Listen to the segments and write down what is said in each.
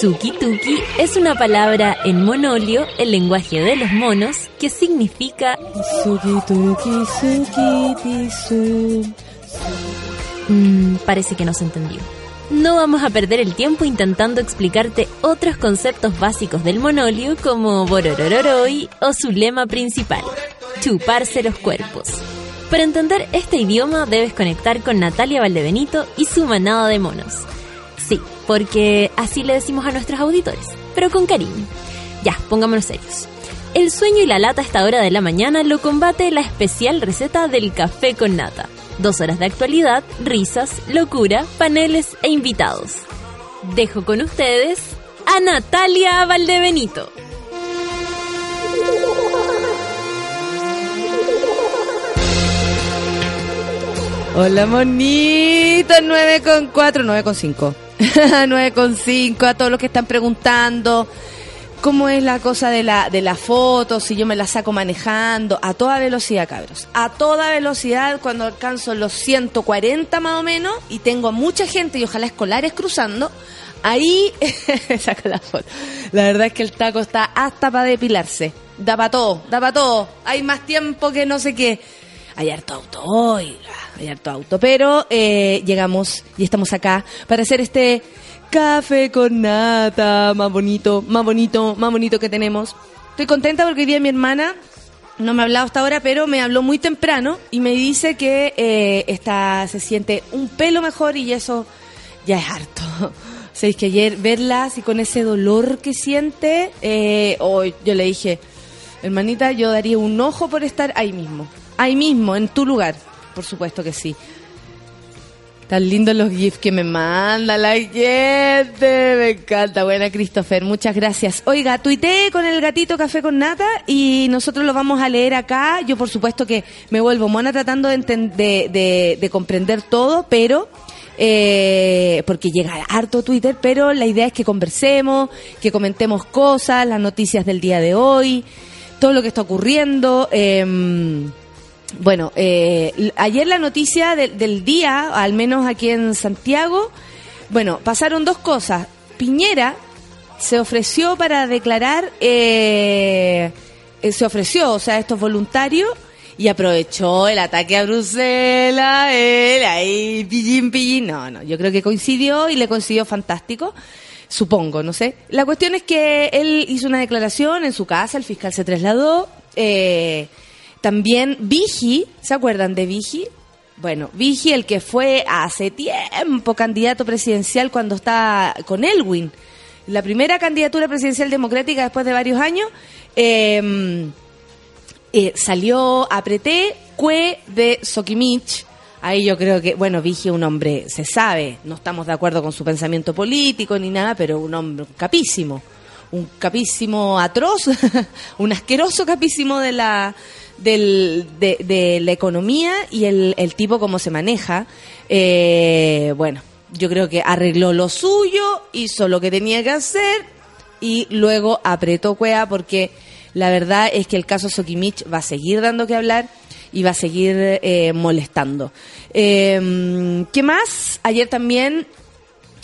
Suki Tuki es una palabra en monolio, el lenguaje de los monos, que significa Suki Tuki Suki Tisu. Mm, parece que no se entendió. No vamos a perder el tiempo intentando explicarte otros conceptos básicos del monolio como Bororororoi o su lema principal, chuparse los cuerpos. Para entender este idioma debes conectar con Natalia Valdebenito y su manada de monos. Porque así le decimos a nuestros auditores, pero con cariño. Ya, pongámonos serios. El sueño y la lata a esta hora de la mañana lo combate la especial receta del café con nata. Dos horas de actualidad, risas, locura, paneles e invitados. Dejo con ustedes a Natalia Valdebenito. Hola monito, 9 con 4, 9 con 5. 9 con 5, a todos los que están preguntando cómo es la cosa de la, de la foto, si yo me la saco manejando, a toda velocidad, cabros. A toda velocidad cuando alcanzo los 140 más o menos y tengo mucha gente y ojalá escolares cruzando, ahí saco la foto. La verdad es que el taco está hasta para depilarse. Da para todo, da para todo. Hay más tiempo que no sé qué. Hay harto auto hoy, hay harto auto. Pero eh, llegamos y estamos acá para hacer este café con nata más bonito, más bonito, más bonito que tenemos. Estoy contenta porque hoy día mi hermana no me ha hablado hasta ahora, pero me habló muy temprano y me dice que eh, está, se siente un pelo mejor y eso ya es harto. Sabéis que ayer verla así con ese dolor que siente, eh, hoy yo le dije, hermanita, yo daría un ojo por estar ahí mismo, ahí mismo, en tu lugar. Por supuesto que sí. Tan lindos los GIFs que me manda la gente. Me encanta. Buena, Christopher. Muchas gracias. Oiga, tuiteé con el gatito Café con Nata y nosotros lo vamos a leer acá. Yo, por supuesto, que me vuelvo mona tratando de, de, de- de comprender todo, pero... eh, porque llega harto Twitter, pero la idea es que conversemos, que comentemos cosas, las noticias del día de hoy, todo lo que está ocurriendo. em, bueno, eh, ayer la noticia del- del día, al menos aquí en Santiago, bueno, pasaron dos cosas. Piñera se ofreció para declarar, eh, eh, se ofreció, o sea, estos voluntarios, y aprovechó el ataque a Bruselas, él ahí, pillín, pillín. No, no, yo creo que coincidió y le coincidió fantástico. Supongo, no sé. La cuestión es que él hizo una declaración en su casa, el fiscal se trasladó. Eh, también Vigi, ¿se acuerdan de Vigi? Bueno, Vigi, el que fue hace tiempo candidato presidencial cuando estaba con Elwin, la primera candidatura presidencial democrática después de varios años, eh, eh, salió apreté cue de Sokimich. Ahí yo creo que, bueno, Vigi un hombre, se sabe, no estamos de acuerdo con su pensamiento político ni nada, pero un hombre capísimo, un capísimo atroz, un asqueroso capísimo de la del, de, la economía y el, el tipo cómo se maneja. Eh, bueno, yo creo que arregló lo suyo, hizo lo que tenía que hacer y luego apretó cuea porque la verdad es que el caso Sokimich va a seguir dando que hablar y va a seguir eh, molestando. Eh, ¿Qué más? Ayer también,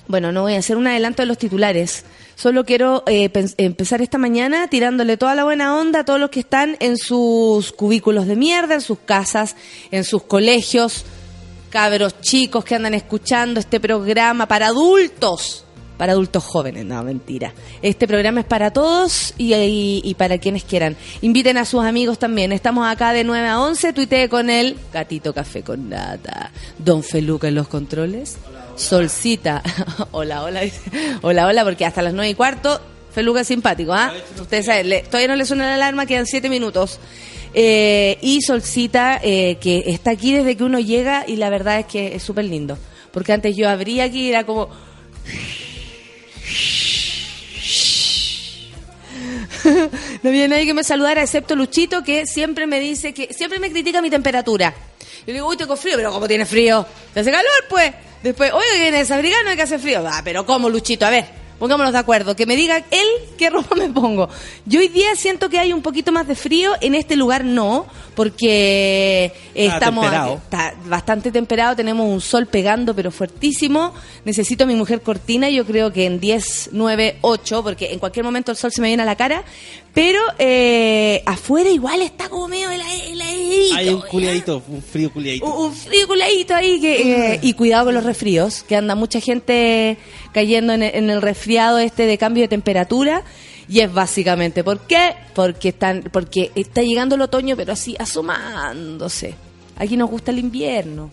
bueno, no voy a hacer un adelanto de los titulares. Solo quiero eh, empezar esta mañana tirándole toda la buena onda a todos los que están en sus cubículos de mierda, en sus casas, en sus colegios, cabros chicos que andan escuchando este programa para adultos, para adultos jóvenes, no, mentira. Este programa es para todos y para quienes quieran. Inviten a sus amigos también. Estamos acá de 9 a 11, tuitee con el gatito café con nata. Don Feluca en los controles. Solcita. hola, hola. Hola, hola, porque hasta las 9 y cuarto, Feluca es simpático, ¿ah? Ustedes saben, le- todavía no le suena la alarma, quedan 7 minutos. Eh, y Solcita, eh, que está aquí desde que uno llega y la verdad es que es súper lindo. Porque antes yo abría aquí y era como... no había nadie que me saludara excepto Luchito que siempre me dice que siempre me critica mi temperatura. Yo digo, uy, tengo frío, pero ¿cómo tiene frío? ¿Te hace calor, pues? Después, oye, viene desabrigado, no que hacer frío. Ah, pero ¿cómo, Luchito? A ver, pongámonos de acuerdo. Que me diga él qué ropa me pongo. Yo hoy día siento que hay un poquito más de frío, en este lugar no, porque Está estamos temperado. está bastante temperado, tenemos un sol pegando pero fuertísimo. Necesito a mi mujer cortina, yo creo que en 10, 9, 8, porque en cualquier momento el sol se me viene a la cara, pero eh, afuera igual está como medio hela- heladito, Hay un culiadito, un frío culiadito. Un, un frío culadito ahí que, eh, y cuidado con los resfríos, que anda mucha gente cayendo en el, en el resfriado este de cambio de temperatura. Y es básicamente, ¿por qué? Porque están, porque está llegando el otoño, pero así asomándose. Aquí nos gusta el invierno.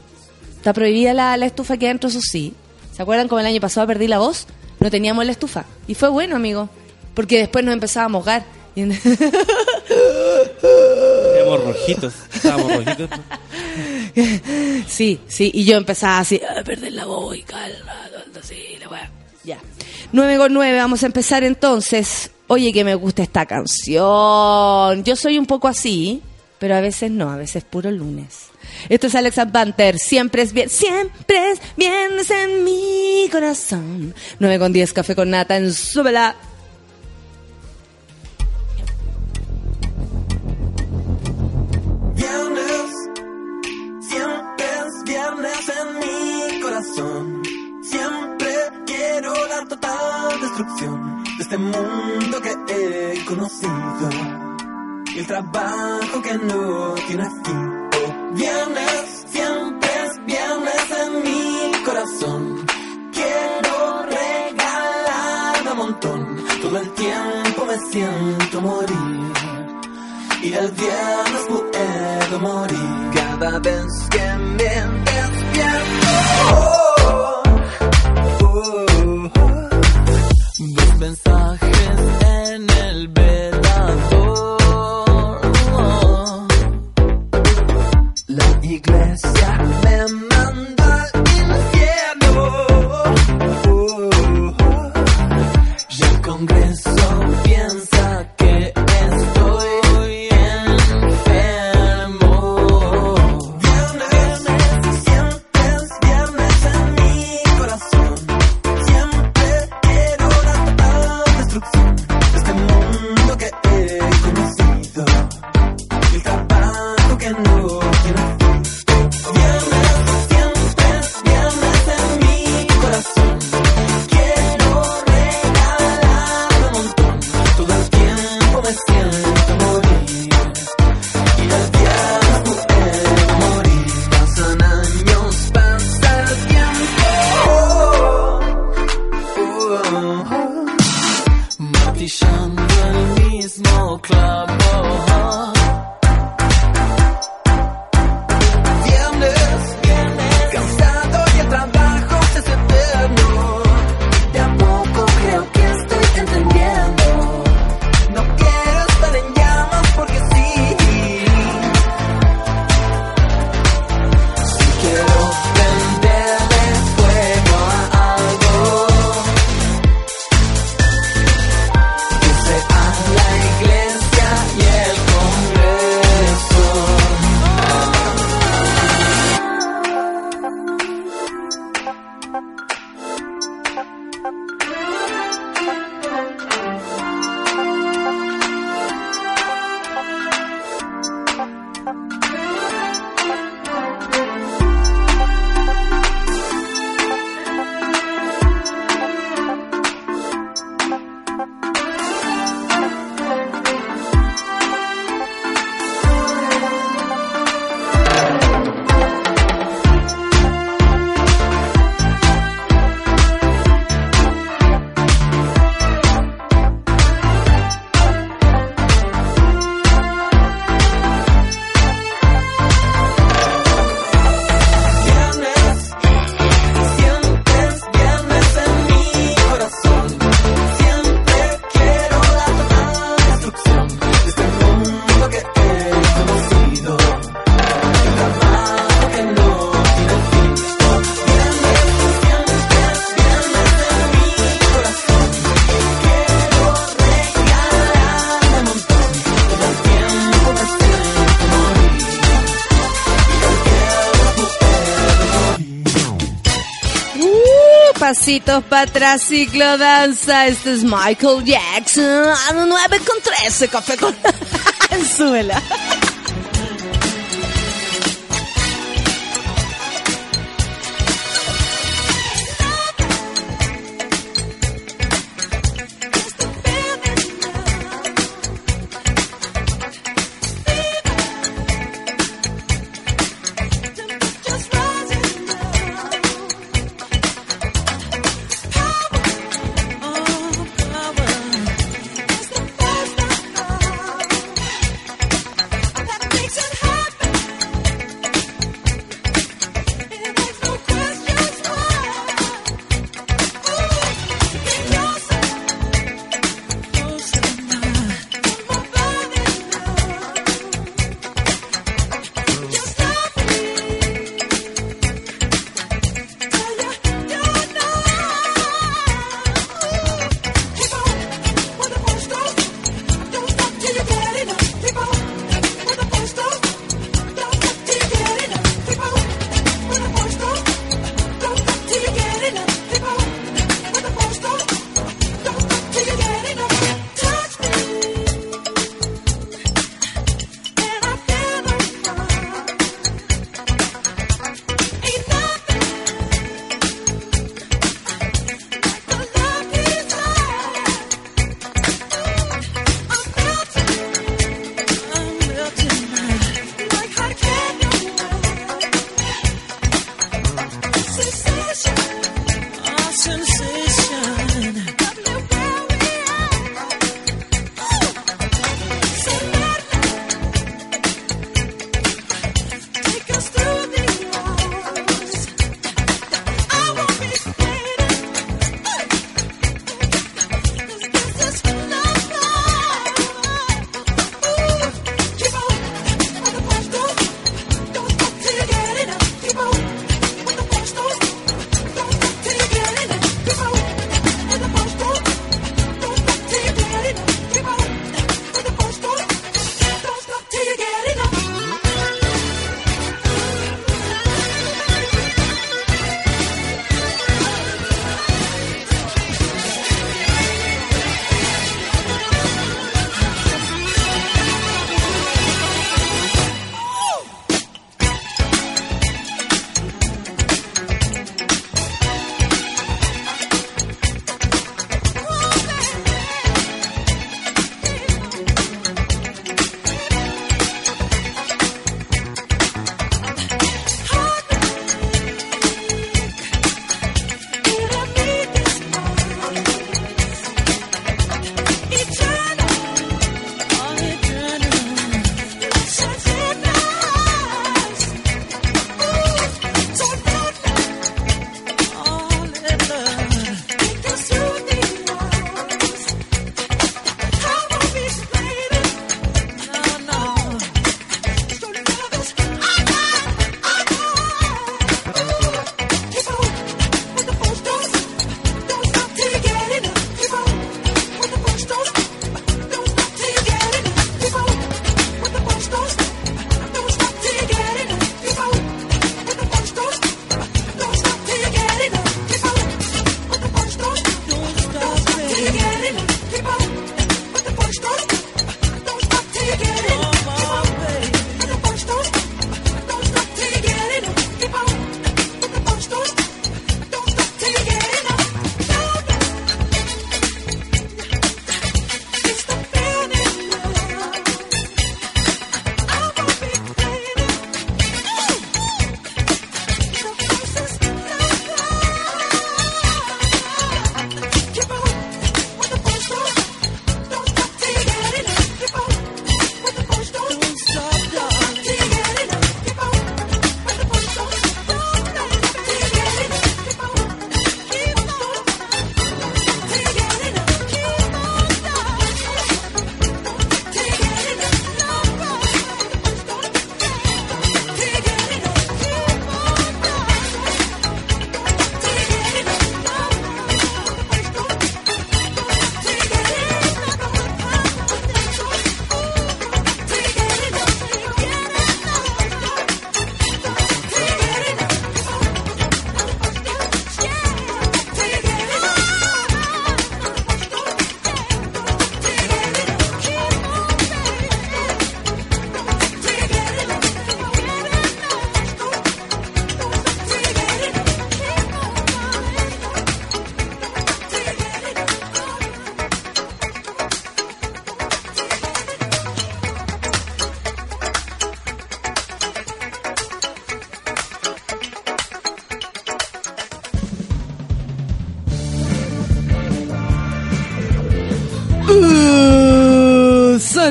Está prohibida la, la estufa aquí adentro, eso sí. ¿Se acuerdan como el año pasado perdí la voz? No teníamos la estufa. Y fue bueno, amigo. Porque después nos empezaba a mojar. Éramos rojitos. Estábamos rojitos. Sí, sí, y yo empezaba así a perder la voz y calma, así, la weá. Ya. 9 con 9, vamos a empezar entonces. Oye, que me gusta esta canción. Yo soy un poco así, pero a veces no, a veces puro lunes. Esto es Alexa Banter, siempre es bien, siempre es viernes en mi corazón. 9 con 10, café con nata en súbela. Viernes, siempre es viernes en mi corazón. Siempre quiero la total destrucción de este mundo que he conocido. Y el trabajo que no tiene fin. Oh, viernes, siempre es viernes en mi corazón. Quiero regalar a montón. Todo el tiempo me siento morir. Y del viernes puedo morir cada vez que me despierto. Oh, oh, oh. La pasitos para atrás, ciclo danza. Este es Michael Jackson. A las 9 con 13, café con. Súbela.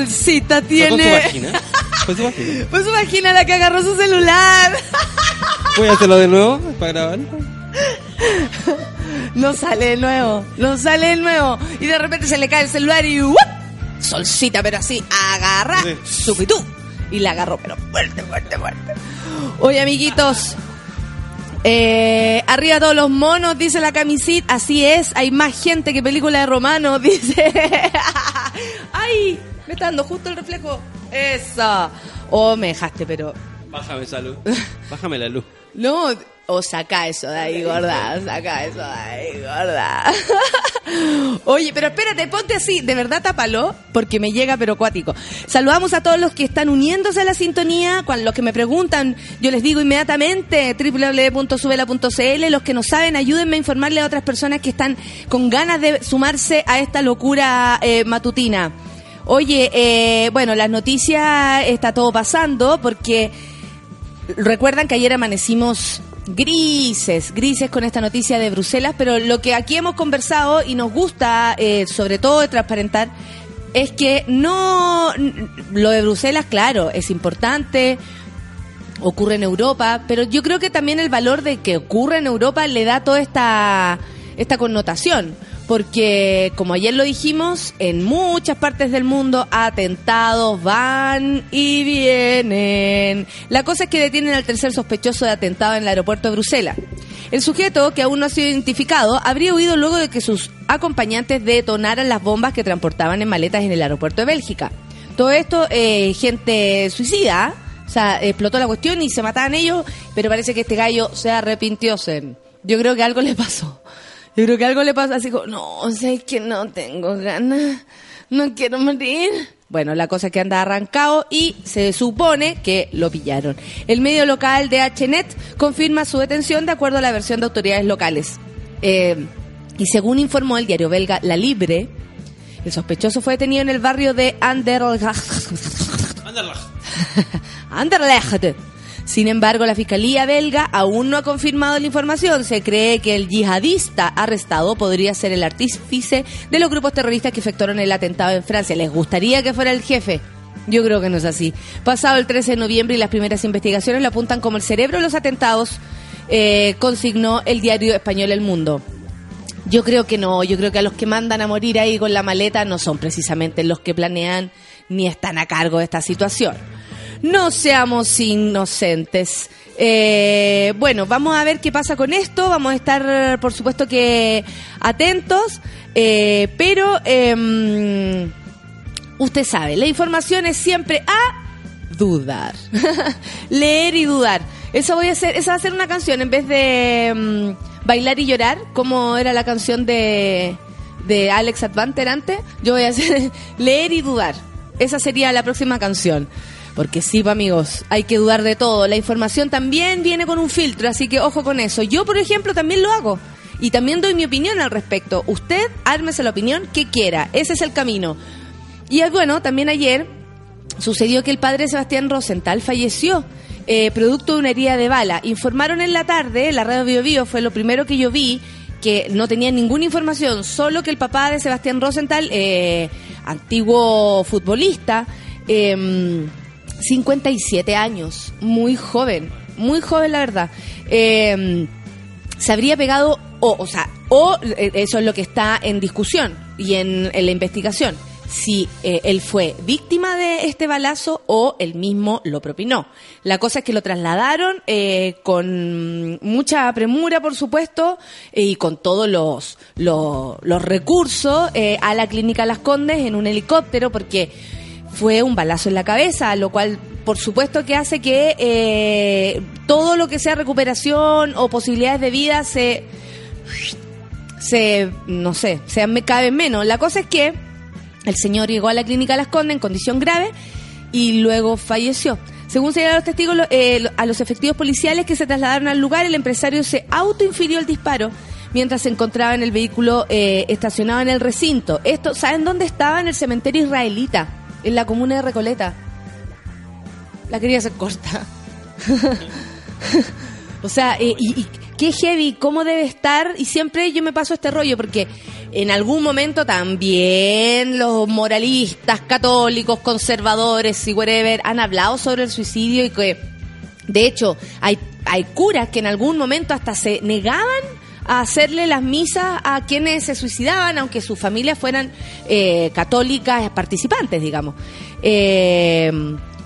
Uh, Solcita ¿Fue su tiene. vagina? ¿Fue su vagina? Pues su vagina la que agarró su celular. Voy a hacerlo de nuevo para grabarlo. No sale de nuevo, no sale de nuevo. Y de repente se le cae el celular y ¡wup! Solcita, pero así, agarra Sí. su pitú. Y la agarró, pero fuerte, fuerte, fuerte. Oye, amiguitos. eh, arriba todos los monos, dice la camisita. Así es, hay más gente que película de romano, dice. Me está dando justo el reflejo. Eso. Oh, me dejaste, pero Bájame esa luz. Bájame la luz. no, o saca eso de ahí, gorda. Saca eso de ahí, gorda. Oye, pero espérate, ponte así. De verdad, tápalo, porque me llega, pero acuático. Saludamos a todos los que están uniéndose a la sintonía. Cuando los que me preguntan, yo les digo inmediatamente www.subela.cl. Los que no saben, ayúdenme a informarle a otras personas que están con ganas de sumarse a esta locura eh, matutina. Oye, eh, bueno, las noticias está todo pasando porque Recuerdan que ayer amanecimos grises, grises con esta noticia de Bruselas, pero lo que aquí hemos conversado y nos gusta, eh, sobre todo de transparentar, es que no, lo de Bruselas, claro, es importante, ocurre en Europa, pero yo creo que también el valor de que ocurre en Europa le da toda esta, esta connotación. Porque, como ayer lo dijimos, en muchas partes del mundo atentados van y vienen. La cosa es que detienen al tercer sospechoso de atentado en el aeropuerto de Bruselas. El sujeto, que aún no ha sido identificado, habría huido luego de que sus acompañantes detonaran las bombas que transportaban en maletas en el aeropuerto de Bélgica. Todo esto, eh, gente suicida, o sea, explotó la cuestión y se mataban ellos, pero parece que este gallo se arrepintió. Yo creo que algo le pasó. Yo creo que algo le pasó así como, no, sé que no tengo ganas, no quiero morir. Bueno, la cosa es que anda arrancado y se supone que lo pillaron. El medio local de HNet confirma su detención de acuerdo a la versión de autoridades locales. Eh, y según informó el diario belga La Libre, el sospechoso fue detenido en el barrio de Anderlecht. Anderlecht. Sin embargo, la Fiscalía belga aún no ha confirmado la información. Se cree que el yihadista arrestado podría ser el artífice de los grupos terroristas que efectuaron el atentado en Francia. ¿Les gustaría que fuera el jefe? Yo creo que no es así. Pasado el 13 de noviembre y las primeras investigaciones lo apuntan como el cerebro de los atentados, eh, consignó el diario español El Mundo. Yo creo que no, yo creo que a los que mandan a morir ahí con la maleta no son precisamente los que planean ni están a cargo de esta situación. No seamos inocentes. Eh, bueno, vamos a ver qué pasa con esto. Vamos a estar, por supuesto, que atentos. eh, pero em, usted sabe, la información es siempre a dudar. Leer y dudar. Eso voy a hacer, esa va a ser una canción en vez de mm, bailar y llorar, como era la canción de, de Alex Advanter antes. Yo voy a hacer leer y dudar. Esa sería la próxima canción. Porque sí, amigos, hay que dudar de todo. La información también viene con un filtro, así que ojo con eso. Yo, por ejemplo, también lo hago. Y también doy mi opinión al respecto. Usted, ármese la opinión que quiera. Ese es el camino. Y eh, bueno, también ayer sucedió que el padre Sebastián Rosenthal falleció eh, producto de una herida de bala. Informaron en la tarde, la radio Bio Bio fue lo primero que yo vi, que no tenía ninguna información, solo que el papá de Sebastián Rosenthal, eh, antiguo futbolista, eh, 57 años, muy joven, muy joven la verdad. Eh, se habría pegado, o, o sea, o eh, eso es lo que está en discusión y en, en la investigación, si eh, él fue víctima de este balazo o él mismo lo propinó. La cosa es que lo trasladaron eh, con mucha premura, por supuesto, eh, y con todos los, los, los recursos a la clínica Las Condes en un helicóptero, porque fue un balazo en la cabeza, lo cual por supuesto que hace que eh, todo lo que sea recuperación o posibilidades de vida se, se no sé, se me cabe menos. La cosa es que el señor llegó a la clínica Las Condes en condición grave y luego falleció. Según señalan los testigos, eh, a los efectivos policiales que se trasladaron al lugar, el empresario se autoinfirió el disparo mientras se encontraba en el vehículo eh, estacionado en el recinto. Esto, ¿saben dónde estaba? En el cementerio israelita, en la comuna de Recoleta. La quería hacer corta. o sea, eh, y, y qué heavy, cómo debe estar. Y siempre yo me paso este rollo porque en algún momento también los moralistas, católicos, conservadores y whatever han hablado sobre el suicidio y que, de hecho, hay, hay curas que en algún momento hasta se negaban a hacerle las misas a quienes se suicidaban, aunque sus familias fueran eh, católicas participantes, digamos. Eh,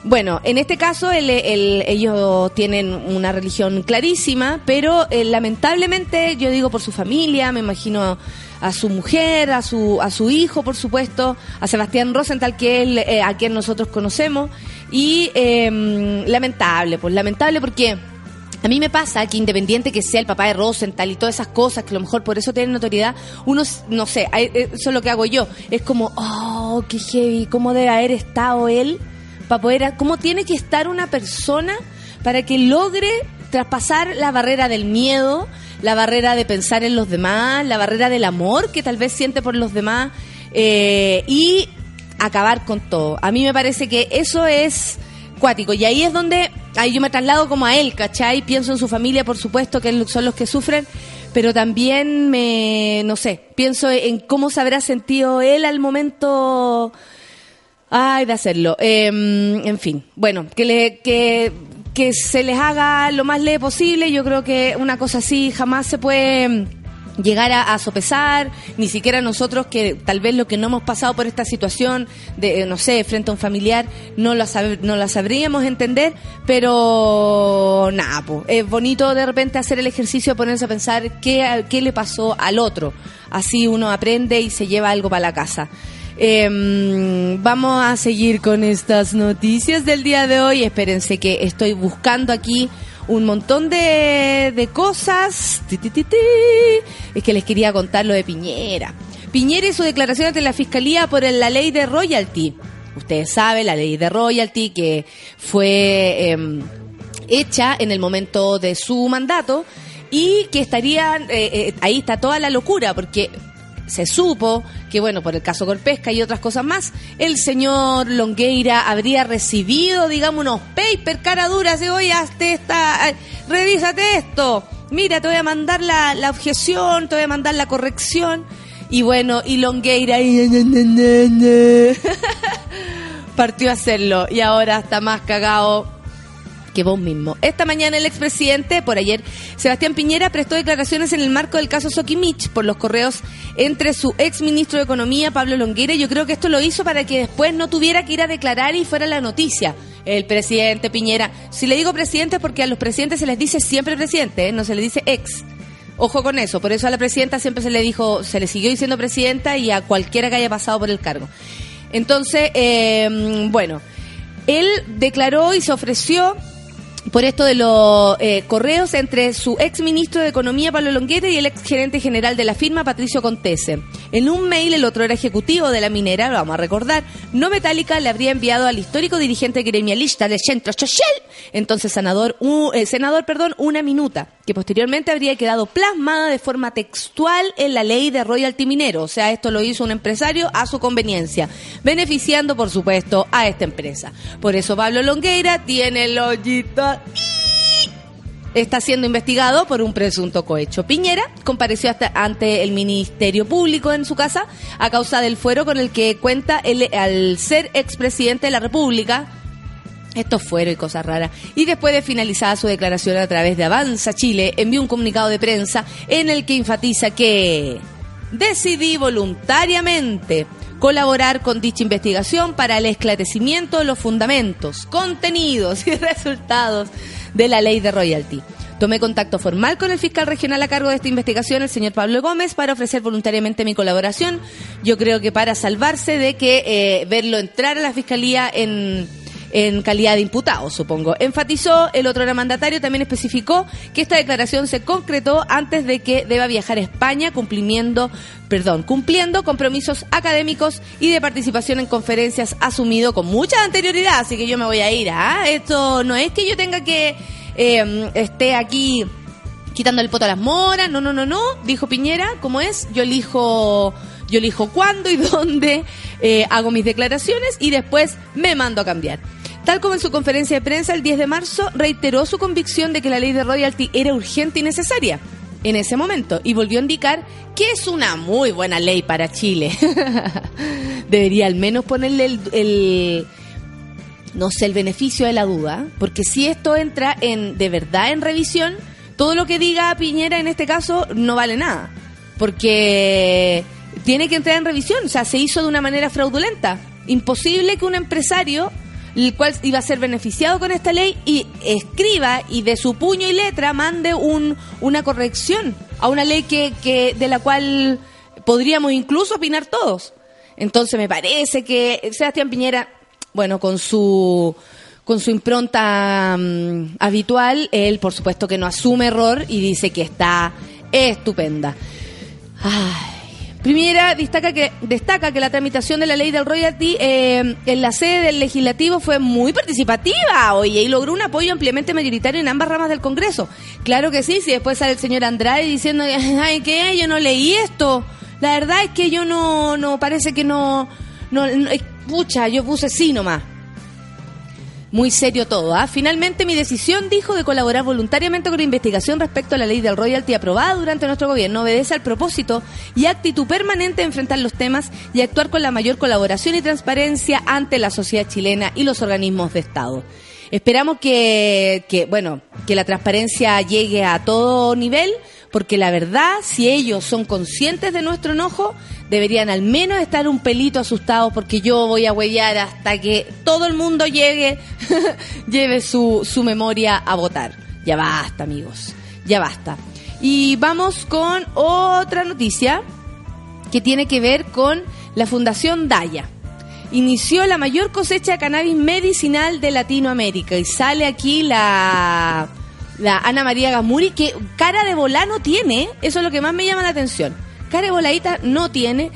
bueno, en este caso el- el- ellos tienen una religión clarísima, pero eh, lamentablemente, yo digo por su familia, me imagino a su mujer, a su, a su hijo, por supuesto, a Sebastián Rosenthal, que es eh, a quien nosotros conocemos, y eh, lamentable, pues lamentable porque... A mí me pasa que independiente que sea el papá de Rosenthal y todas esas cosas, que a lo mejor por eso tienen notoriedad, uno, no sé, eh, eso es lo que hago yo. Es como, oh, qué heavy, cómo debe haber estado él para poder, cómo tiene que estar una persona para que logre traspasar la barrera del miedo, la barrera de pensar en los demás, la barrera del amor que tal vez siente por los demás eh, y acabar con todo. A mí me parece que eso es Y ahí es donde ahí yo me traslado como a él, ¿cachai? Pienso en su familia, por supuesto, que son los que sufren, pero también me, no sé, pienso en cómo se habrá sentido él al momento, ay, de hacerlo. Em, en fin, bueno, que le, que, que se les haga lo más leve posible. Yo creo que una cosa así jamás se puede llegar a, sopesar, ni siquiera nosotros que tal vez lo que no hemos pasado por esta situación de, eh, no sé, frente a un familiar, no la, sab- no la sabríamos entender, pero nada, po, es bonito de repente hacer el ejercicio ponerse a pensar qué, qué le pasó al otro. Así uno aprende y se lleva algo para la casa. Em, vamos a seguir con estas noticias del día de hoy. Espérense que estoy buscando aquí un montón de, de cosas. Es que les quería contar lo de Piñera. Piñera y su declaración ante la Fiscalía por la ley de royalty. Ustedes saben, la ley de royalty que fue em, hecha en el momento de su mandato y que estarían, eh, eh, ahí está toda la locura, porque se supo que, bueno, por el caso Corpesca y otras cosas más, el señor Longueira habría recibido, digamos, unos papers cara duras de, oye, hazte esta, eh, revísate esto, mira, te voy a mandar la, la objeción, te voy a mandar la corrección. Y bueno, y Longueira y partió a hacerlo y ahora está más cagado que vos mismo. Esta mañana el expresidente, por ayer, Sebastián Piñera prestó declaraciones en el marco del caso Sokimich por los correos entre su ex ministro de Economía, Pablo Longueira. Yo creo que esto lo hizo para que después no tuviera que ir a declarar y fuera la noticia. El presidente Piñera. Si le digo presidente es porque a los presidentes se les dice siempre presidente, ¿eh? no se les dice ex. Ojo con eso, por eso a la presidenta siempre se le dijo, se le siguió diciendo presidenta y a cualquiera que haya pasado por el cargo. Entonces, eh, bueno, él declaró y se ofreció por esto de los eh, correos entre su ex ministro de Economía, Pablo Longuete, y el ex gerente general de la firma, Patricio Contese. En un mail, el otro era ejecutivo de la minera, lo vamos a recordar, no metálica, le habría enviado al histórico dirigente gremialista de Centro Social, entonces senador, u- eh, senador perdón, una minuta, que posteriormente habría quedado plasmada de forma textual en la ley de royalty minero. O sea, esto lo hizo un empresario a su conveniencia, beneficiando, por supuesto, a esta empresa. Por eso Pablo Longueira tiene el hoyito está siendo investigado por un presunto cohecho. Piñera compareció hasta ante el Ministerio Público en su casa a causa del fuero con el que cuenta al ser expresidente de la República. Esto fuero y cosas raras. Y después de finalizada su declaración a través de Avanza Chile, envió un comunicado de prensa en el que enfatiza que decidí voluntariamente colaborar con dicha investigación para el esclarecimiento de los fundamentos, contenidos y resultados de la ley de royalty. Tomé contacto formal con el fiscal regional a cargo de esta investigación, el señor Pablo Gómez, para ofrecer voluntariamente mi colaboración. Yo creo que para salvarse de que eh, verlo entrar a la fiscalía en, en calidad de imputado, supongo. Enfatizó, el otro mandatario, también especificó que esta declaración se concretó antes de que deba viajar a España cumpliendo, perdón, cumpliendo compromisos académicos y de participación en conferencias asumido con mucha anterioridad, así que yo me voy a ir, ¿ah? Esto no es que yo tenga que eh, esté aquí quitando el poto a las moras, no, no, no, no, dijo Piñera, ¿cómo es? Yo elijo, yo elijo cuándo y dónde eh, hago mis declaraciones y después me mando a cambiar. Tal como en su conferencia de prensa el 10 de marzo, reiteró su convicción de que la ley de royalty era urgente y necesaria en ese momento y volvió a indicar que es una muy buena ley para Chile. Debería al menos ponerle el, el no sé, el beneficio de la duda, porque si esto entra en de verdad en revisión, todo lo que diga Piñera en este caso no vale nada, porque tiene que entrar en revisión, o sea, se hizo de una manera fraudulenta. Imposible que un empresario, el cual iba a ser beneficiado con esta ley, y escriba y de su puño y letra mande un, una corrección a una ley que, que de la cual podríamos incluso opinar todos. Entonces me parece que Sebastián Piñera bueno, con su con su impronta mm, habitual, él por supuesto que no asume error y dice que está estupenda. Ay. Primera, destaca que, destaca que la tramitación de la ley del royalty eh, en la sede del legislativo fue muy participativa, oye, y logró un apoyo ampliamente mayoritario en ambas ramas del Congreso. Claro que sí, si después sale el señor Andrade diciendo, ay, que yo no leí esto. La verdad es que yo no, no, parece que no, no, no, yo puse sí nomás. Muy serio todo. ¿ah? Finalmente mi decisión, dijo, de colaborar voluntariamente con la investigación respecto a la ley del royalty aprobada durante nuestro gobierno obedece al propósito y actitud permanente de enfrentar los temas y actuar con la mayor colaboración y transparencia ante la sociedad chilena y los organismos de Estado. Esperamos que, que, bueno, que la transparencia llegue a todo nivel, porque la verdad, si ellos son conscientes de nuestro enojo, deberían al menos estar un pelito asustados, porque yo voy a huellar hasta que todo el mundo llegue, lleve su, su memoria a votar. Ya basta, amigos, ya basta. Y vamos con otra noticia que tiene que ver con la Fundación Daya inició la mayor cosecha de cannabis medicinal de Latinoamérica. Y sale aquí la, la Ana María Gamuri, que cara de volano tiene, eso es lo que más me llama la atención. Cara de voladita no tiene,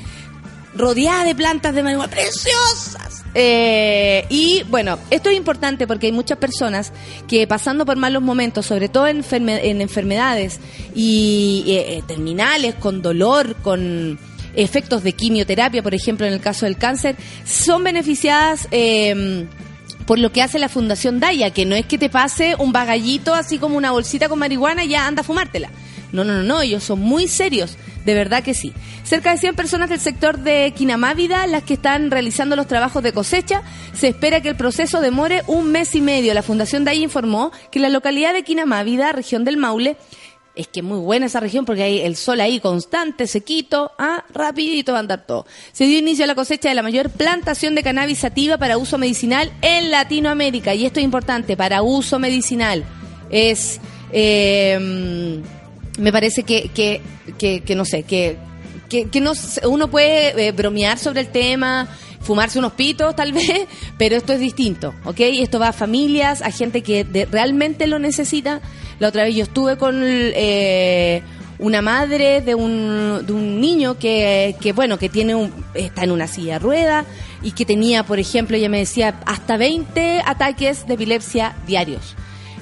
rodeada de plantas de marihuana preciosas. Eh, y bueno, esto es importante porque hay muchas personas que pasando por malos momentos, sobre todo en, enferme- en enfermedades y eh, eh, terminales, con dolor, con efectos de quimioterapia, por ejemplo, en el caso del cáncer, son beneficiadas eh, por lo que hace la Fundación Daya, que no es que te pase un bagallito así como una bolsita con marihuana y ya anda a fumártela. No, no, no, no, ellos son muy serios, de verdad que sí. Cerca de 100 personas del sector de Quinamávida, las que están realizando los trabajos de cosecha, se espera que el proceso demore un mes y medio. La Fundación Daya informó que la localidad de Quinamávida, región del Maule, es que muy buena esa región porque hay el sol ahí constante, sequito, ah, rapidito va a andar todo. Se dio inicio a la cosecha de la mayor plantación de cannabis sativa para uso medicinal en Latinoamérica. Y esto es importante, para uso medicinal. Es, eh, me parece que, que, que, que no sé, que, que, que no, uno puede eh, bromear sobre el tema, fumarse unos pitos tal vez, pero esto es distinto, ¿ok? Esto va a familias, a gente que realmente lo necesita. La otra vez yo estuve con eh, una madre de un, de un niño que, que, bueno, que tiene un, está en una silla de rueda y que tenía, por ejemplo, ella me decía, hasta 20 ataques de epilepsia diarios.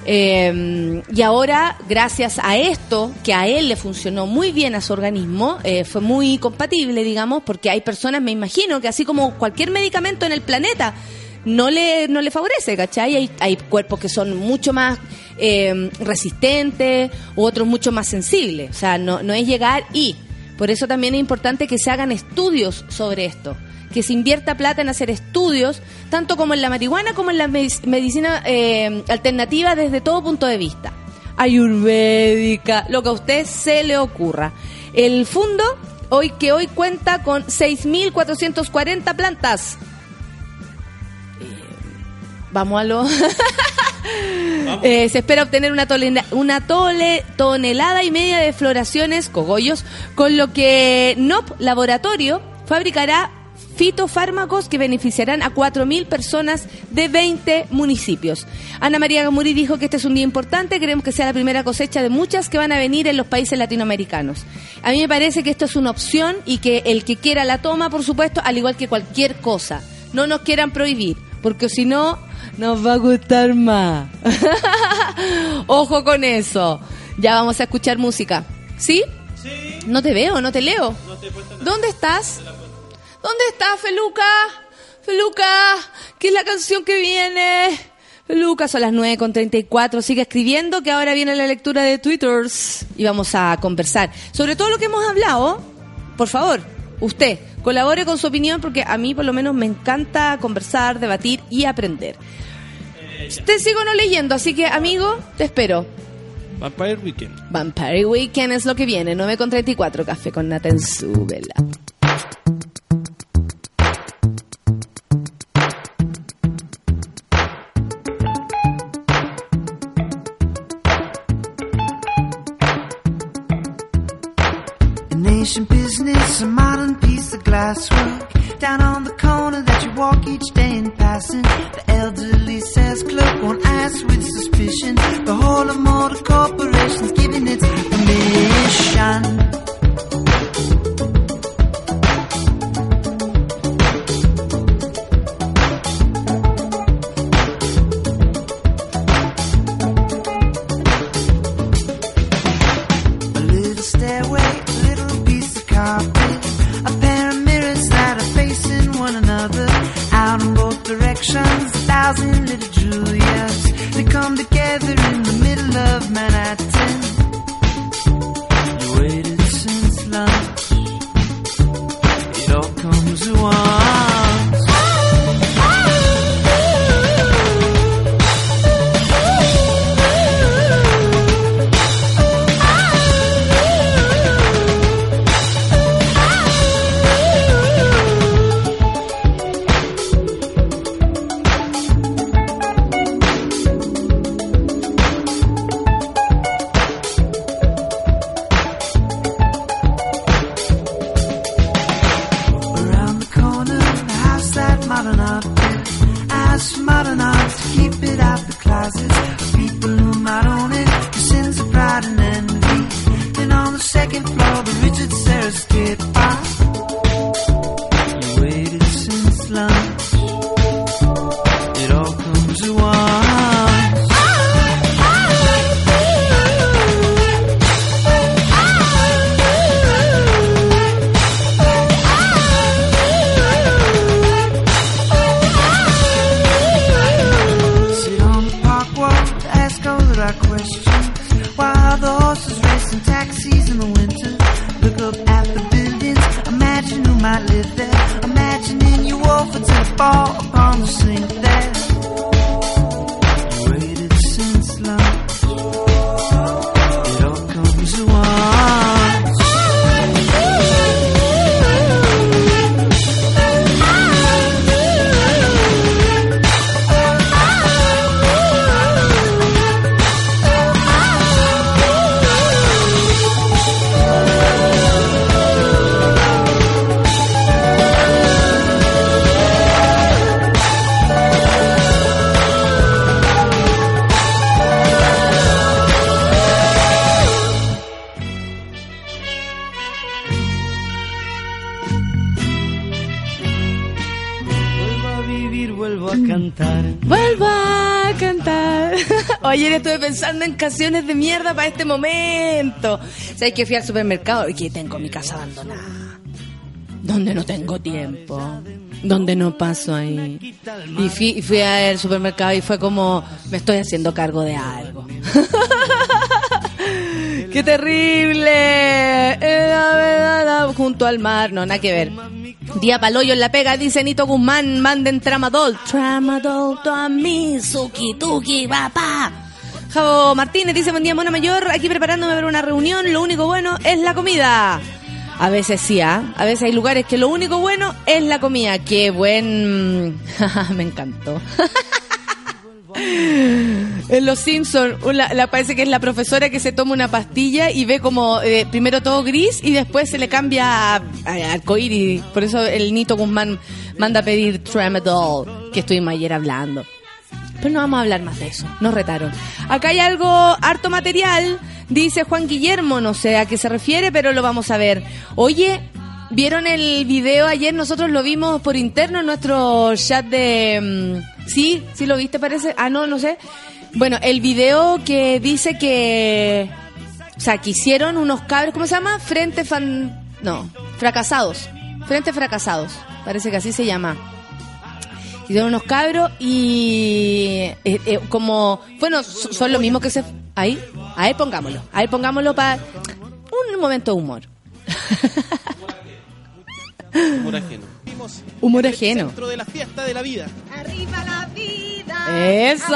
Eh, y ahora, gracias a esto, que a él le funcionó muy bien a su organismo, eh, fue muy compatible, digamos, porque hay personas, me imagino, que así como cualquier medicamento en el planeta, no le, no le favorece, ¿cachai? Hay, hay cuerpos que son mucho más eh, resistentes, u otros mucho más sensibles. O sea, no, no es llegar y. Por eso también es importante que se hagan estudios sobre esto que se invierta plata en hacer estudios, tanto como en la marihuana como en la medic- medicina eh, alternativa desde todo punto de vista. Ayurvédica, lo que a usted se le ocurra. El fondo, hoy que hoy cuenta con 6.440 plantas. Eh, Vamos a lo... Eh, se espera obtener una, tolena- una tole- tonelada y media de floraciones, cogollos, con lo que NOP Laboratorio fabricará fitofármacos que beneficiarán a 4.000 personas de 20 municipios. Ana María Gamuri dijo que este es un día importante, queremos que sea la primera cosecha de muchas que van a venir en los países latinoamericanos. A mí me parece que esto es una opción y que el que quiera la toma, por supuesto, al igual que cualquier cosa. No nos quieran prohibir, porque si no, nos va a gustar más. Ojo con eso. Ya vamos a escuchar música. ¿Sí? Sí. No te veo, no te leo. ¿Dónde estás? ¿Dónde estás, Feluca? Feluca, ¿qué es la canción que viene? Feluca, son las 9 con 34. Sigue escribiendo que ahora viene la lectura de Twitters y vamos a conversar sobre todo lo que hemos hablado. Por favor, usted colabore con su opinión porque a mí por lo menos me encanta conversar, debatir y aprender. Te sigo no leyendo, así que amigo, te espero. Vampire Weekend. Vampire Weekend es lo que viene, 9 con 34, café con nata en Down on the corner that you walk each day in passing. Pensando en canciones de mierda para este momento. ¿Sabes que fui al supermercado y que tengo mi casa abandonada? Donde no tengo tiempo. Donde no paso ahí. Y fui, fui al supermercado y fue como, me estoy haciendo cargo de algo. ¡Qué terrible! Verdad, Junto al mar, no, nada que ver. Día paloyo en la pega, dice Nito Guzmán, manden tramadol. Tramadol, to a mí, suki, tuki, papá. Javo Martínez dice, buen día, mona mayor, aquí preparándome para una reunión, lo único bueno es la comida. A veces sí, ¿ah? a veces hay lugares que lo único bueno es la comida. Qué buen... Me encantó. En Los Simpsons, parece que es la profesora que se toma una pastilla y ve como eh, primero todo gris y después se le cambia a, a arcoíris. Por eso el Nito Guzmán manda a pedir Tramadol, que estuvimos ayer hablando. Pero no vamos a hablar más de eso, nos retaron. Acá hay algo, harto material, dice Juan Guillermo, no sé a qué se refiere, pero lo vamos a ver. Oye, ¿vieron el video ayer? Nosotros lo vimos por interno en nuestro chat de... mm, sí, sí lo viste parece. Ah, no, no sé. Bueno, el video que dice que... O sea, que hicieron unos cabros, ¿cómo se llama? Frente fan... No, fracasados. Frente fracasados. Parece que así se llama. Hicieron unos cabros y eh, eh, como, bueno, so- son lo mismo que se... Ahí, ahí pongámoslo, ahí pongámoslo para un momento de humor. Humor ajeno. Humor ajeno. Dentro de la fiesta de la vida. Arriba la vida. Eso.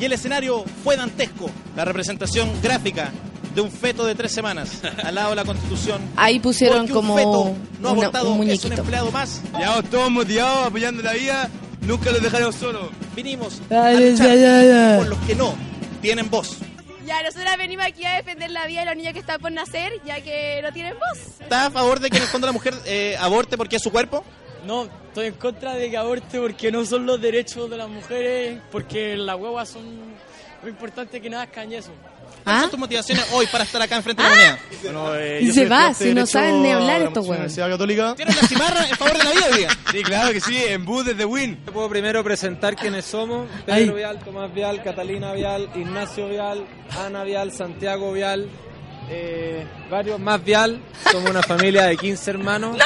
Y el escenario fue dantesco. La representación gráfica de un feto de tres semanas al lado de la Constitución. Ahí pusieron Porque como un feto no una- abortado un es un muñequito. empleado más. Llevamos todos motivados, apoyando la vida, nunca los dejaron solos. Vinimos a Dale, luchar por los que no tienen voz. Ya, nosotros venimos aquí a defender la vida de los niños que están por nacer, ya que no tienen voz. ¿Está a favor de que en el fondo la mujer eh, aborte porque es su cuerpo? No, estoy en contra de que aborte porque no son los derechos de las mujeres, porque las huevas son muy importantes que nazcan y eso. ¿Cuáles ¿Ah? son tus motivaciones hoy para estar acá enfrente de la moneda? Bueno, eh, Y se va, si no saben ni hablar estos huevos. Católica. ¿Tienes la cimarra en favor de la vida hoy día? Sí, claro que sí, en bus desde Win. Puedo primero presentar quiénes somos. Pedro Vial, Tomás Vial, Catalina Vial, Ignacio Vial, Ana Vial, Santiago Vial, eh, varios más Vial. Somos una familia de 15 hermanos. Eh,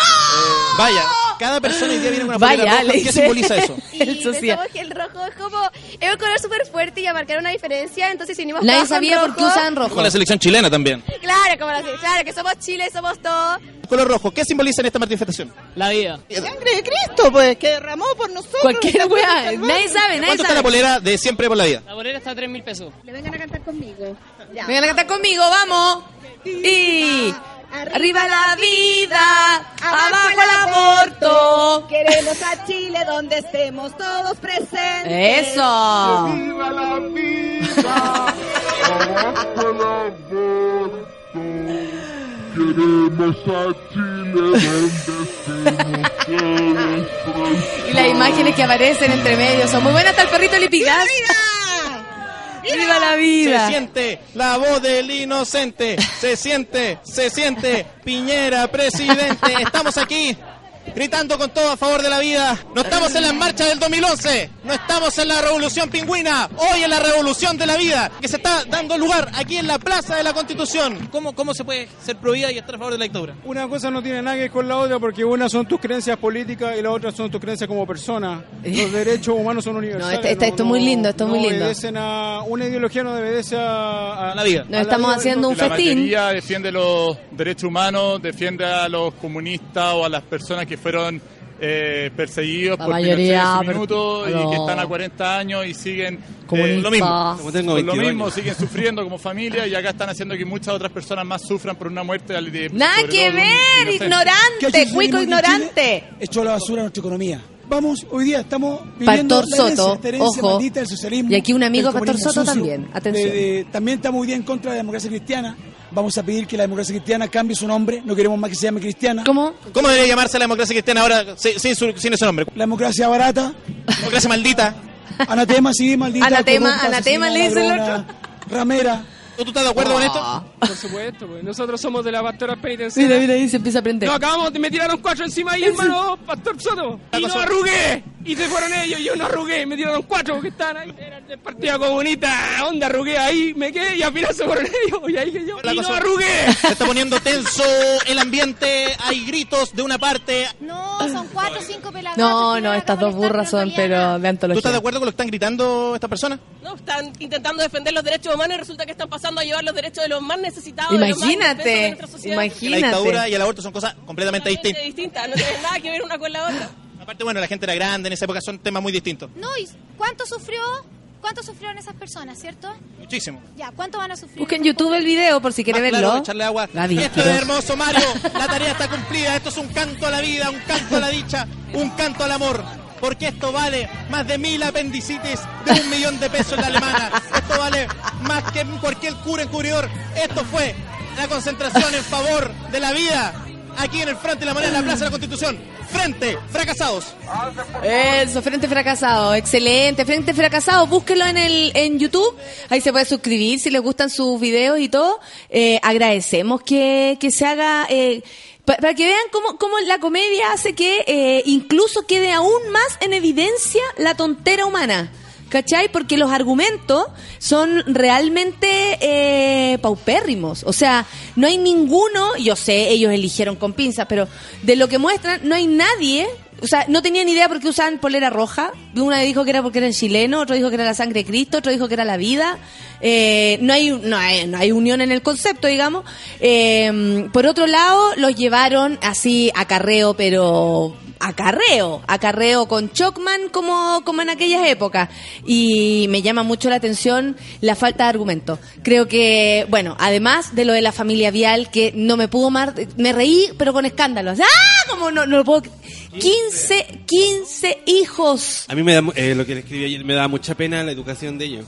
Vaya, cada persona hoy día viene con una Vaya, polera roja. le ¿Qué dice. simboliza eso? El social. pensamos que el rojo es como, es un color súper fuerte y a marcar una diferencia, entonces si unimos Nadie todos con sabía por qué rojo- usaban rojo. Como la selección chilena también. Claro, como la, claro, que somos Chile, somos todos. Color rojo, ¿qué simboliza en esta manifestación? La vida. Sangre de Cristo, pues, que derramó por nosotros. Cualquier weá, nadie sabe, nadie ¿Cuánto está la sabe. polera de siempre por la vida? La bolera está a 3 mil pesos. Le vengan a cantar conmigo. Ya. Vengan a cantar conmigo, vamos. Y arriba la vida, abajo el aborto. Queremos a Chile donde estemos todos presentes. Eso. Y las imágenes que aparecen entre medio son muy buenas. Hasta el perrito Lipigas. ¡Viva la Se vida! siente la voz del inocente. Se siente, se siente Piñera, presidente. Estamos aquí gritando con todo a favor de la vida. No estamos en la marcha del 2011, no estamos en la revolución pingüina, hoy en la revolución de la vida, que se está dando lugar aquí en la Plaza de la Constitución. ¿Cómo, cómo se puede ser prohibida y estar a favor de la dictadura? Una cosa no tiene nada que ver con la otra porque una son tus creencias políticas y la otra son tus creencias como persona. Los derechos humanos son universales. esto- es muy lindo, esto es no muy lindo. obedecen a, una ideología no obedece a, a, la vida. Nos estamos haciendo un la festín. mayoría defiende los derechos humanos, defiende a los comunistas o a las personas que fueron eh, perseguidos La por mayoría, su pero- minuto y no. que están a 40 años y siguen eh, lo mismo. Como tengo lo 22 mismo, años. siguen sufriendo como familia y acá están haciendo que muchas otras personas más sufran por una muerte de- de- Nada que un ver. ¿Qué ignorante, cuico ignorante. Echó a la basura nuestra economía. Vamos, hoy día estamos viviendo Pastor Soto, ojo. maldita del socialismo. Y aquí un amigo, Pastor Soto, sucio. también. Atención. De- de- también estamos hoy día en contra de la democracia cristiana. Vamos a pedir que la democracia cristiana cambie su nombre. No queremos más que se llame cristiana. ¿Cómo? ¿Cómo debería llamarse la democracia cristiana ahora sin, sin su- sin ese nombre? La democracia barata. Democracia maldita. Anatema, sí, maldita. Anatema, corrupta, anatema, le dice el ladrona, Ramera. ¿Tú estás de acuerdo con esto? Por supuesto, pues. nosotros somos de la pastora penitenciaria. Mira, mira, ahí se empieza a aprender. No, acabamos de me tiraron cuatro encima ahí, hermano, Pastor Soto. Y no arrugué. Y se fueron ellos, yo no arrugué. Me tiraron cuatro porque estaban ahí. Eran del Partido Comunista. ¿Dónde arrugué? Ahí me quedé y al final se fueron ellos. Y ahí que yo. La Y no cosa- arrugué. Se está poniendo tenso el ambiente, hay gritos de una parte. No, son cuatro o cinco pelados. No, no, estas dos burras son, pero de ¿Tú antología. estás de acuerdo con lo que están gritando estas personas? No, están intentando defender los derechos humanos y resulta que están pasando a llevar los derechos de los más necesitados. de los más indefensos de Imagínate, nuestra sociedad. Que la dictadura y el aborto son cosas completamente distintas. distintas, no tienen nada que ver una con la otra. Aparte, bueno, la gente era grande en esa época, son temas muy distintos. No, ¿y cuánto sufrió? ¿Cuánto sufrieron esas personas, cierto? Muchísimo. Ya, ¿cuánto van a sufrir? Busquen en YouTube el video por si quieren Más verlo. claro, echarle agua. Gaby, Esto es hermoso, Mario. La tarea está cumplida. Esto es un canto a la vida, un canto a la dicha, un canto al amor. Porque esto vale más de mil apendicitis de un millón de pesos en la alemana. Esto vale más que cualquier cura encubridor. Esto fue la concentración en favor de la vida. Aquí en el frente de la moneda en la Plaza de la Constitución. Frente, fracasados. Eso, Frente Fracasado, excelente, Frente Fracasado, búsquelo en el en YouTube, ahí se puede suscribir si les gustan sus videos y todo. Eh, agradecemos que, que se haga, eh, para que vean cómo, cómo la comedia hace que eh, incluso quede aún más en evidencia la tontera humana. ¿Cachai? Porque los argumentos son realmente eh, paupérrimos. O sea, no hay ninguno, yo sé, ellos eligieron con pinzas, pero de lo que muestran, no hay nadie. O sea, no tenían idea por qué usaban polera roja. Una dijo que era porque eran chilenos, otro dijo que era la sangre de Cristo, otro dijo que era la vida. Eh, no, hay, no, hay, no hay unión en el concepto, digamos. Eh, por otro lado, los llevaron así a carreo, pero acarreo, acarreo con Chocman como, como en aquellas épocas. Y me llama mucho la atención la falta de argumento. Creo que, bueno, además de lo de la familia Vial, que no me pudo más, me reí, pero con escándalos. ¡Ah! Como no, no lo puedo. 15, 15 hijos. A mí me da, eh, lo que le escribí ayer, me da mucha pena la educación de ellos.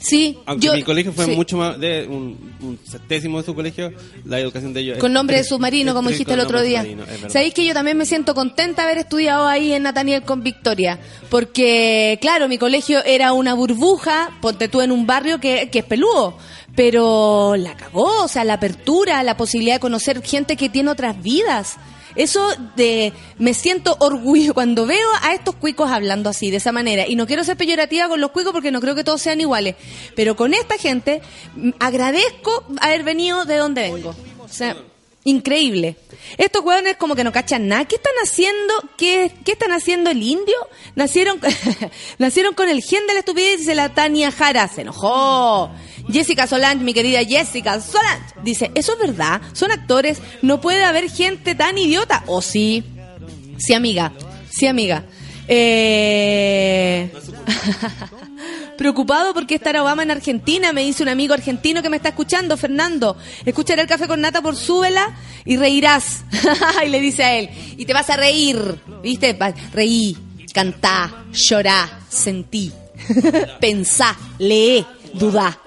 Sí, Aunque yo- mi colegio fue sí. mucho más de un, un centésimo de su colegio, la educación de ellos. Con es nombre de tres- submarino, es como dijiste el otro día. es. Sabéis que yo también me siento contenta de haber estudiado ahí en Nathaniel con Victoria. Porque, claro, mi colegio era una burbuja, ponte tú en un barrio que, que es peludo. Pero la cagó, o sea, la apertura, la posibilidad de conocer gente que tiene otras vidas. Eso de me siento orgullo cuando veo a estos cuicos hablando así, de esa manera. Y no quiero ser peyorativa con los cuicos porque no creo que todos sean iguales. Pero con esta gente agradezco haber venido de donde vengo. O sea, increíble. Estos hueones como que no cachan nada. ¿Qué están haciendo? ¿Qué, qué están haciendo el indio? Nacieron, nacieron con el gen de la estupidez, dice la Tania Jara. Se enojó. Jessica Solange, mi querida Jessica Solange, dice, ¿eso es verdad? ¿Son actores? ¿No puede haber gente tan idiota? ¿O sí? Sí, amiga. Sí, amiga. Eh... Preocupado porque estará Obama en Argentina, me dice un amigo argentino que me está escuchando, Fernando. Escucharé el café con nata por súbela y reirás. y le dice a él, y te vas a reír, ¿viste? Reí, cantá, llorá, sentí, pensá, lee, dudá.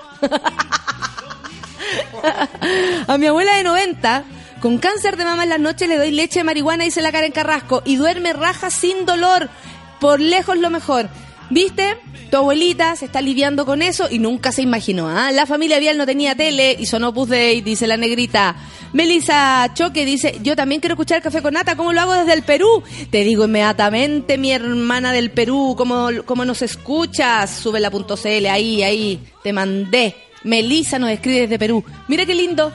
A mi abuela de 90, con cáncer de mama en las noches, le doy leche de marihuana, dice la Karen Carrasco, y duerme raja sin dolor. Por lejos lo mejor. ¿Viste? Tu abuelita se está aliviando con eso y nunca se imaginó. ¿ah? La familia Vial no tenía tele y sonó Opus Dei, dice la negrita. Melissa Choque dice, yo también quiero escuchar Café con Nata, ¿cómo lo hago desde el Perú? Te digo inmediatamente, mi hermana del Perú, ¿cómo, cómo nos escuchas? Sube la CL, ahí, ahí, te mandé. Melissa nos escribe desde Perú. Mira qué lindo.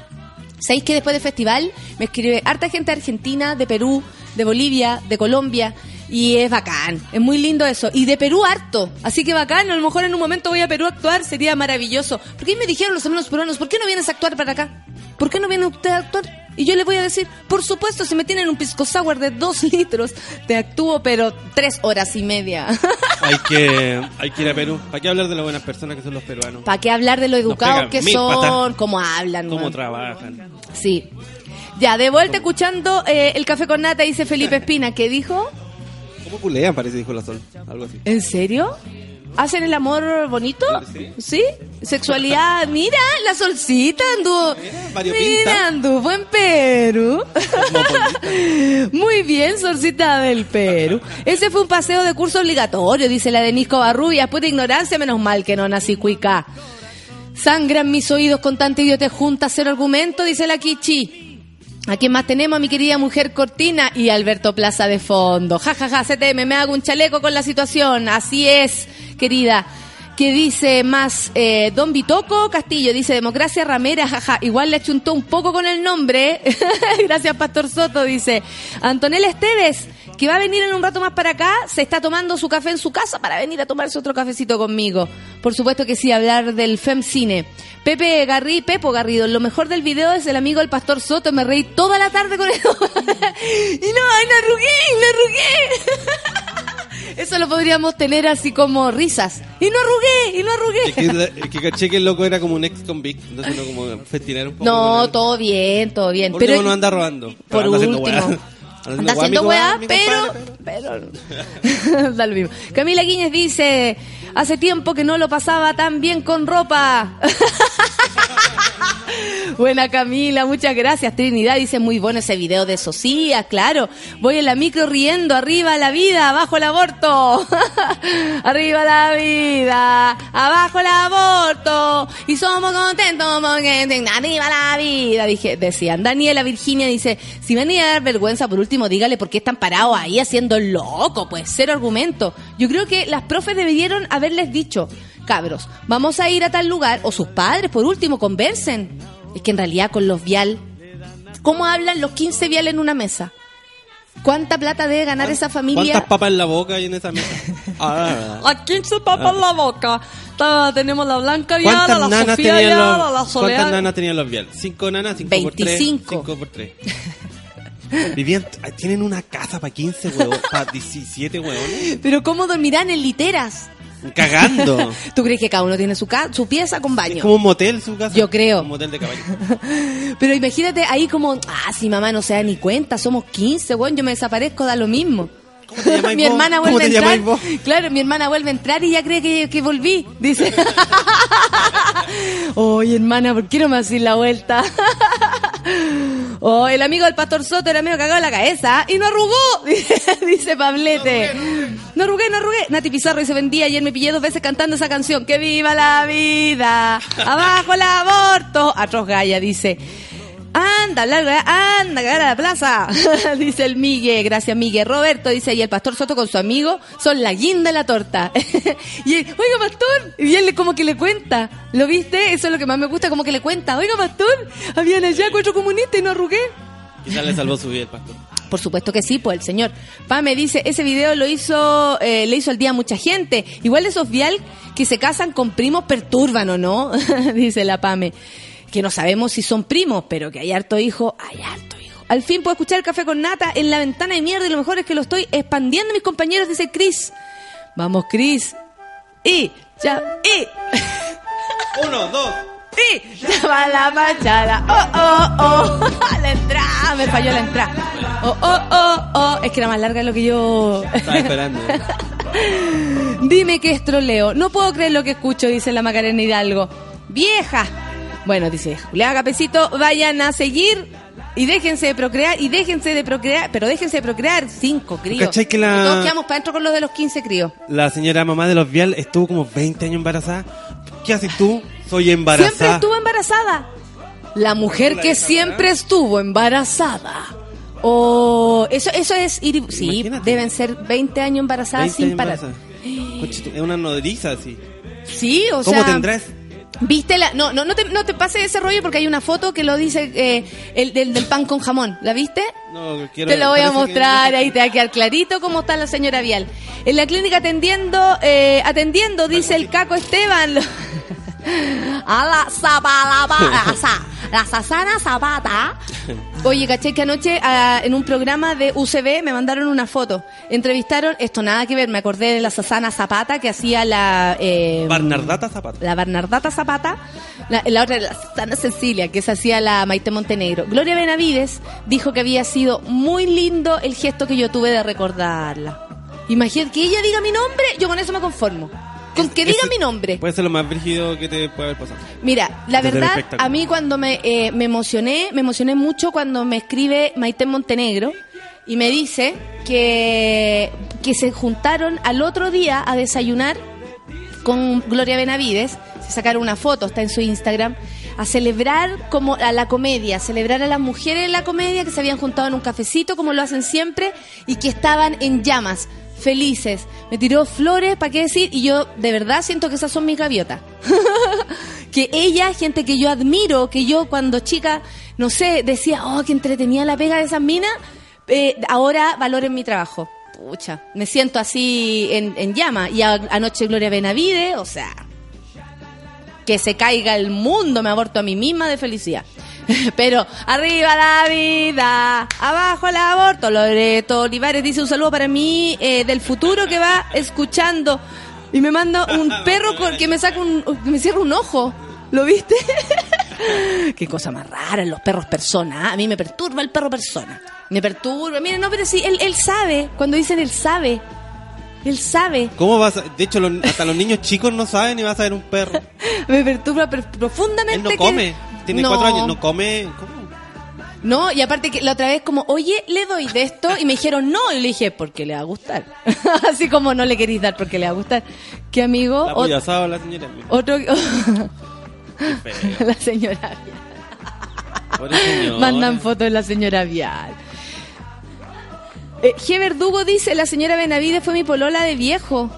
¿Sabéis que después del festival me escribe harta gente de Argentina, de Perú, de Bolivia, de Colombia? Y es bacán, es muy lindo eso. Y de Perú harto. Así que bacán, a lo mejor en un momento voy a Perú a actuar, sería maravilloso. Porque ahí me dijeron los hermanos peruanos, ¿por qué no vienes a actuar para acá? ¿Por qué no viene usted a actuar? Y yo le voy a decir, por supuesto, si me tienen un pisco sour de dos litros, te actúo, pero tres horas y media. Hay que, hay que ir a Perú. ¿Para qué hablar de las buenas personas que son los peruanos? ¿Para qué hablar de lo educados que son? patas. ¿Cómo hablan? ¿Cómo trabajan? Sí. Ya, de vuelta escuchando eh, el café con nata, dice Felipe Espina. ¿Qué dijo? Parece, dijo la Sol. Algo así. ¿En serio? ¿Hacen el amor bonito? ¿Sí? ¿Sexualidad? Mira, la solcita anduvo. Mira, anduvo en Perú. Muy bien, solcita del Perú. Ese fue un paseo de curso obligatorio, dice la de Nisco Barrubia. Después de ignorancia, menos mal que no nací cuica. Sangran mis oídos con tanta idiotez junta, cero argumento, dice la Kichi. ¿A quién más tenemos? A mi querida mujer Cortina y Alberto Plaza de fondo. Ja, ja, ja, CTM, me hago un chaleco con la situación. Así es, querida. Que dice más eh, Don Bitoco Castillo, dice democracia ramera, jaja, igual le achuntó un poco con el nombre. Gracias, Pastor Soto, dice. Antonella Esteves, que va a venir en un rato más para acá, se está tomando su café en su casa para venir a tomarse otro cafecito conmigo. Por supuesto que sí, hablar del FemCine. Pepe Garri, Pepo Garrido, lo mejor del video es el amigo del Pastor Soto, me reí toda la tarde con él. y no, no arrugué, no arrugué. Eso lo podríamos tener así como risas. Y no arrugué, y no arrugué. Es que, la- es que caché que el loco era como un ex convict, entonces no como festinar un poco. No, todo bien, todo bien. Por Pero último no anda robando. por anda último. Anda haciendo weá, pero, pero, da lo mismo. Camila Guiñez dice, hace tiempo que no lo pasaba tan bien con ropa. Buena Camila, muchas gracias. Trinidad dice muy bueno ese video de Socia, claro. Voy en la micro riendo, arriba la vida, abajo el aborto. arriba la vida, abajo el aborto. Y somos contentos arriba la vida. Dije, decían. Daniela Virginia dice, si van a dar vergüenza, por último, dígale por qué están parados ahí haciendo loco, pues cero argumento. Yo creo que las profes debieron haberles dicho, cabros, vamos a ir a tal lugar, o sus padres, por último, conversen. Es que en realidad con los vial, ¿cómo hablan los 15 vial en una mesa? ¿Cuánta plata debe ganar esa familia? ¿Cuántas papas en la boca hay en esa mesa? Ah, A 15 papas en la boca. Ta- tenemos la Blanca Vial, ¿Cuántas la nanas Sofía tenían Vial, los, la ¿Cuántas Soledad. nanas tenían los vial? ¿Cinco nanas? ¿Cinco por tres? 25. Cinco por tres. Vivían, tienen una casa para 15 huevos, para 17 huevones. Pero ¿cómo dormirán en literas? Cagando. ¿Tú crees que cada uno tiene su, ca- su pieza con baño? Es como un motel su casa. Yo creo. Un motel de caballo. Pero imagínate ahí como, ah, si mamá no se da ni cuenta, somos 15, bueno, yo me desaparezco, da lo mismo. llamáis mi vos? hermana ¿Cómo vuelve a entrar. vos? Claro, mi hermana vuelve a entrar y ya cree que, que volví. Dice, oye hermana, ¿por qué no me haces la vuelta? Oh, el amigo del pastor Soto era medio cagado en la cabeza y no arrugó, dice, Pablete. No arrugué, no arrugué. Nati Pizarro y se vendía ayer me pillé dos veces cantando esa canción. ¡Que viva la vida! ¡Abajo el aborto! Atroz Gaya dice. Anda, larga, anda, cagar a la plaza, dice el Migue, gracias Migue. Roberto dice, y el pastor Soto con su amigo son la guinda de la torta. y él, oiga pastor, y él como que le cuenta, ¿lo viste? Eso es lo que más me gusta, como que le cuenta, oiga pastor, habían allá cuatro comunistas y no arrugué. Quizás le salvó su vida el pastor. Por supuesto que sí, pues el señor. Pame dice, ese video lo hizo, eh, le hizo al día a mucha gente. Igual esos vial que se casan con primos perturban o no, dice la Pame. Que no sabemos si son primos, pero que hay harto hijo, hay harto hijo. Al fin puedo escuchar el café con nata en la ventana de mierda y lo mejor es que lo estoy expandiendo mis compañeros, dice Chris. Vamos, Chris. Y, ya, y. Uno, dos. Y ya va la machada. Oh, oh, oh. La entrada, me falló la entrada. Oh, oh, oh, oh. Es que era más larga de lo que yo. Estaba esperando. Dime que es troleo. No puedo creer lo que escucho, dice la Macarena Hidalgo. ¡Vieja! Bueno, dice Julián Capecito, vayan a seguir y déjense de procrear y déjense de procrear, pero déjense de procrear cinco críos. ¿Cachai que la- Todos quedamos para adentro con los de los 15 críos. La señora mamá de los vial estuvo como 20 años embarazada. ¿Qué haces tú? Soy embarazada. Siempre estuvo embarazada. La mujer que siempre estuvo embarazada. O eso eso es ir sí, Imagínate. deben ser 20 años embarazadas 20 sin parar. embarazada. Conchito, Es una nodriza así. Sí, o ¿Cómo sea, tendrás? ¿Viste la no no no te no te pases ese rollo porque hay una foto que lo dice eh, el del, del pan con jamón. ¿La viste? No, quiero Te lo voy a parece que- mostrar, ahí te va a quedar clarito cómo está la señora Vial. En la clínica atendiendo, eh, atendiendo, dice el Caco Esteban. A la zapata, la, sa- la Sasana Zapata. Oye, caché que anoche ah, en un programa de UCB me mandaron una foto. Entrevistaron, esto nada que ver, me acordé de la Sasana Zapata que hacía la... eh, Barnardata Zapata. la Bernardata Zapata, la, la otra la Sana Cecilia, que se hacía la Maite Montenegro. Gloria Benavides dijo que había sido muy lindo el gesto que yo tuve de recordarla. Imagínate que ella diga mi nombre, yo con eso me conformo. Con que diga Ese mi nombre. Puede ser lo más brígido que te puede haber pasado. Mira, la Desde verdad, a mí cuando me, eh, me emocioné, me emocioné mucho cuando me escribe Maite Montenegro y me dice que, que se juntaron al otro día a desayunar con Gloria Benavides, se sacaron una foto, está en su Instagram, a celebrar como a la comedia, a celebrar a las mujeres de la comedia que se habían juntado en un cafecito como lo hacen siempre y que estaban en llamas, felices. Me tiró flores, ¿para qué decir? Y yo de verdad siento que esas son mis gaviotas. que ella, gente que yo admiro, que yo cuando chica, no sé, decía, oh, que entretenía la pega de esas minas, eh, ahora valoren mi trabajo. Pucha, me siento así en, en llama. Y a- anoche Gloria Benavide, o sea, que se caiga el mundo, me aborto a mí misma de felicidad. Pero arriba la vida, abajo el aborto. Loreto Olivares dice un saludo para mí eh, del futuro que va escuchando y me manda un perro que me saca un, me cierra un ojo. ¿Lo viste? Qué cosa más rara, los perros persona. ¿ah? A mí me perturba el perro persona. Me perturba. Miren, no, pero sí, él, él sabe. Cuando dicen él sabe. Él sabe. ¿Cómo vas a- De hecho, los- hasta los niños chicos no saben ni vas a ver un perro. Me perturba per- profundamente. Él no que- come. Tiene No. cuatro años, no come. ¿Cómo? No, y aparte que la otra vez como, oye, le doy de esto, y me dijeron no, y le dije, porque le va a gustar. Así como no le queréis dar porque le va a gustar. ¿Qué amigo? La Ot- polla asada o la señora. otro... La señora señora. Mandan fotos de la señora Vial. Eh, G. Verdugo dice, la señora Benavides fue mi polola de viejo.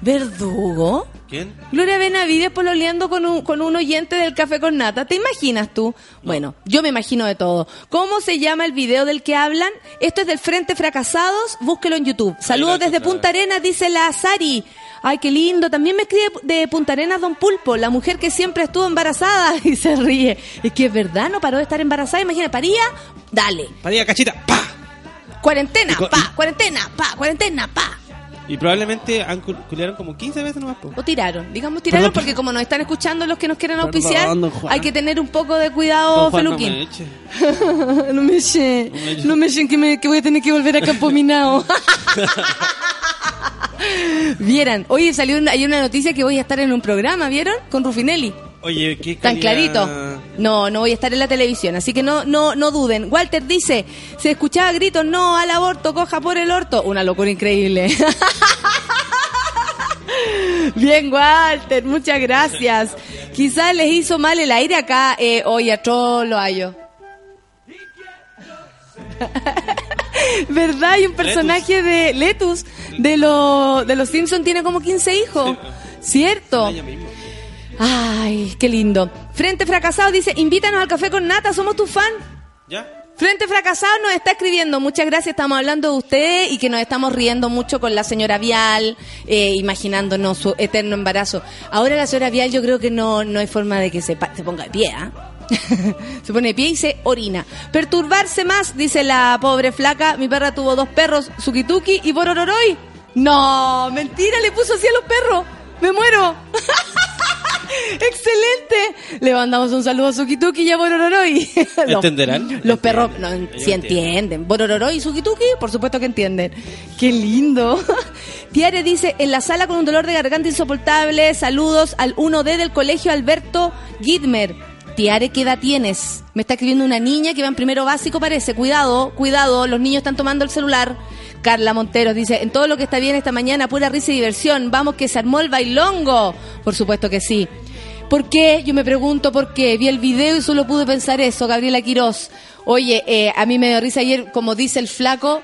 ¿Verdugo? ¿Quién? Gloria Benavides pololeando con un, con un oyente del café con nata. ¿Te imaginas tú? Bueno, yo me imagino de todo. ¿Cómo se llama el video del que hablan? Esto es del Frente Fracasados. Búsquelo en YouTube. Saludos desde Punta Arenas, dice la Sari. Ay, qué lindo. También me escribe de Punta Arenas Don Pulpo, la mujer que siempre estuvo embarazada y se ríe. Es que es verdad, no paró de estar embarazada. Imagina, paría, dale. Paría cachita, pa. Cuarentena, pa, cuarentena, pa, cuarentena, pa. Y probablemente han cul- culiaron como 15 veces nomás. po. O tiraron, digamos tiraron Perdón. porque como nos están escuchando los que nos quieren auspiciar, hay que tener un poco de cuidado, no Feluquín. me eche. no me echen, no me echen que, me- que voy a tener que volver a Campo Minao. Vieran, oye, salió una, hay una noticia que voy a estar en un programa, ¿vieron? Con Rufinelli. Oye, qué Tan calidad. clarito. No, no voy a estar en la televisión, así que no, no, no duden. Walter dice, se escuchaba gritos, no al aborto, coja por el orto. Una locura increíble. Bien, Walter, muchas gracias. Quizás les hizo mal el aire acá. Eh, oye, a todos lo hallo. ¿Verdad? Hay un personaje de Letus de, lo- de los Simpsons, tiene como 15 hijos. ¿Cierto? Ay, qué lindo. Frente Fracasado dice, invítanos al café con nata, somos tu fan. ¿Ya? Frente Fracasado nos está escribiendo, muchas gracias, estamos hablando de usted y que nos estamos riendo mucho con la señora Vial, eh, imaginándonos su eterno embarazo. Ahora la señora Vial yo creo que no, no hay forma de que se, ponga de pie, ¿ah? se pone de pie y se orina. Perturbarse más, dice la pobre flaca, mi perra tuvo dos perros, Sukituki y Borororoy. No, mentira, le puso así a los perros. Me muero. Excelente. Le mandamos un saludo a Sukituki y a Borororoy. Los- ¿Entenderán? Los perros, no, sí entienden. Borororoy y Sukituki, por supuesto que entienden. Qué lindo. Tiare dice, en la sala con un dolor de garganta insoportable, saludos al 1D del colegio Alberto Gidmer. Tiare, ¿qué edad tienes? Me está escribiendo una niña que va en primero básico, parece. Cuidado, cuidado, los niños están tomando el celular. Carla Monteros dice, en todo lo que está bien esta mañana, pura risa y diversión. Vamos que se armó el bailongo. Por supuesto que sí. ¿Por qué? Yo me pregunto por qué. Vi el video y solo pude pensar eso, Gabriela Quiroz. Oye, eh, a mí me dio risa ayer, como dice el flaco,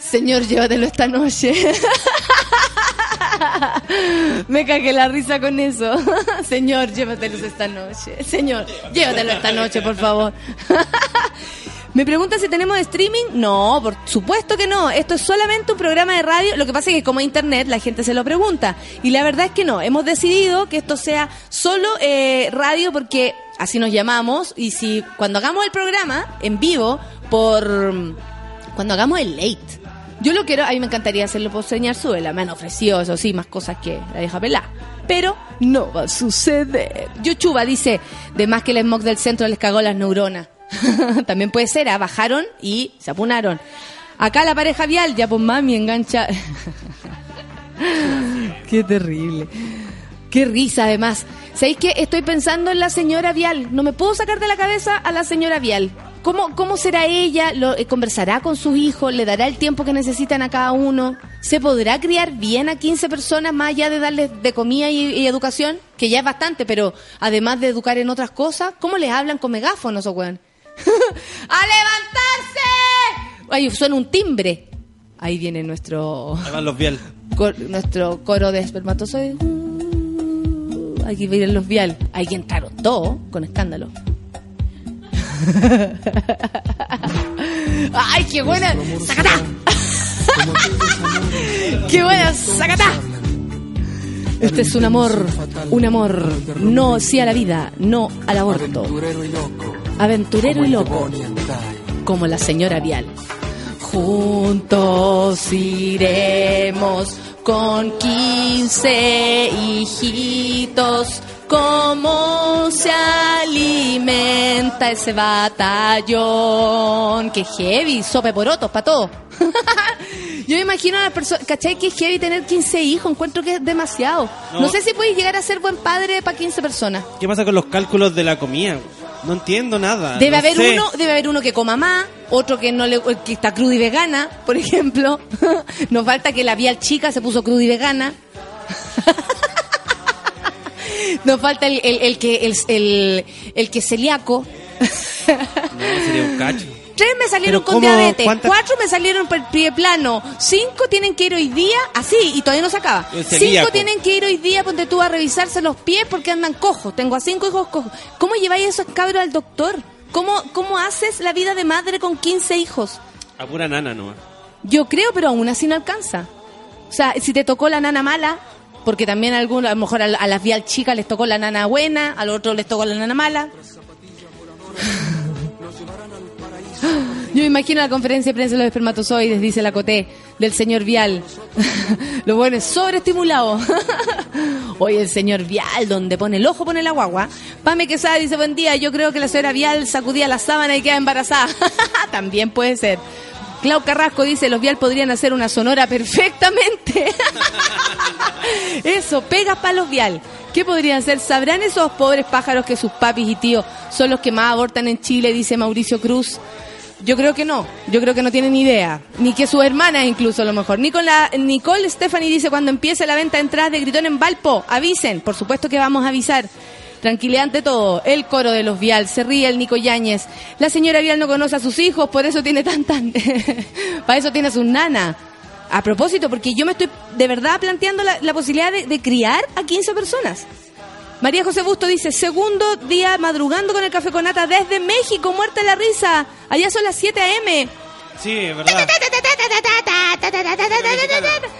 señor, llévatelo esta noche. me cagué la risa con eso. señor, llévatelo esta noche. Señor, llévatelo esta noche, por favor. Me pregunta si tenemos streaming. No, por supuesto que no. Esto es solamente un programa de radio. Lo que pasa es que como internet la gente se lo pregunta. Y la verdad es que no. Hemos decidido que esto sea solo eh, radio porque así nos llamamos. Y si cuando hagamos el programa en vivo, por cuando hagamos el late. Yo lo quiero, a mí me encantaría hacerlo por señal suela. Me han ofrecido, eso sí, más cosas que la deja pelar. Pero no va a suceder. Yuchuba dice, de más que el smog del centro les cagó las neuronas. También puede ser, ¿ah? bajaron y se apunaron. Acá la pareja vial, ya pues mami engancha. Qué terrible. Qué risa además. ¿Sabéis que estoy pensando en la señora Vial? No me puedo sacar de la cabeza a la señora Vial. ¿Cómo, cómo será ella? ¿Lo, eh, ¿Conversará con sus hijos? ¿Le dará el tiempo que necesitan a cada uno? ¿Se podrá criar bien a 15 personas más allá de darles de comida y, y educación? Que ya es bastante, pero además de educar en otras cosas, ¿cómo les hablan con megáfonos o weón? ¡A levantarse! Ay, suena un timbre. Ahí viene nuestro Ahí van los vial. cor- nuestro coro de espermatozoides. Uh, Aquí vienen los vial. Ahí entraron todos con escándalo. ¡Ay, qué buena! ¡Sacatá! ¡Qué buena! ¡Sacatá! Este es un amor, un amor, no sí a la vida, no al aborto. Aventurero y loco, como la señora Vial. Juntos iremos con 15 hijitos. ¿Cómo se alimenta ese batallón? Que heavy, sope porotos para todo. Yo me imagino a las personas, ¿cachai? Que es heavy tener 15 hijos, encuentro que es demasiado. No, No. sé si puedes llegar a ser buen padre para 15 personas. ¿Qué pasa con los cálculos de la comida? No entiendo nada. Debe no haber sé. uno, debe haber uno que coma más, otro que no le que está cruda y vegana, por ejemplo. Nos falta que la vial chica se puso cruda y vegana. Nos falta el, el, el que el, el, el que celíaco. No, sería un cacho. Tres me salieron con ¿cómo? diabetes, ¿Cuántas? cuatro me salieron por pie plano, cinco tienen que ir hoy día, así, y todavía no se acaba. Cinco tienen que ir hoy día, ponte tú a revisarse los pies porque andan cojos. Tengo a cinco hijos cojos. ¿Cómo lleváis esos cabros al doctor? ¿Cómo, ¿Cómo haces la vida de madre con 15 hijos? A pura nana nomás. Yo creo, pero aún así no alcanza. O sea, si te tocó la nana mala, porque también a, algunos, a lo mejor a, a las vial chicas les tocó la nana buena, a los otros les tocó la nana mala. Yo me imagino la conferencia de prensa de los espermatozoides, dice la Coté, del señor Vial. Lo bueno es sobreestimulado. Hoy el señor Vial, donde pone el ojo, pone la guagua. Pame Quesada dice, buen día, yo creo que la señora Vial sacudía la sábana y queda embarazada. También puede ser. Clau Carrasco dice, los Vial podrían hacer una sonora perfectamente. Eso, pegas para los Vial. ¿Qué podrían hacer? ¿Sabrán esos pobres pájaros que sus papis y tíos son los que más abortan en Chile? Dice Mauricio Cruz. Yo creo que no, yo creo que no tienen idea, ni que sus hermanas incluso a lo mejor. Nicola, Nicole Stephanie dice, cuando empiece la venta de entradas de Gritón en Valpo, avisen, por supuesto que vamos a avisar. Tranquilidad ante todo, el coro de los Vial, se ríe el Nico Yáñez. La señora Vial no conoce a sus hijos, por eso tiene tantas... Para eso tiene a sus nanas. A propósito, porque yo me estoy de verdad planteando la, la posibilidad de, de criar a 15 personas. María José Busto dice, segundo día madrugando con el café con nata desde México, muerta la risa. Allá son las 7 a.m. Sí, es verdad.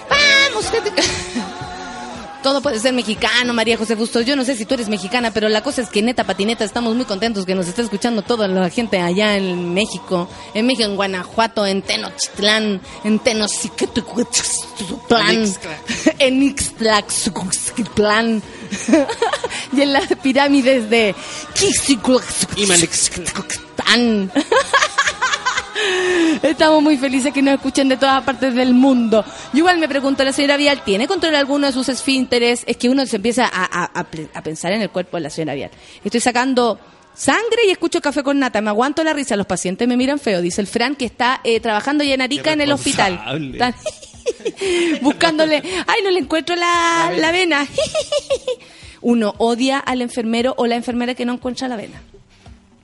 Vamos. Todo puede ser mexicano, María José Busto. Yo no sé si tú eres mexicana, pero la cosa es que neta patineta estamos muy contentos que nos esté escuchando toda la gente allá en México, en México, en Guanajuato, en Tenochtitlán, en Tenochtitlan, en Ixtlaxuclan y en las pirámides de Quixicuactan. Estamos muy felices que nos escuchen de todas partes del mundo. Yo igual me pregunto, ¿la señora Vial tiene control alguno de sus esfínteres? Es que uno se empieza a, pensar en el cuerpo de la señora Vial. Estoy sacando sangre y escucho café con nata. Me aguanto la risa. Los pacientes me miran feo. Dice el Fran que está eh, trabajando ya en Arica en el hospital. Buscándole. Ay, no le encuentro la, la vena. uno odia al enfermero o la enfermera que no encuentra la vena.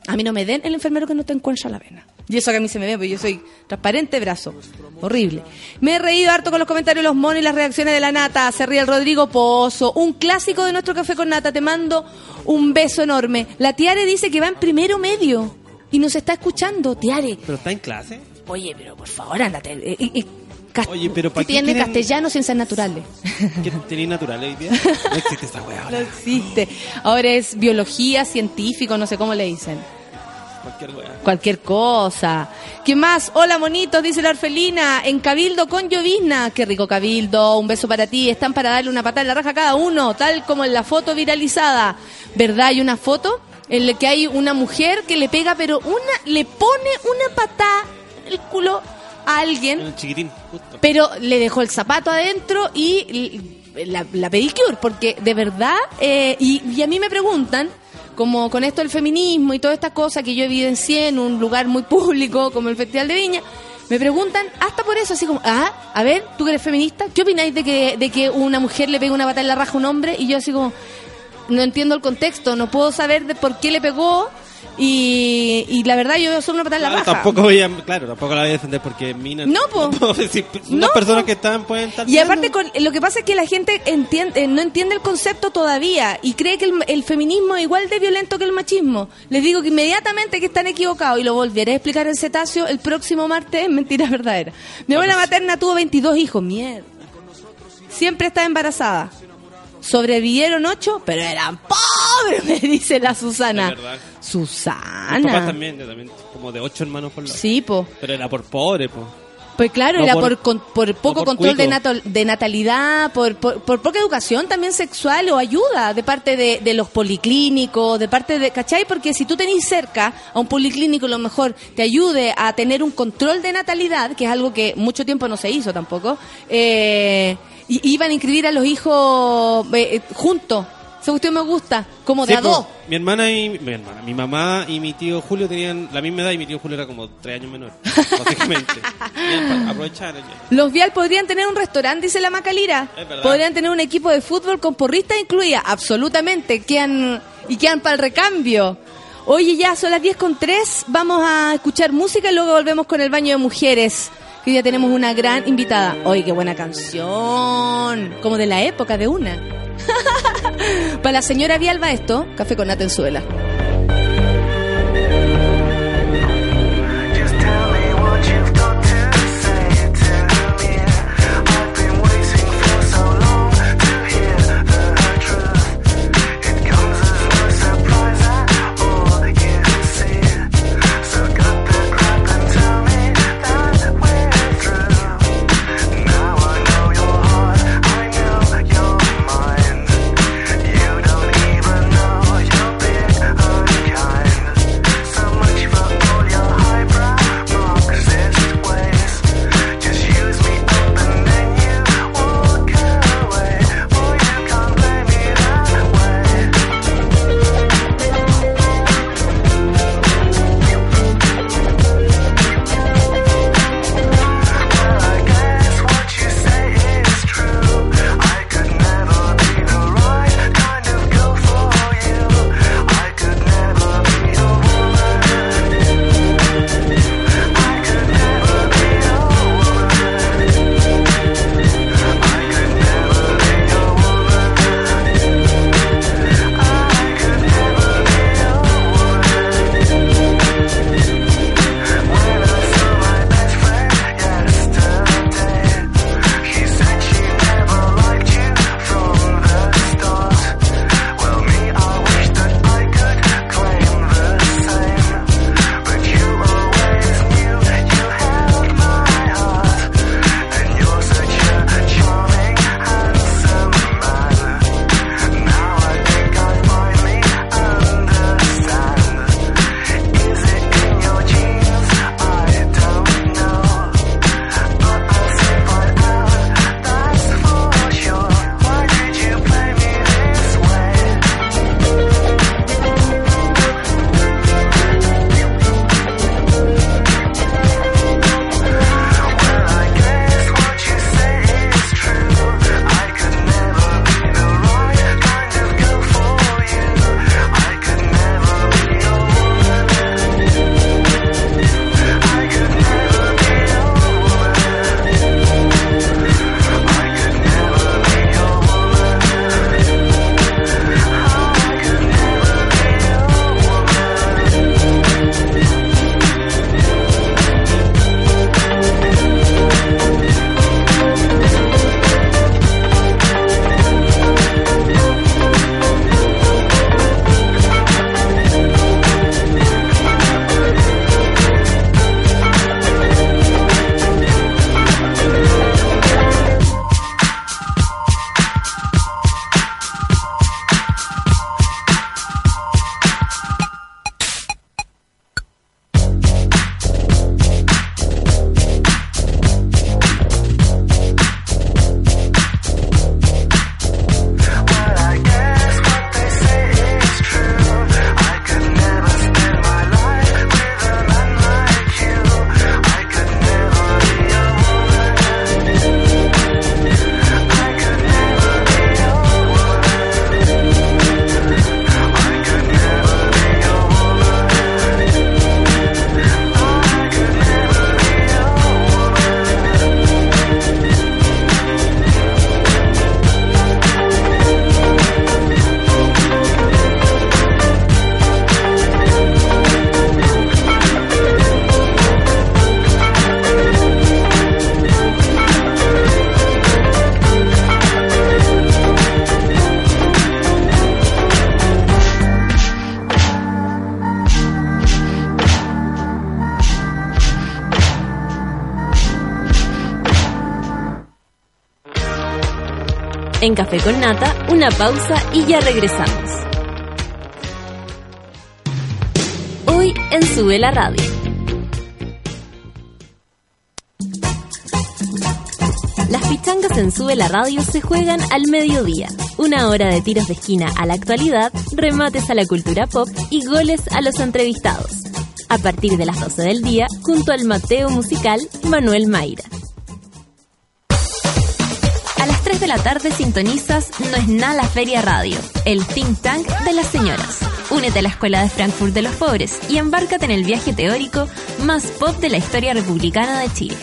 A mí no me den el enfermero que no te encuentra la vena. Y eso que a mí se me ve, porque yo soy transparente brazo. Horrible. Me he reído harto con los comentarios de los monos y las reacciones de la nata. Se ríe el Rodrigo Pozo. Un clásico de nuestro café con nata. Te mando un beso enorme. La Tiare dice que va en primero medio. Y nos está escuchando, Tiare. ¿Pero está en clase? Oye, pero por favor, ándate. Oye, pero ¿Qué ¿para qué tiene castellano ciencias naturales? ¿Qué tenéis natural hoy día? No existe esa weá No existe. Ahora es biología, científico, no sé cómo le dicen. Cualquier weá. Cualquier cosa. ¿Qué más? Hola, monitos, dice la orfelina. En Cabildo con llovizna. Qué rico Cabildo. Un beso para ti. Están para darle una patada en la raja a cada uno, tal como en la foto viralizada. ¿Verdad? Hay una foto en la que hay una mujer que le pega, pero una le pone una patada el culo a alguien chiquitín, justo. pero le dejó el zapato adentro y la, la pedicure, porque de verdad, eh, y, y a mí me preguntan, como con esto del feminismo y toda esta cosa que yo evidencié en un lugar muy público como el Festival de Viña, me preguntan hasta por eso, así como, ah, a ver, tú que eres feminista, ¿qué opináis de que, de que una mujer le pegue una patada en la raja a un hombre? Y yo así como, no entiendo el contexto, no puedo saber de por qué le pegó y, y la verdad yo solo una patada en la raja. tampoco voy a, claro, tampoco la voy a defender porque mina. No, po. puedo decir, son las personas que están pueden estar Y aparte, con, lo que pasa es que la gente entiende, eh, no entiende el concepto todavía y cree que el, el feminismo es igual de violento que el machismo. Les digo que inmediatamente que están equivocados y lo volveré a explicar en cetáceo el próximo martes en Mentiras Verdaderas. Mi abuela materna tuvo 22 hijos, mierda. Siempre está embarazada. Sobrevivieron ocho, pero eran pobres, me dice la Susana. Es verdad. Mis papás Susana. también, también, como de ocho hermanos por lado. Sí, po. Pero era por pobre, po. Pues claro, No era por- por, con- por poco por control de, natal- de natalidad, por, por, por poca educación también sexual o ayuda de parte de, de los policlínicos, de parte de, ¿cachai? Porque si tú tenés cerca a un policlínico, a lo mejor te ayude a tener un control de natalidad, que es algo que mucho tiempo no se hizo tampoco, eh, y iban a inscribir a los hijos eh, eh, juntos. Esa cuestión me gusta, como de Sí, a dos. Mi hermana y mi hermana, mi mamá y mi tío Julio tenían la misma edad y mi tío Julio era como tres años menor, básicamente. Aprovechar. Los Vial podrían tener un restaurante, dice la Macalira. Podrían tener un equipo de fútbol con porristas incluida. Absolutamente. Quedan, y quedan para el recambio. Oye, ya son las 10 con 3. Vamos a escuchar música y luego volvemos con el baño de mujeres. Que ya tenemos una gran invitada. Oye, qué buena canción. Como de la época de una. para la señora Vial va esto. Café con Natenzuela. En Café con Nata, una pausa y ya regresamos. Hoy en Sube la Radio. Las pichangas en Sube la Radio se juegan al mediodía. Una hora de tiros de esquina a la actualidad, remates a la cultura pop y goles a los entrevistados. A partir de las 12 del día, junto al Mateo musical Manuel Mayra. A las 3 de la tarde sintonizas No es nada la Feria Radio, el think tank de las señoras. Únete a la Escuela de Frankfurt de los Pobres y embárcate en el viaje teórico más pop de la historia republicana de Chile.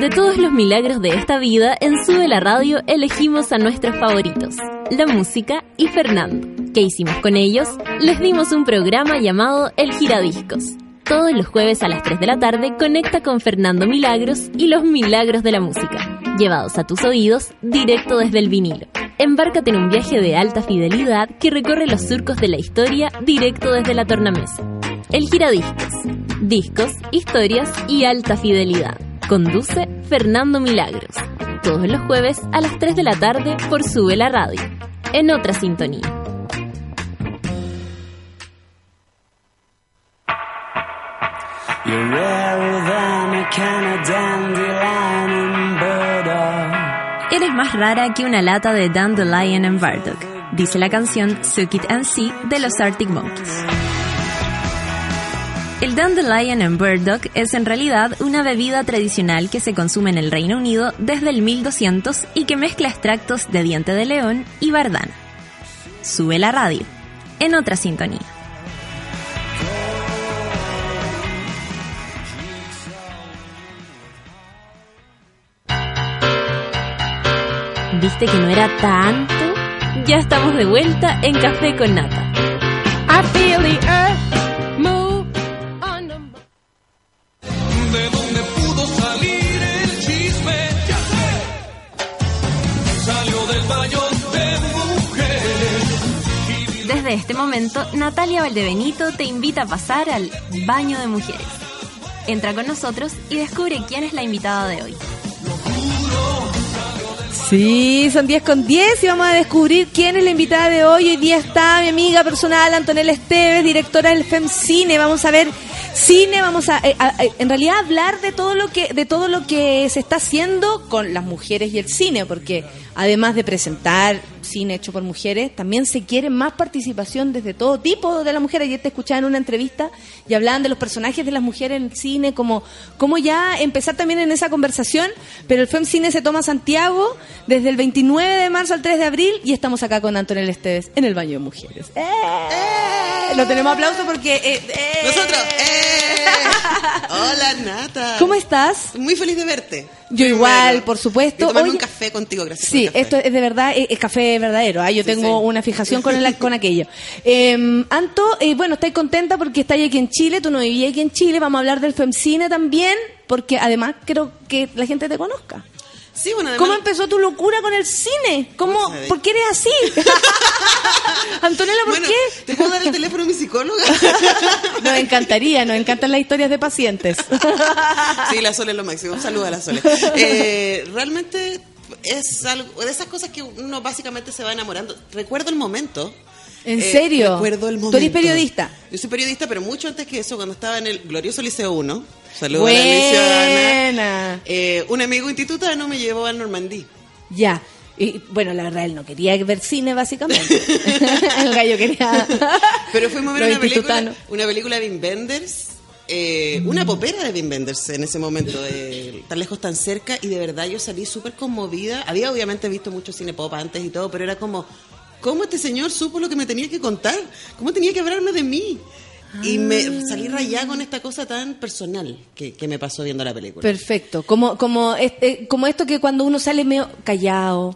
De todos los milagros de esta vida, en Sube la Radio elegimos a nuestros favoritos, la música y Fernando. ¿Qué hicimos con ellos? Les dimos un programa llamado El Giradiscos. Todos los jueves a las 3 de la tarde conecta con Fernando Milagros y los milagros de la música, llevados a tus oídos directo desde el vinilo. Embárcate en un viaje de alta fidelidad que recorre los surcos de la historia directo desde la tornamesa. El Giradiscos. Discos, historias y alta fidelidad. Conduce Fernando Milagros. Todos los jueves a las 3 de la tarde por Sube la Radio. En otra sintonía. You're burdock. Eres más rara que una lata de Dandelion and Bardock, dice la canción Suck It and See de los Arctic Monkeys. El Dandelion and Burdock es en realidad una bebida tradicional que se consume en el Reino Unido desde el 1200 y que mezcla extractos de diente de león y bardana. Sube la radio, en otra sintonía. ¿Viste que no era tanto? Ya estamos de vuelta en Café con Nata. I feel the earth move under my... ¿De dónde pudo salir el chisme? Ya sé. Salió del baño de mujeres. Desde este momento, Natalia Valdebenito te invita a pasar al baño de mujeres. Entra con nosotros y descubre quién es la invitada de hoy. Sí, son 10 con 10 y vamos a descubrir quién es la invitada de hoy. Hoy día está mi amiga personal Antonella Esteves, directora del FEMCINE. Vamos a ver cine, vamos a, eh, a- en realidad hablar de todo lo que de todo lo que se está haciendo con las mujeres y el cine, porque además de presentar cine hecho por mujeres, también se quiere más participación desde todo tipo de las mujeres. Ayer te escuchaba en una entrevista y hablaban de los personajes de las mujeres en el cine, como, como ya empezar también en esa conversación, pero el FEMCINE se toma Santiago desde el 29 de marzo al 3 de abril y estamos acá con Antonella Esteves en el baño de mujeres. ¡Eh! Lo tenemos aplauso porque... eh, eh. Nosotros. ¡eh! Hola, Nata. ¿Cómo estás? Muy feliz de verte. Yo igual, por supuesto. Tomarme Oye, un café contigo, gracias. Sí, por el esto es de verdad, es, es café verdadero. ¿ah? Yo tengo una fijación con, el- con aquello. Eh, Anto, eh, bueno, estáis contenta porque estáis aquí en Chile, tú no vivías aquí en Chile. Vamos a hablar del FEMCINE también, porque además creo que la gente te conozca. Sí, bueno, además- ¿Cómo empezó tu locura con el cine? ¿Cómo. ¿Por qué eres así? Antonella, ¿por Bueno, qué? ¿te puedo dar el teléfono a mi psicóloga? Nos encantaría, nos encantan las historias de pacientes. Sí, la Sole es lo máximo. Un saludo a la Sole. Eh, realmente es algo de esas cosas que uno básicamente se va enamorando. Recuerdo el momento. ¿En Eh, serio? Recuerdo el ¿Tú eres periodista? Yo soy periodista, pero mucho antes que eso, cuando estaba en el glorioso Liceo 1. Saludos a la. Buena. Eh, un amigo institutano me llevó al Normandí. Ya. Y bueno, la verdad, él no quería ver cine, básicamente. el gallo quería. Pero fuimos a ver una película, una película de Wim Wenders, eh, una popera de Wim Wenders en ese momento, de tan lejos, tan cerca, y de verdad yo salí súper conmovida. Había obviamente visto mucho cine pop antes y todo, pero era como, ¿cómo este señor supo lo que me tenía que contar? ¿Cómo tenía que hablarme de mí? Y me Ah. salí rayada con esta cosa tan personal que, que me pasó viendo la película. Perfecto. Como, como, este, como esto que cuando uno sale medio callado.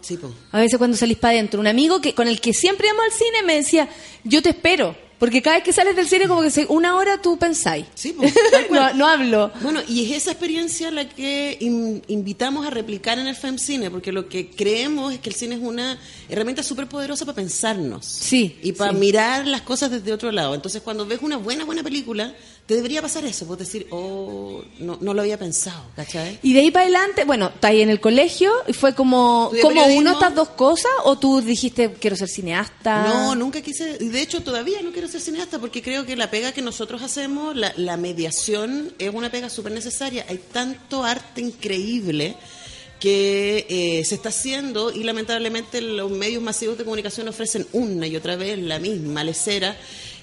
A veces cuando salís para adentro. Un amigo que con el que siempre íbamos al cine me decía, yo te espero. Porque cada vez que sales del cine, como que una hora tú pensáis. Sí, pues, no, no hablo. Bueno, y es esa experiencia la que in- invitamos a replicar en el FEMCine, porque lo que creemos es que el cine es una herramienta súper poderosa para pensarnos. Sí. Y para sí. mirar las cosas desde otro lado. Entonces, cuando ves una buena, buena película, te debería pasar eso. Pues decir, oh, no, no lo había pensado, ¿cachai? Y de ahí para adelante, bueno, está ahí en el colegio y fue como, como uno estas dos cosas o tú dijiste quiero ser cineasta. No, nunca quise, y de hecho todavía no quiero ser cineasta porque creo que la pega que nosotros hacemos, la, la mediación, es una pega súper necesaria. Hay tanto arte increíble que eh, se está haciendo y lamentablemente los medios masivos de comunicación ofrecen una y otra vez la misma lecera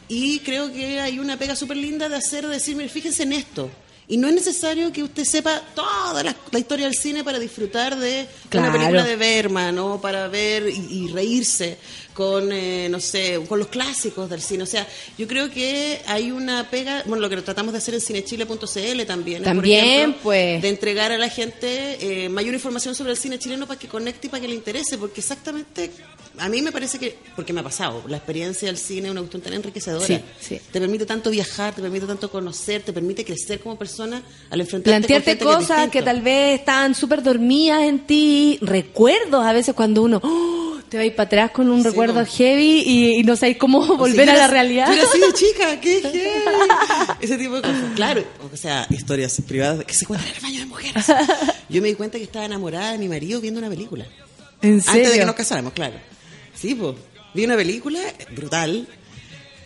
y creo que hay una pega súper linda de hacer, de decir, mire, fíjense en esto. Y no es necesario que usted sepa toda la, la historia del cine para disfrutar de Claro. una película de Berman o para ver y, y reírse con, eh, no sé, con los clásicos del cine. O sea, yo creo que hay una pega, bueno, lo que tratamos de hacer en cinechile.cl también. También, ejemplo, pues. De entregar a la gente eh, mayor información sobre el cine chileno para que conecte y para que le interese, porque exactamente, a mí me parece que, porque me ha pasado, la experiencia del cine es una cuestión tan enriquecedora. Sí, sí. Te permite tanto viajar, te permite tanto conocer, te permite crecer como persona al enfrentarte Plantearte con cosas es que, tal vez están súper dormidas en ti, recuerdos a veces cuando uno ¡oh! te va a ir para atrás con un recuerdo no. heavy y, y no sabes cómo O sea, volver yo a la realidad. Yo era así de chica, qué heavy. Ese tipo de cosas. Claro, o sea, historias privadas que se cuentan en el baño de mujeres. Yo me di cuenta que estaba enamorada de mi marido viendo una película. ¿En Antes de serio? que nos casáramos, claro. Sí, pues. Vi una película brutal.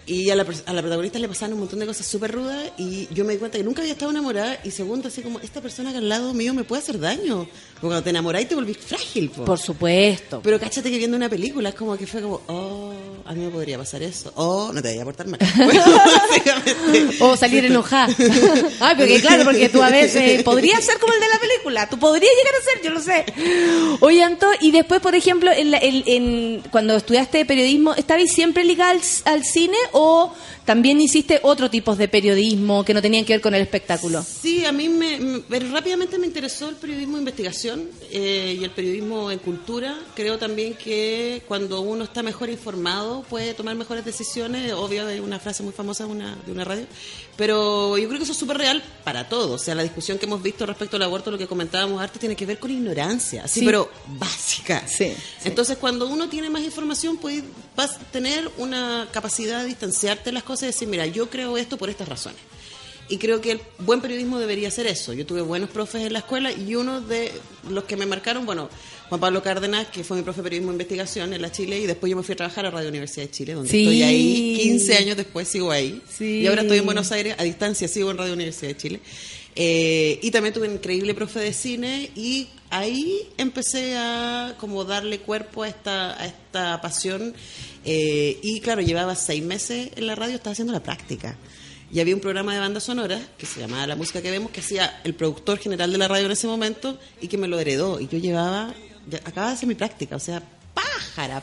Y a la, a la protagonista le pasaban un montón de cosas súper rudas y yo me di cuenta que nunca había estado enamorada y segundo, así como, esta persona que al lado mío me puede hacer daño. Porque cuando te enamorás te volvís frágil, po. Por supuesto. Pero cáchate que viendo una película es como que fue como, oh, a mí me podría pasar eso. Oh, no te vayas a portar mal. O salir enojada. Ay, porque claro, porque tú a veces podrías ser como el de la película. Tú podrías llegar a ser, yo lo sé. Oye, Anto, y después, por ejemplo, en la- en- en- cuando estudiaste periodismo, ¿estabas siempre ligada al, al cine o también hiciste otro tipo de periodismo que no tenían que ver con el espectáculo? Sí, a mí me, me- rápidamente me interesó el periodismo de investigación eh, y el periodismo en cultura. Creo también que cuando uno está mejor informado puede tomar mejores decisiones. Obvio, hay una frase muy famosa de una, de una radio. Pero yo creo que eso es súper real para todos. O sea, la discusión que hemos visto respecto al aborto, lo que comentábamos antes, tiene que ver con ignorancia, así, Sí. pero básica. Sí, Entonces, cuando uno tiene más información, puedes, vas a tener una capacidad de distanciarte de las cosas y decir, mira, yo creo esto por estas razones. Y creo que el buen periodismo debería ser eso. Yo tuve buenos profes en la escuela y uno de los que me marcaron, bueno, Juan Pablo Cárdenas, que fue mi profe de periodismo e investigación en la Chile, y después yo me fui a trabajar a Radio Universidad de Chile, donde Sí. estoy ahí. 15 años después sigo ahí. Sí. Y ahora estoy en Buenos Aires, a distancia, sigo en Radio Universidad de Chile. Eh, y también tuve un increíble profe de cine y ahí empecé a como darle cuerpo a esta, a esta pasión. Eh, y claro, llevaba seis meses en la radio, estaba haciendo la práctica. Y había un programa de banda sonora que se llamaba La Música que Vemos, que hacía el productor general de la radio en ese momento y que me lo heredó. Y yo llevaba, acababa de hacer mi práctica, o sea, pájara,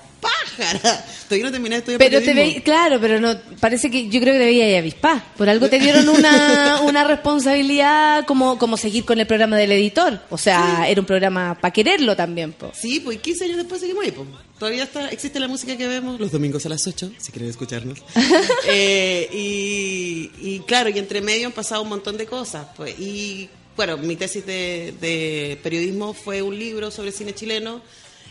Todavía no terminé de estudiar Pero te veí, claro, pero no, parece que yo creo que debía ir avispá. Por algo te dieron una, una responsabilidad como, como seguir con el programa del editor. O sea, era un programa para quererlo también. po. Sí, pues 15 años después seguimos ahí. Pues. Todavía está, existe la música que vemos los domingos a las 8, si quieren escucharnos. Eh, y, y claro, y entre medio han pasado un montón de cosas. Pues, y bueno, mi tesis de, de periodismo fue un libro sobre cine chileno.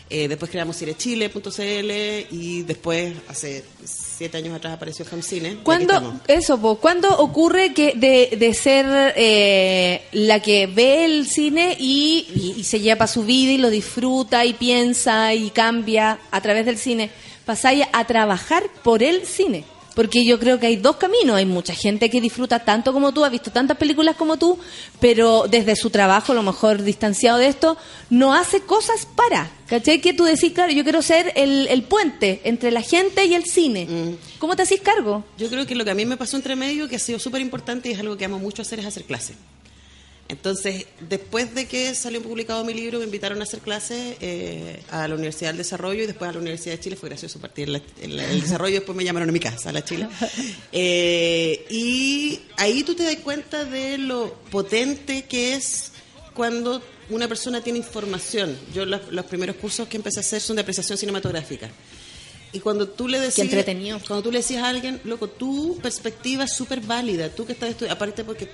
Eh, después creamos cinechile.cl y después, hace siete años atrás, apareció aquí ¿Cuándo, eso, po, ¿cuándo ocurre que de, de ser eh, la que ve el cine y, y- y se lleva para su vida y lo disfruta y piensa y cambia a través del cine, pasáis a trabajar por el cine? Porque yo creo que hay dos caminos. Hay mucha gente que disfruta tanto como tú, ha visto tantas películas como tú, pero desde su trabajo, a lo mejor distanciado de esto, no hace cosas para. ¿Cachai? Que tú decís, claro, yo quiero ser el, el puente entre la gente y el cine. ¿Cómo te hacís cargo? Yo creo que lo que a mí me pasó entre medio, que ha sido súper importante y es algo que amo mucho hacer, es hacer clases. Entonces, después de que salió publicado mi libro, me invitaron a hacer clases eh, a la Universidad del Desarrollo y después a la Universidad de Chile. Fue gracioso partir el desarrollo después me llamaron a mi casa, a la Chile. Eh, y ahí tú te das cuenta de lo potente que es cuando una persona tiene información. Yo los, los primeros cursos que empecé a hacer son de apreciación cinematográfica. Y cuando tú le decías. Entretenido. Cuando tú le decías a alguien, loco, tu perspectiva es súper válida. Tú que estás estudiando. Aparte, porque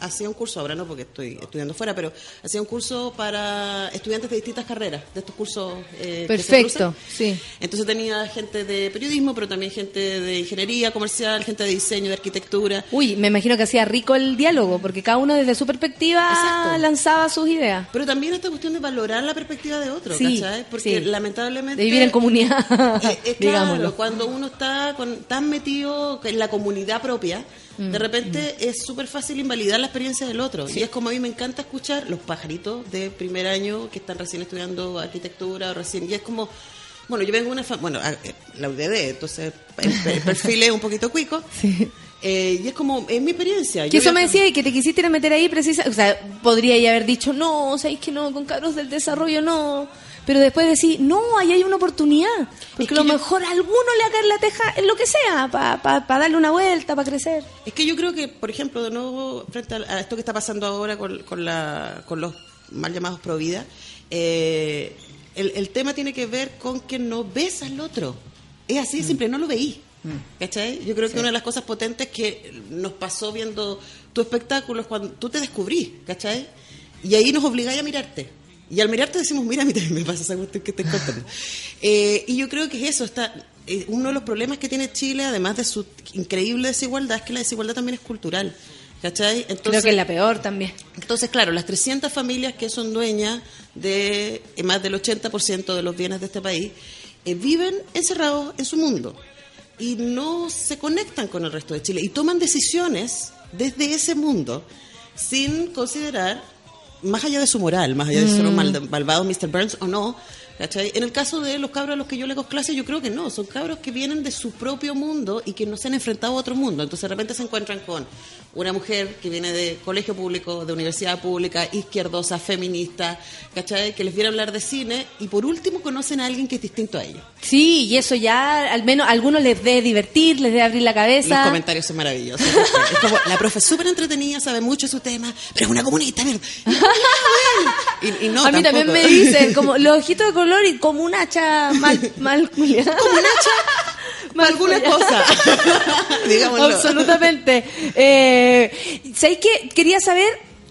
hacía un curso, ahora no porque estoy estudiando fuera, pero hacía un curso para estudiantes de distintas carreras, de estos cursos. eh, que se Perfecto, sí. Entonces tenía gente de periodismo, pero también gente de ingeniería comercial, gente de diseño, de arquitectura. Uy, me imagino que hacía rico el diálogo, porque cada uno desde su perspectiva Exacto. lanzaba sus ideas. Pero también esta cuestión de valorar la perspectiva de otro, Sí, ¿cachai? Porque sí. lamentablemente... De vivir en comunidad, Eh, eh, digámoslo. claro, cuando uno está con- tan metido en la comunidad propia, Mm, de repente es súper fácil invalidar la experiencia del otro. Y es como a mí me encanta escuchar los pajaritos de primer año que están recién estudiando arquitectura o recién. Y es como, bueno, yo vengo de una familia, bueno, a- eh, la UDD, entonces el, perfil es un poquito cuico. Eh, y es como, es mi experiencia. Que Yo eso me decía y que te quisiste ir a meter ahí precisa, o sea, podría ya haber dicho, no, sabéis que no, con cabros del desarrollo no. Pero después decir, no, ahí hay una oportunidad. Porque a lo mejor a alguno le haga la teja en lo que sea, para darle una vuelta, para crecer. Es que yo creo que, por ejemplo, de nuevo, frente a, a esto que está pasando ahora con, con, la, con los mal llamados pro vida, eh, el, el tema tiene que ver con que no ves al otro. Es así simple, no lo veí. ¿Cachai? Yo creo que una de las cosas potentes que nos pasó viendo tu espectáculo es cuando tú te descubrís, ¿cachai? Y ahí nos obligáis a mirarte. Y al mirarte decimos, mira, a mí también me pasa esa cuestión que te contando. Eh, y yo creo que es eso, está eh, uno de los problemas que tiene Chile, además de su increíble desigualdad, es que la desigualdad también es cultural. ¿Cachai? Creo que es la peor también. Entonces, claro, las 300 familias que son dueñas de eh, más del 80% de los bienes de este país eh, viven encerrados en su mundo y no se conectan con el resto de Chile y toman decisiones desde ese mundo sin considerar, más allá de su moral, más allá de si son Mm. mal- malvados Mr. Burns o no, ¿cachai? En el caso de los cabros a los que yo le hago clase, yo creo que no, son cabros que vienen de su propio mundo y que no se han enfrentado a otro mundo. Entonces de repente se encuentran con una mujer que viene de colegio público, de universidad pública, izquierdosa, feminista, ¿cachai? Que les viene a hablar de cine y por último conocen a alguien que es distinto a ellos. Sí, y eso ya, al menos a algunos les debe divertir, les debe abrir la Los cabeza. comentarios son maravillosos. Es como, la profe es súper entretenida, sabe mucho de su tema, pero es una comunista. Y, y no, a mí también me dicen, como los ojitos de color y como un hacha mal, mal culiada. Como un hacha alguna cosa. Digámoslo. Absolutamente. Eh, ¿Sabéis qué? Quería saber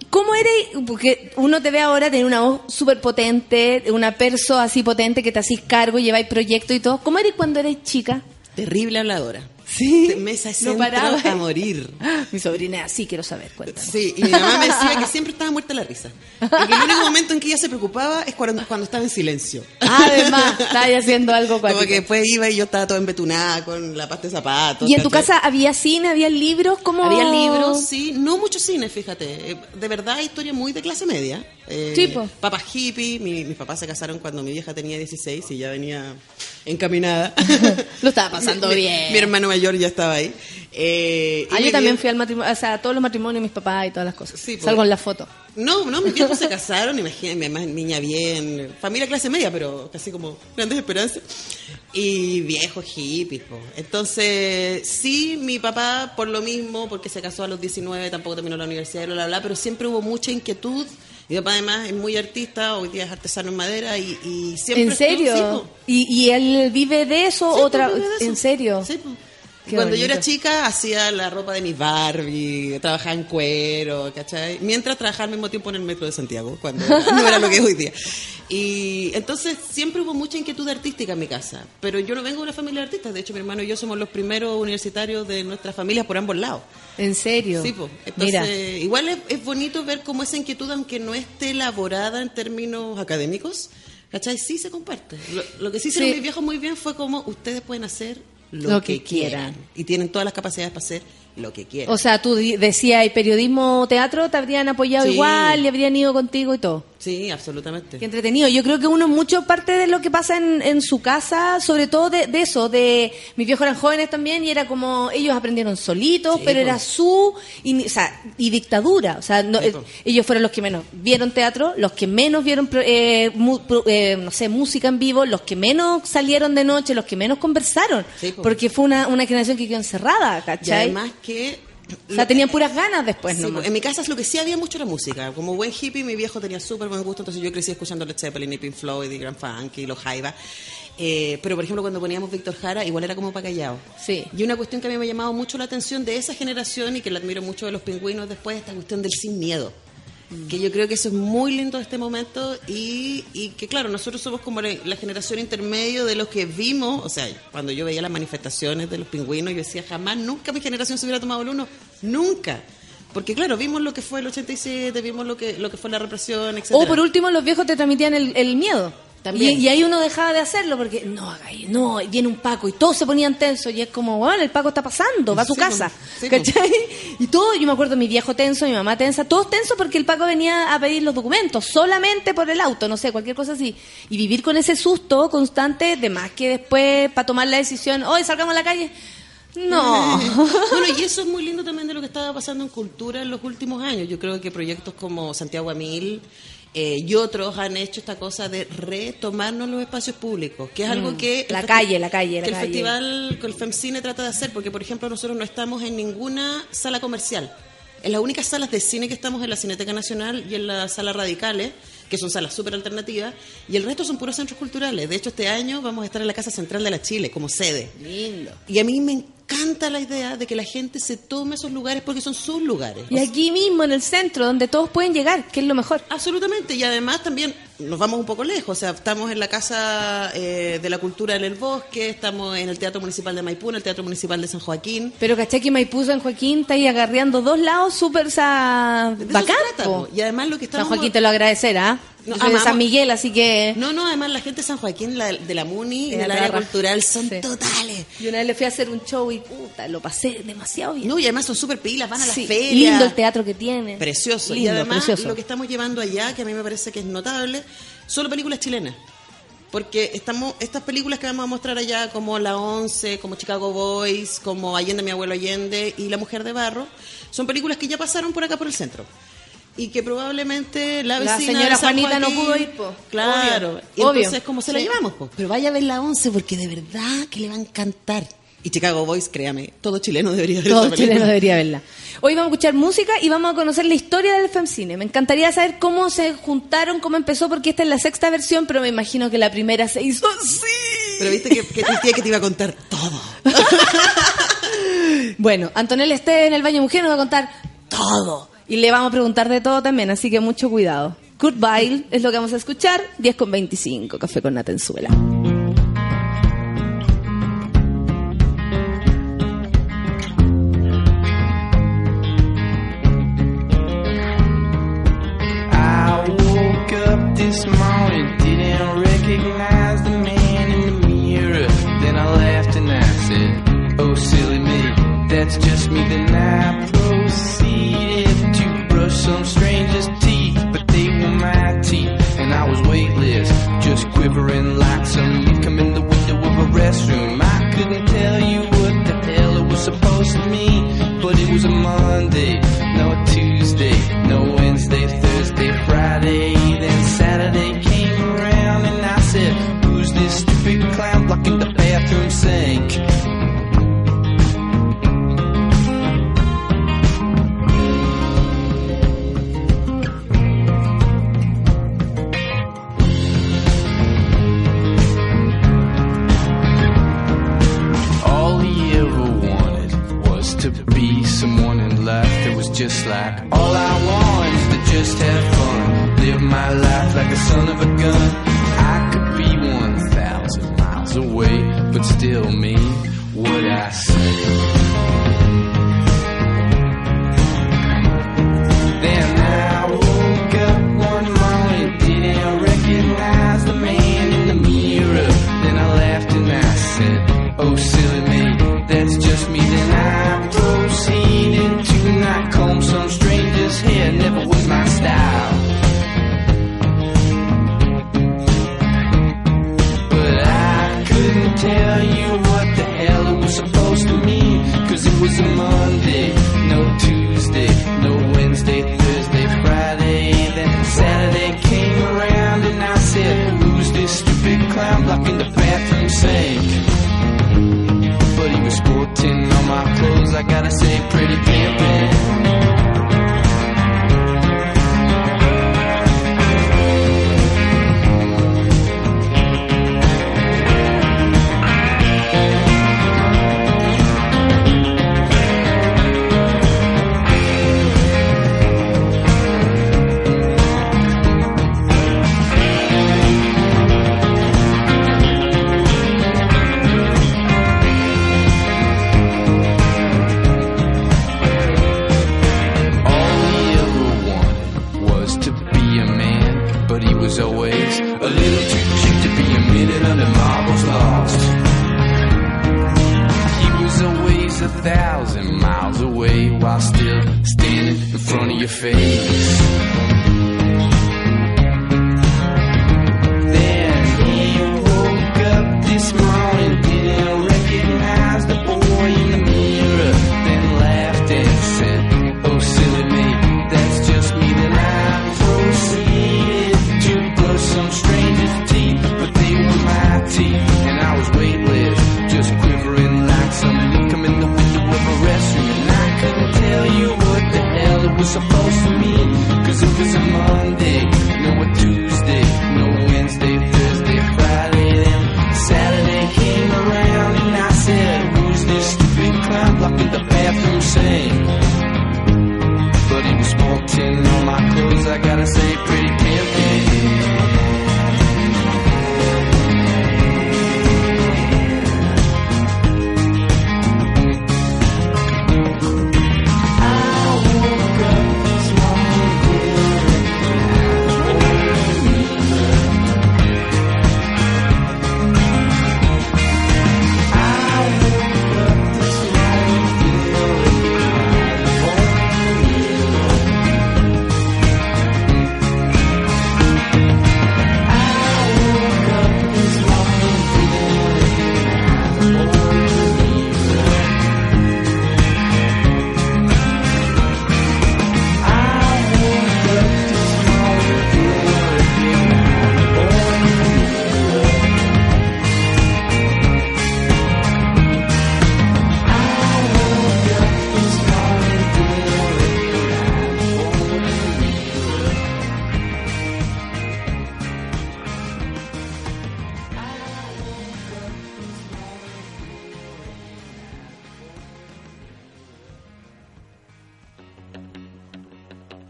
cómo eres, porque uno te ve ahora tener una voz súper potente, una perso así potente que te hacís cargo, lleváis proyectos y todo. ¿Cómo eres cuando eres chica? Terrible habladora. Sí. Mesa No paraba. a morir. Mi sobrina así, quiero saber, cuéntame. Sí, y mi mamá me decía que siempre estaba muerta la risa. Y que el único momento en que ella se preocupaba es cuando, cuando estaba en silencio. Además, estaba haciendo algo Como cuático. que después iba y yo estaba toda embetunada con la pasta de zapatos. ¿Y en tu casa había cine, había libros? ¿Cómo? Había libros, sí, no mucho cine, fíjate. Eh, De verdad, historia muy de clase media. Eh, Sí. Papas hippie, mi- mis papás se casaron cuando mi vieja tenía 16 y ya venía encaminada. Lo estaba pasando Mi- bien. Mi, hermano mayor ya estaba ahí. Eh, Ah, yo también fui al matrimonio, o sea, a todos los matrimonios de mis papás y todas las cosas. Sí. Salgo en la foto. No, no, mis viejos se casaron, imagínate, mi mamá niña bien, familia clase media, pero casi como grandes esperanzas. Y viejos hippies, po. Entonces, sí, mi papá, por lo mismo, porque se casó a los 19, tampoco terminó la universidad, bla, bla, bla, pero siempre hubo mucha inquietud. Mi papá, además, es muy artista, hoy día es artesano en madera y, y siempre. ¿En estuvo- serio? sí. ¿Y, y él vive de eso? Sí, otra pues, vive de eso. ¿En serio? Sí, pues. Qué Cuando yo era chica hacía la ropa de mis Barbie, trabajaba en cuero, ¿cachai? Mientras trabajaba al mismo tiempo en el metro de Santiago, cuando no era lo que es hoy día. Y entonces siempre hubo mucha inquietud artística en mi casa, pero yo no vengo de una familia de artistas, de hecho mi hermano y yo somos los primeros universitarios de nuestra familia por ambos lados. ¿En serio? Sí, pues. Entonces, Mira. igual es, es bonito ver cómo esa inquietud, aunque no esté elaborada en términos académicos, ¿cachai? Sí se comparte. Lo, lo que sí hicieron Sí. mis viejos muy bien fue como ustedes pueden hacer lo, Lo que, que quieran. quieran. Y tienen todas las capacidades para hacer lo que quieran. O sea, tú decías, ¿y periodismo, teatro? ¿Te habrían apoyado Sí. igual? ¿Le habrían ido contigo y todo? Sí, absolutamente. Qué entretenido. Yo creo que uno mucho parte de lo que pasa en, en su casa, sobre todo de, de eso, de mis viejos eran jóvenes también y era como ellos aprendieron solitos, Sí, pero era su y, o sea, y dictadura. O sea, no- Sí, eh, ellos fueron los que menos vieron teatro, los que menos vieron, eh, mu- pro- eh, no sé, música en vivo, los que menos salieron de noche, los que menos conversaron, Sí, po. porque fue una, una generación que quedó encerrada, Y ¿cachai? además que O sea, tenían puras ganas después, Sí, nomás. en mi casa es lo que sí había mucho la música. Como buen hippie, mi viejo tenía súper buen gusto, entonces yo crecí escuchando Led Zeppelin y Pink Floyd y Grand Funk y los Jaiba. Eh, pero, por ejemplo, cuando poníamos Víctor Jara, igual era como para callado. Sí. Y una cuestión que a mí me ha llamado mucho la atención de esa generación y que la admiro mucho de los pingüinos después, esta cuestión del sin miedo. Que yo creo que eso es muy lindo de este momento y, y que, claro, nosotros somos como la, generación intermedio de los que vimos, o sea, cuando yo veía las manifestaciones de los pingüinos, yo decía, jamás, nunca mi generación se hubiera tomado el uno, nunca. Porque, claro, vimos lo que fue el 87, vimos lo que, lo que fue la represión, etc. O por último, los viejos te transmitían el miedo. También. Y, y ahí uno dejaba de hacerlo porque, no, no, viene un Paco y todos se ponían tensos y es como, bueno, el Paco está pasando, va a su Sí, casa. sí, ¿Cachai? Y todo, yo me acuerdo, mi viejo tenso, mi mamá tensa, todos tensos porque el Paco venía a pedir los documentos solamente por el auto, no sé, cualquier cosa así. Y vivir con ese susto constante, de más que después, para tomar la decisión, hoy salgamos a la calle. No. bueno, y eso es muy lindo también de lo que estaba pasando en cultura en los últimos años. Yo creo que proyectos como Santiago Amil eh, y otros han hecho esta cosa de retomarnos los espacios públicos, que es algo Mm, que... la calle, la calle, la que el festival, que el FEMCINE trata de hacer, porque por ejemplo nosotros no estamos en ninguna sala comercial. En las únicas salas de cine que estamos en la Cineteca Nacional y en la sala Radicales, que son salas súper alternativas, y el resto son puros centros culturales. De hecho, este año vamos a estar en la Casa Central de la Chile como sede. Lindo. Y a mí me encanta la idea de que la gente se tome esos lugares porque son sus lugares. Y aquí mismo, en el centro, donde todos pueden llegar, que es lo mejor. Absolutamente, y además también nos vamos un poco lejos, o sea, estamos en la Casa eh, de la Cultura en el Bosque, estamos en el Teatro Municipal de Maipú, en el Teatro Municipal de San Joaquín. Pero caché que Maipú San Joaquín está ahí agarreando dos lados súper bacán. Y además lo que San estamos... Joaquín te lo agradecerá. No, soy de San Miguel, así que... No, no, además la gente de San Joaquín, la, de la MUNI y Es del área cultural son Sí. totales. Y una vez le fui a hacer un show y puta, lo pasé demasiado bien. No, y además son súper pilas, van a las ferias. Lindo el teatro que tiene. Precioso. y Lindo, además precioso. lo que estamos llevando allá, que a mí me parece que es notable, solo películas chilenas. Porque estamos estas películas que vamos a mostrar allá, como La Once, como Chicago Boys, como Allende, mi abuelo Allende y La Mujer de Barro, son películas que ya pasaron por acá por el centro. Y que probablemente la La vecina señora de San Juanita no pudo ir, po. Claro. Obvio. Y Obvio. entonces, ¿cómo se la Sí. llevamos? po? Pero vaya a ver La Once porque de verdad que le va a encantar. Y Chicago Boys, créame, todo chileno debería ver Todo chileno debería verla. Hoy vamos a escuchar música y vamos a conocer la historia del FEMCINE. Me encantaría saber cómo se juntaron, cómo empezó, porque esta es la sexta versión, pero me imagino que la primera se hizo así. Pero viste que, que tía que te iba a contar todo. Bueno, Antonella esté en el baño mujer nos va a contar todo. Y le vamos a preguntar de todo también, así que mucho cuidado. Goodbye es lo que vamos a escuchar. 10 con 25, café con Natenzuela. This morning, didn't recognize the man in the mirror. Then I laughed and I said, Oh, silly me, that's just me. Then I brush some stranger's teeth, but they were my teeth, and I was weightless, just quivering like some come in the window of a restroom. I couldn't tell you what the hell it was supposed to mean, but it was a Monday, no Tuesday, no Wednesday, Thursday, Friday, then Saturday came around and I said, Who's this stupid clown blocking the bathroom sink? Just like all I want is to just have fun, live my life like a son of a gun. I could be one thousand miles away, but still mean what I say. say pretty pink.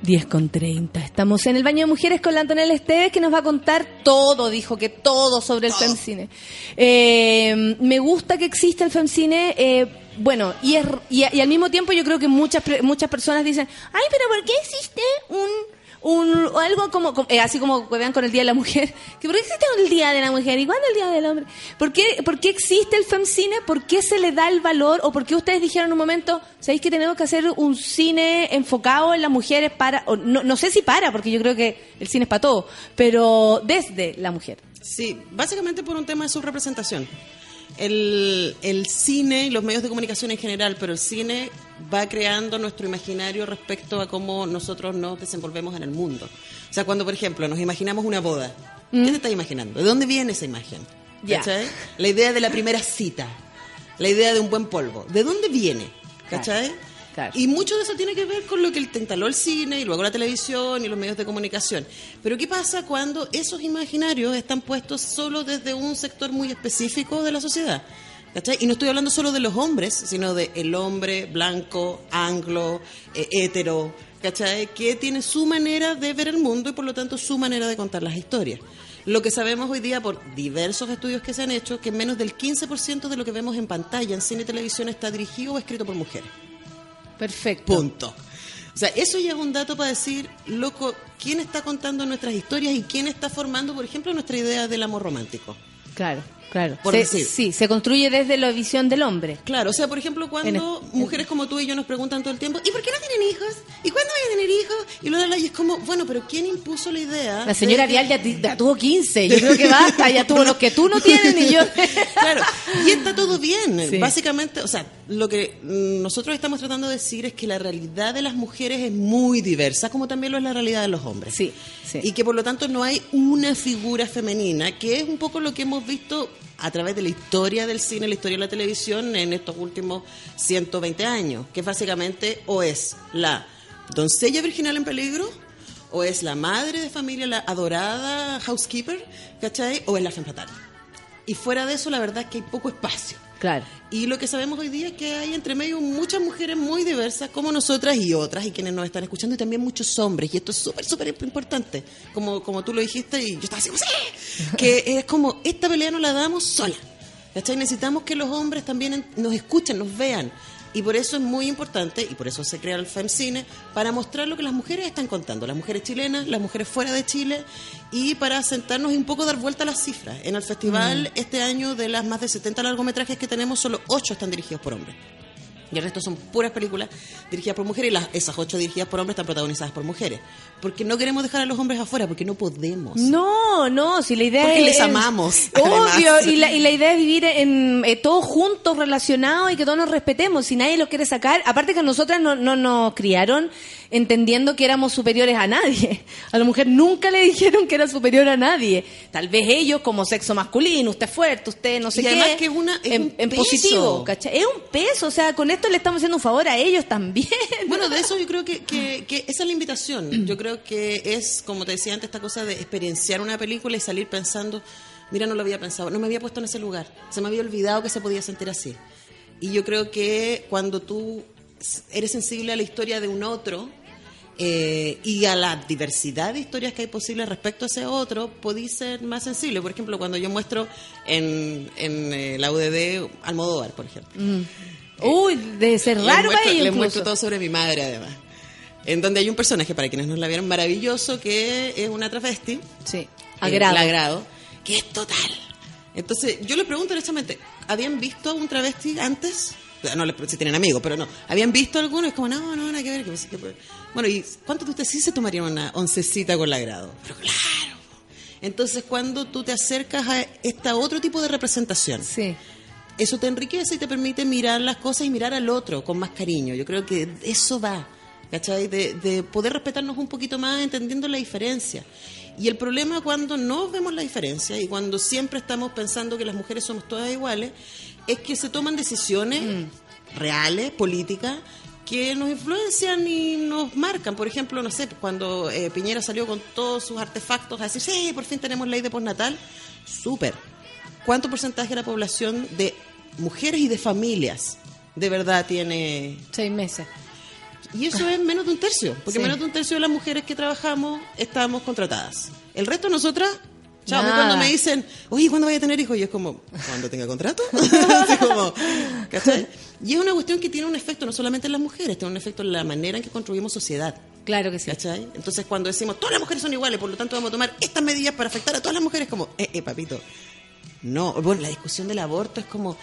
10 con 30. Estamos en el baño de mujeres con la Antonella Esteves que nos va a contar todo, dijo que todo sobre el femcine. Eh, em, me gusta que exista el femcine. Eh, bueno, y, es, y, al mismo tiempo yo creo que muchas muchas personas dicen, ay, pero ¿por qué existe un, un algo como, como eh, así como vean con el Día de la Mujer? ¿Por qué existe un Día de la Mujer? ¿Y cuándo el Día del Hombre? ¿Por qué, ¿Por qué existe el femcine? ¿Por qué se le da el valor? ¿O por qué ustedes dijeron en un momento, sabéis que tenemos que hacer un cine enfocado en las mujeres para, o no, no sé si para, porque yo creo que el cine es para todo, pero desde la mujer? Sí, básicamente por un tema de subrepresentación. El, el cine y los medios de comunicación en general, pero el cine va creando nuestro imaginario respecto a cómo nosotros nos desenvolvemos en el mundo. O sea, cuando, por ejemplo, nos imaginamos una boda, ¿qué te estás imaginando? ¿De dónde viene esa imagen? Ya. ¿Cachai? La idea de la primera cita, la idea de un buen polvo, ¿de dónde viene? ¿Cachai? Y mucho de eso tiene que ver con lo que instaló el cine y luego la televisión y los medios de comunicación. Pero ¿qué pasa cuando esos imaginarios están puestos solo desde un sector muy específico de la sociedad? ¿Cachai? Y no estoy hablando solo de los hombres, sino de el hombre blanco, anglo, eh, hétero, ¿cachai? Que tiene su manera de ver el mundo y por lo tanto su manera de contar las historias. Lo que sabemos hoy día por diversos estudios que se han hecho, que menos del 15% de lo que vemos en pantalla, en cine y televisión, está dirigido o escrito por mujeres. Perfecto. Punto. O sea, eso ya es un dato para decir, loco, ¿quién está contando nuestras historias y quién está formando, por ejemplo, nuestra idea del amor romántico? Claro, claro. Por Se- decir. sí, se construye desde la visión del hombre. Claro, o sea, por ejemplo, cuando En mujeres como tú y yo nos preguntan todo el tiempo, ¿y por qué no tienen hijos? ¿Y cuándo van a tener hijos? Y la y es como, bueno, pero ¿quién impuso la idea? La señora Arial ya, ya tuvo 15, yo creo que basta, ya tuvo los que tú no tienes ni yo. Claro, y está todo bien. Sí. Básicamente, o sea, lo que mm, nosotros estamos tratando de decir es que la realidad de las mujeres es muy diversa, como también lo es la realidad de los hombres. Sí, sí. Y que por lo tanto no hay una figura femenina, que es un poco lo que hemos visto a través de la historia del cine, la historia de la televisión en estos últimos 120 años, que básicamente o es la doncella virginal en peligro, o es la madre de familia, la adorada housekeeper, ¿cachai? O es la femme fatale. Y fuera de eso, la verdad es que hay poco espacio. Claro. Y lo que sabemos hoy día es que hay entre medio muchas mujeres muy diversas, como nosotras y otras, y quienes nos están escuchando, y también muchos hombres. Y esto es súper, súper importante. Como, como tú lo dijiste, y yo estaba así, ¡sí! Que es como, esta pelea no la damos sola. ¿Cachai? Necesitamos que los hombres también nos escuchen, nos vean. Y por eso es muy importante, y por eso se crea el FEMCINE, para mostrar lo que las mujeres están contando, las mujeres chilenas, las mujeres fuera de Chile, y para sentarnos y un poco dar vuelta a las cifras. En el festival, este año, de las más de 70 largometrajes que tenemos, solo 8 están dirigidos por hombres. Y el resto son puras películas dirigidas por mujeres y las, esas ocho dirigidas por hombres están protagonizadas por mujeres. Porque no queremos dejar a los hombres afuera, porque no podemos. No, no, si la idea Porque es... les amamos, Obvio, además. y la, y la idea es vivir en, eh, todos juntos, relacionados y que todos nos respetemos. Si nadie los quiere sacar, aparte que a nosotras no, no nos criaron entendiendo que éramos superiores a nadie. A la mujer nunca le dijeron que era superior a nadie. Tal vez ellos como sexo masculino, usted es fuerte, usted no sé Y qué. además que es una- es en, un en peso. positivo, ¿cachai? Es un peso, o sea, con esto le estamos haciendo un favor a ellos también. Bueno, de eso yo creo que, que, que esa es la invitación. Yo creo que es, como te decía antes, esta cosa de experienciar una película y salir pensando, mira, no lo había pensado, no me había puesto en ese lugar, se me había olvidado que se podía sentir así. Y yo creo que cuando tú eres sensible a la historia de un otro eh, y a la diversidad de historias que hay posibles respecto a ese otro, podéis ser más sensible. Por ejemplo, cuando yo muestro en, en eh, la UDD Almodóvar, por ejemplo. Mm. Uy, debe ser raro muestro- ellos Les incluso. muestro todo sobre mi madre, además. En donde hay un personaje, para quienes no la vieron, maravilloso, que es una travesti. Sí. eh, Agrado. la agrado. Que es total. Entonces, yo le pregunto directamente, ¿habían visto a un travesti antes? No, si tienen amigos, pero no. ¿Habían visto alguno? Es como, no, no, nada que ver. que pues. Bueno, ¿y cuántos de ustedes sí se tomarían una oncecita con la agrado? Pero claro. Entonces, cuando tú te acercas a este otro tipo de representación, eso te enriquece y te permite mirar las cosas y mirar al otro con más cariño. Yo creo que eso va, ¿cachai? De, de poder respetarnos un poquito más entendiendo la diferencia. Y el problema cuando no vemos la diferencia y cuando siempre estamos pensando que las mujeres somos todas iguales, es que se toman decisiones reales, políticas, que nos influencian y nos marcan. Por ejemplo, no sé, cuando eh, Piñera salió con todos sus artefactos a decir, sí, por fin tenemos ley de postnatal, súper. ¿Cuánto porcentaje de la población de mujeres y de familias de verdad tiene... Seis meses. Y eso es menos de un tercio, porque Sí. menos de un tercio de las mujeres que trabajamos estamos contratadas. El resto de nosotras, chao, cuando me dicen, oye, ¿cuándo vaya a tener hijos? Y es como, cuando tenga contrato. Así como, ¿cachai? Y es una cuestión que tiene un efecto no solamente en las mujeres, tiene un efecto en la manera en que construimos sociedad. Claro que sí. ¿Cachai? Entonces cuando decimos, todas las mujeres son iguales, por lo tanto vamos a tomar estas medidas para afectar a todas las mujeres, como, eh, eh, papito. No, bueno, la discusión del aborto es como,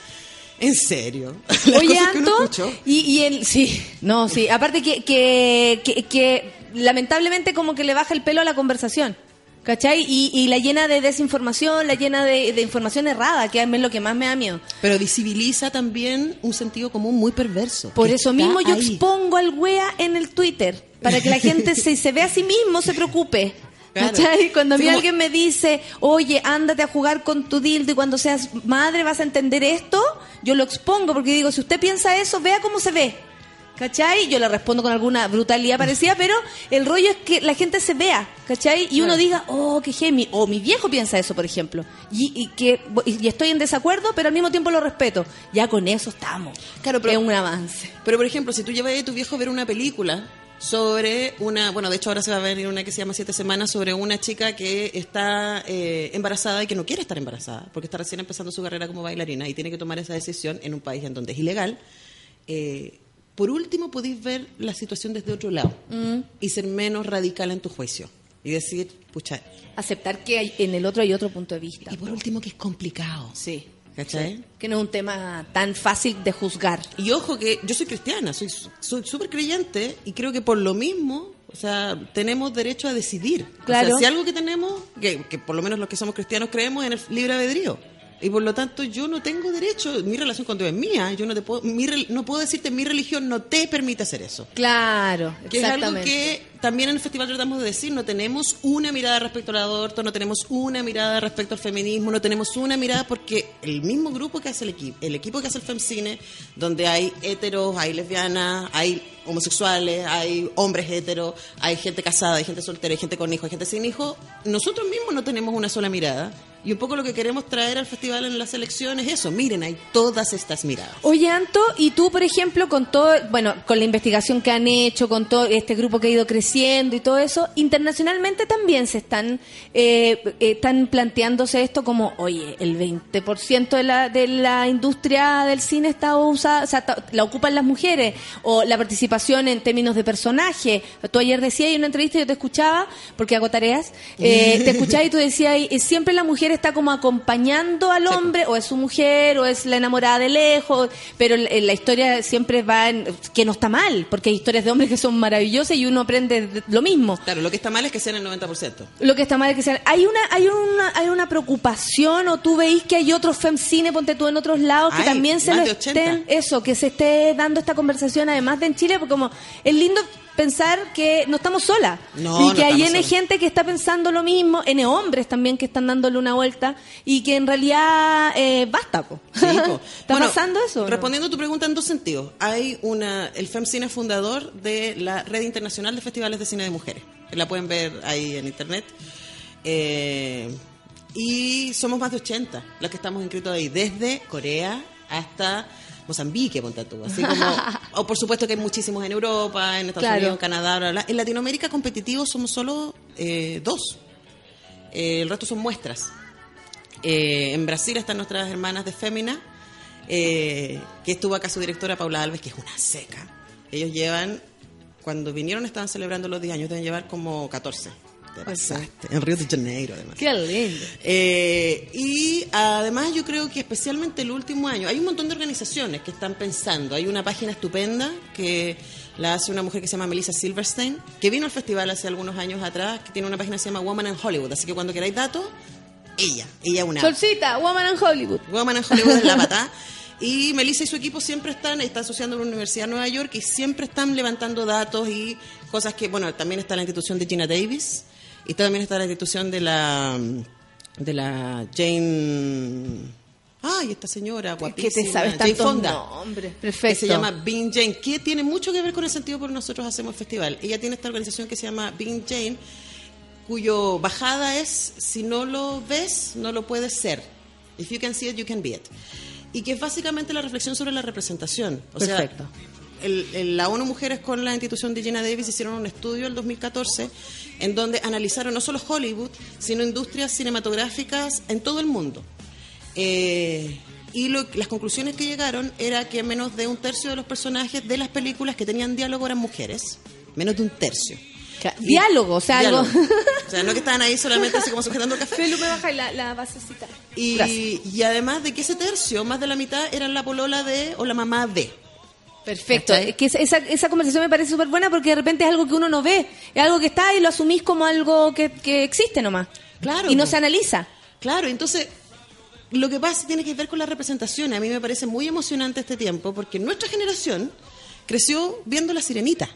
¿en serio? Las Oye, Anto, y, y el, sí, no, sí, aparte que, que, que, que lamentablemente como que le baja el pelo a la conversación, ¿cachai? Y, y la llena de desinformación, la llena de, de información errada, que es lo que más me da miedo. Pero visibiliza también un sentido común muy perverso. Por eso mismo yo ahí. expongo al wea en el Twitter, para que la gente se, se vea a sí mismo, se preocupe. Claro. ¿Cachai? Cuando a mí Sí, como- alguien me dice, oye, ándate a jugar con tu dildo y cuando seas madre vas a entender esto, yo lo expongo porque digo, si usted piensa eso, vea cómo se ve. ¿Cachai? Yo le respondo con alguna brutalidad parecida, pero el rollo es que la gente se vea, ¿cachai? Y uno diga, oh, qué gemi. O mi viejo piensa eso, por ejemplo. Y, y que y estoy en desacuerdo, pero al mismo tiempo lo respeto. Ya con eso estamos. Claro, pero- es un avance. Pero, por ejemplo, si tú llevas a tu viejo a ver una película sobre una, bueno, de hecho ahora se va a venir una que se llama Siete Semanas sobre una chica que está eh, embarazada y que no quiere estar embarazada, porque está recién empezando su carrera como bailarina y tiene que tomar esa decisión en un país en donde es ilegal. Eh, por último, podéis ver la situación desde otro lado Mm. y ser menos radical en tu juicio y decir, pucha, Aceptar que hay- en el otro hay otro punto de vista. Y por último, que es complicado. Sí. ¿Cachai? Sí. Que no es un tema tan fácil de juzgar. Y ojo que yo soy cristiana, soy soy súper creyente y creo que por lo mismo, o sea, tenemos derecho a decidir. O Claro. sea, si algo que tenemos, que, que por lo menos los que somos cristianos creemos en el libre albedrío. Y por lo tanto yo no tengo derecho, mi relación con Dios es mía, yo no te puedo, mi no puedo decirte mi religión no te permite hacer eso. Claro, Que es algo exactamente. que también en el festival tratamos de decir, no tenemos una mirada respecto al aborto, no tenemos una mirada respecto al feminismo, no tenemos una mirada porque el mismo grupo que hace el equipo, el equipo que hace el FemCine, donde hay heteros, hay lesbianas, hay homosexuales, hay hombres heteros, hay gente casada, hay gente soltera, hay gente con hijos, hay gente sin hijos, nosotros mismos no tenemos una sola mirada. Y un poco lo que queremos traer al festival en las elecciones es eso, miren, hay todas estas miradas. Oye, Anto, y tú, por ejemplo, con todo, bueno, con la investigación que han hecho, con todo este grupo que ha ido creciendo y todo eso, internacionalmente también se están, eh, eh, están planteándose esto como, oye, el 20% de la, de la industria del cine está usada, o sea, la ocupan las mujeres, o la participación en términos de personaje. Tú ayer decías en una entrevista, yo te escuchaba, porque hago tareas, eh, te escuchaba y tú decías, siempre la mujer está como acompañando al hombre, o es su mujer, o es la enamorada de lejos, pero l- la historia siempre va en, que no está mal, porque hay historias de hombres que son maravillosas y uno aprende de- lo mismo. Claro, lo que está mal es que sean el 90%. Lo que está mal es que sean. Hay una, hay una, hay una preocupación, o tú veis que hay otros femcine, ponte tú en otros lados, que también se lo de 80. estén, eso, que se esté dando esta conversación, además de en Chile, porque como es lindo pensar que no estamos solas. No, y no que hay estamos N solas. gente que está pensando lo mismo, N hombres también que están dándole una vuelta, y que en realidad eh, basta, po. Sí, po. ¿Está Bueno, pasando eso? no? Respondiendo a tu pregunta en dos sentidos. Hay una, el FEMCINE es fundador de la Red Internacional de Festivales de Cine de Mujeres. que La pueden ver ahí en internet. Eh, y somos más de 80 los que estamos inscritos ahí, desde Corea hasta Mozambique, ponte tú. Así como, o por supuesto que hay muchísimos en Europa, en Estados Claro. Unidos, en Canadá, bla, bla. En Latinoamérica competitivos somos solo eh, dos. Eh, el resto son muestras. Eh, en Brasil están nuestras hermanas de Fémina, que estuvo acá su directora Paula Alves, que es una seca. Ellos llevan, cuando vinieron estaban celebrando los 10 años, deben llevar como 14. Pasaste. En Río de Janeiro, además. Qué lindo. Eh, y además yo creo que especialmente el último año, hay un montón de organizaciones que están pensando. Hay una página estupenda que la hace una mujer que se llama Melissa Silverstein, que vino al festival hace algunos años atrás, que tiene una página que se llama Woman in Hollywood. Así que cuando queráis datos, ella, ella una... Solcita, Woman in Hollywood. Woman in Hollywood es la patá. Y Melissa y su equipo siempre están, está asociando a la Universidad de Nueva York y siempre están levantando datos y cosas que, bueno, también está la institución de Gina Davis y también está la institución de la de la Jane Ay, esta señora que guapísima. te sabes Jane Fonda. nombres. Que Perfecto. se llama Being Jane, que tiene mucho que ver con el sentido por que nosotros hacemos el festival. Ella tiene esta organización que se llama Being Jane, cuyo bajada es, si no lo ves, no lo puedes ser. If you can see it, you can be it. Y que es básicamente la reflexión sobre la representación. O Perfecto. sea, el- el- la ONU Mujeres con la institución de Gina Davis hicieron un estudio el 2014 en donde analizaron no solo Hollywood, sino industrias cinematográficas en todo el mundo. Eh, y lo- las conclusiones que llegaron era que menos de un tercio de los personajes de las películas que tenían diálogo eran mujeres. Menos de un tercio. Y- Diálogo, o sea, algo. O sea, no que estaban ahí solamente así como sujetando el café. Felu, me baja la, la basecita. Y, y además de que ese tercio, más de la mitad, eran la polola de o la mamá de. Perfecto. Es que esa, conversación me parece súper buena porque de repente es algo que uno no ve. Es algo que está y lo asumís como algo que, que existe nomás. Claro. Y no se analiza. Claro, entonces lo que pasa tiene que ver con la representación. A mí me parece muy emocionante este tiempo porque nuestra generación creció viendo la sirenita.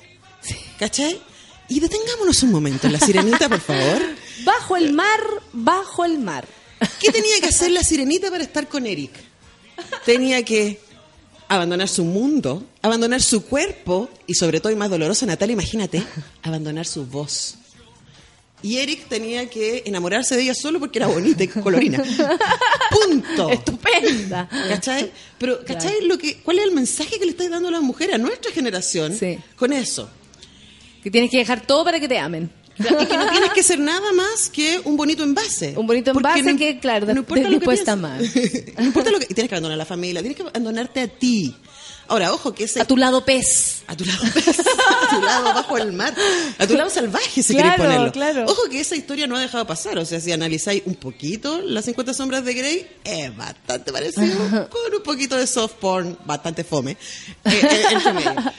¿Cachai? Y detengámonos un momento en la sirenita, por favor. Bajo el mar, bajo el mar. ¿Qué tenía que hacer la sirenita para estar con Eric? Tenía que abandonar su mundo, abandonar su cuerpo y sobre todo y más doloroso, Natalia, imagínate, abandonar su voz. Y Eric tenía que enamorarse de ella solo porque era bonita y colorina. Punto. Estupenda. ¿Cachai? Pero, ¿cachai? Lo que, ¿Cuál es el mensaje que le estáis dando a las mujeres, a nuestra generación, con eso? Que tienes que dejar todo para que te amen. Y que no tienes que ser nada más que un bonito envase. Un bonito envase no- que, claro, no importa de- lo que está pienses. no importa lo que... y Tienes que abandonar a la familia, tienes que abandonarte a ti. Ahora, ojo, que ese... A tu lado pez. A tu lado pez. a tu lado bajo el mar. A tu lado salvaje, si Claro, queréis ponerlo. claro. Ojo que esa historia no ha dejado pasar. O sea, si analizáis un poquito las 50 sombras de Grey, es bastante parecido. con un poquito de soft porn, bastante fome. eh, eh, entre medio.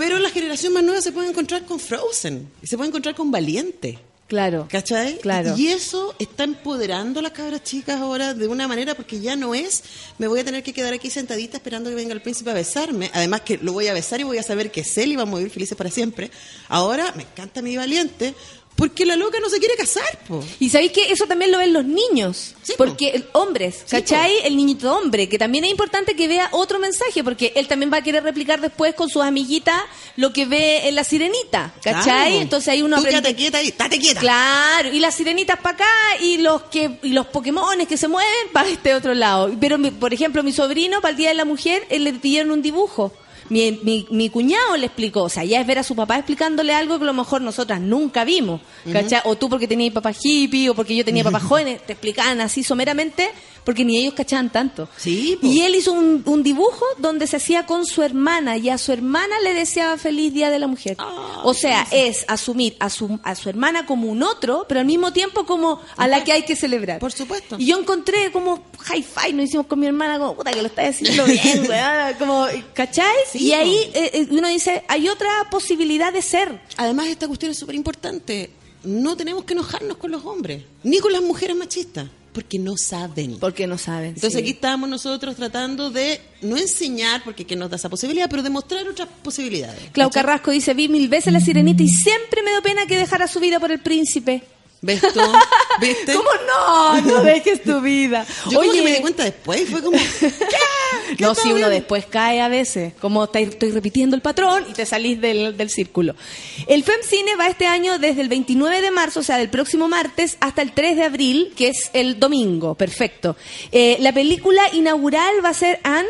Pero la generación más nueva se puede encontrar con Frozen. Y se puede encontrar con Valiente. Claro. ¿Cachai? Claro. Y eso está empoderando a las cabras chicas ahora de una manera porque ya no es, me voy a tener que quedar aquí sentadita esperando que venga el príncipe a besarme. Además que lo voy a besar y voy a saber que es él y vamos a vivir felices para siempre. Ahora me encanta mi valiente porque la loca no se quiere casar, po. Y sabéis que eso también lo ven los niños. porque el- hombres, ¿cachai? El niñito hombre, que también es importante que vea otro mensaje, porque él también va a querer replicar después con sus amiguitas lo que ve en la sirenita, ¿cachai? Claro. Entonces ahí uno Tú aprende. quieta ahí, estate quieta. Claro, y las sirenitas para acá y los que y los Pokémones que se mueven para este otro lado. Pero, mi- por ejemplo, mi sobrino, para el Día de la Mujer, él le pidieron un dibujo. Mi, mi, mi cuñado le explicó, o sea, ya es ver a su papá explicándole algo que a lo mejor nosotras nunca vimos, ¿cachai? O tú porque tenías papá hippie, o porque yo tenía papá jóvenes, te explicaban así someramente porque ni ellos cachaban tanto. Sí, Y él hizo un, un dibujo donde se hacía con su hermana y a su hermana le deseaba feliz Día de la Mujer. o sea, es asumir a su, a su hermana como un otro, pero al mismo tiempo como a la que hay que celebrar. Por supuesto. Y yo encontré como hi-fi, nos hicimos con mi hermana como, puta, que lo está haciendo bien, weá, como, ¿cachai? y ahí eh, eh, uno dice, hay otra posibilidad de ser. Además, esta cuestión es súper importante. No tenemos que enojarnos con los hombres, ni con las mujeres machistas, porque no saben. Porque no saben. Entonces sí. aquí estamos nosotros tratando de no enseñar, porque que nos da esa posibilidad, pero demostrar otras posibilidades. Clau Carrasco dice, vi mil veces la sirenita y siempre me dio pena que dejara su vida por el príncipe. ¿Ves tú? ¿Viste? ¿Cómo no? No dejes tu vida. Yo como que me di cuenta después, fue como... No, si uno después cae a veces, como te- estoy repitiendo el patrón y te salís del, del círculo. El FemCine va este año desde el 29 de marzo, o sea, del próximo martes, hasta el 3 de abril, que es el domingo. Perfecto. Eh, la película inaugural va a ser Anne,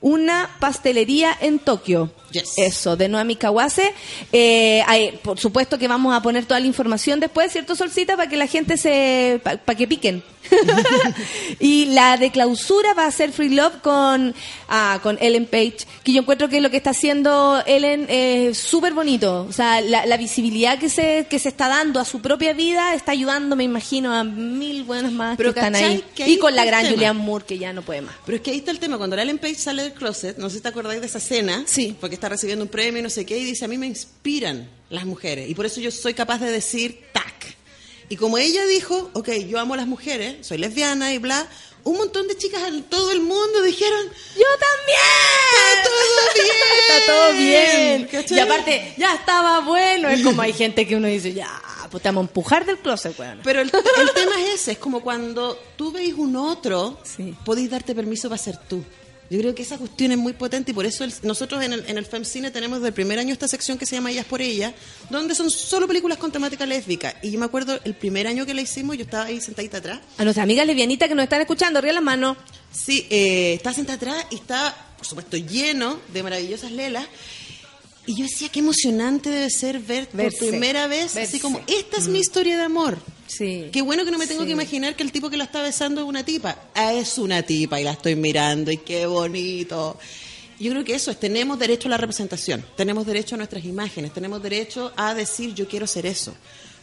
una pastelería en Tokio. Eso, de Noami Kawase. Eh, hay- por supuesto que vamos a poner toda la información después, ¿cierto, Solcita? Para que la gente se... para que piquen. y la de clausura va a ser Free Love con, ah, con Ellen Page, que yo encuentro que lo que está haciendo Ellen es súper bonito. O sea, la, la visibilidad que se, que se está dando a su propia vida está ayudando, me imagino, a mil buenas más Pero que están ahí. Que ahí Y con la gran. Julianne Moore, que ya no puede más. Pero es que ahí está el tema, cuando la Ellen Page sale del closet, no sé si te acordáis de esa escena, sí. porque está recibiendo un premio no sé qué, y dice, a mí me inspiran las mujeres, y por eso yo soy capaz de decir, tac. Y como ella dijo, ok, yo amo a las mujeres, soy lesbiana y bla, un montón de chicas en todo el mundo dijeron, yo también, está todo bien, Está todo bien. ¿cachai? Y aparte, ya estaba bueno. Es como hay gente que uno dice, ya, pues te vamos a empujar del closet, weón. Pero el, el tema es ese, es como cuando tú veis un otro, podéis darte permiso para ser tú. Yo creo que esa cuestión es muy potente y por eso el- nosotros en el, en el FemCine tenemos desde el primer año esta sección que se llama Ellas por Ellas, donde son solo películas con temática lésbica. Y yo me acuerdo el primer año que la hicimos, yo estaba ahí sentadita atrás. A nuestras amigas lesbianitas que nos están escuchando, arriba las manos. Sí, eh, estaba sentada atrás y estaba, por supuesto, lleno de maravillosas lelas. Y yo decía, qué emocionante debe ser ver Verse, por primera vez, verse. así como, esta es mi historia de amor. Sí. Qué bueno que no me tengo Sí. que imaginar que el tipo que la está besando es una tipa. Ah, es una tipa y la estoy mirando y qué bonito. Yo creo que eso es, tenemos derecho a la representación, tenemos derecho a nuestras imágenes, tenemos derecho a decir yo quiero ser eso.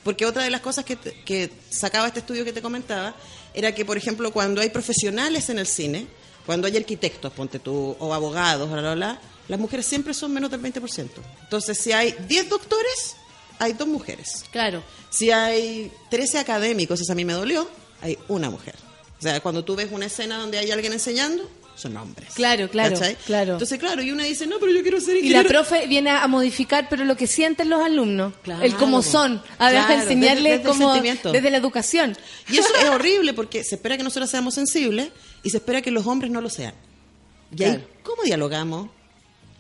Porque otra de las cosas que, que sacaba este estudio que te comentaba era que, por ejemplo, cuando hay profesionales en el cine, cuando hay arquitectos, ponte tú, o abogados, bla, bla, bla, las mujeres siempre son menos del 20%. Entonces, si hay 10 doctores, hay dos mujeres. Claro. Si hay 13 académicos, eso a mí me dolió, hay una mujer. O sea, cuando tú ves una escena donde hay alguien enseñando, son hombres. Claro, claro, ¿Cachai? claro. Entonces, claro, y una dice, no, pero yo quiero ser Y la ingeniero. profe viene a modificar, pero lo que sienten los alumnos, Claro. el cómo son, a Claro, enseñarles desde- desde el sentimiento. desde la educación. Y eso es horrible porque se espera que nosotros seamos sensibles y se espera que los hombres no lo sean. Y ahí. ¿cómo dialogamos?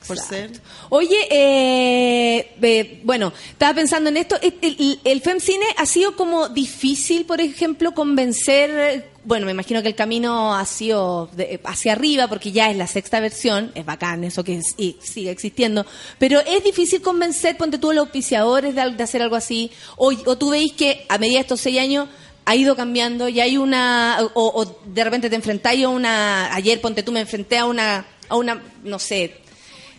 Por ser. Oye, eh, eh, bueno, estaba pensando en esto. El, el, el FemCine ha sido como difícil, por ejemplo, convencer. Bueno, me imagino que el camino ha sido de- hacia arriba porque ya es la sexta versión. Es bacán eso que es- y sigue existiendo. Pero es difícil convencer, ponte tú, a los auspiciadores de hacer algo así. O, o tú veis que a medida de estos seis años ha ido cambiando y hay una. O, o de repente te enfrentáis a una. Ayer, ponte tú, me enfrenté a una. A una, no sé,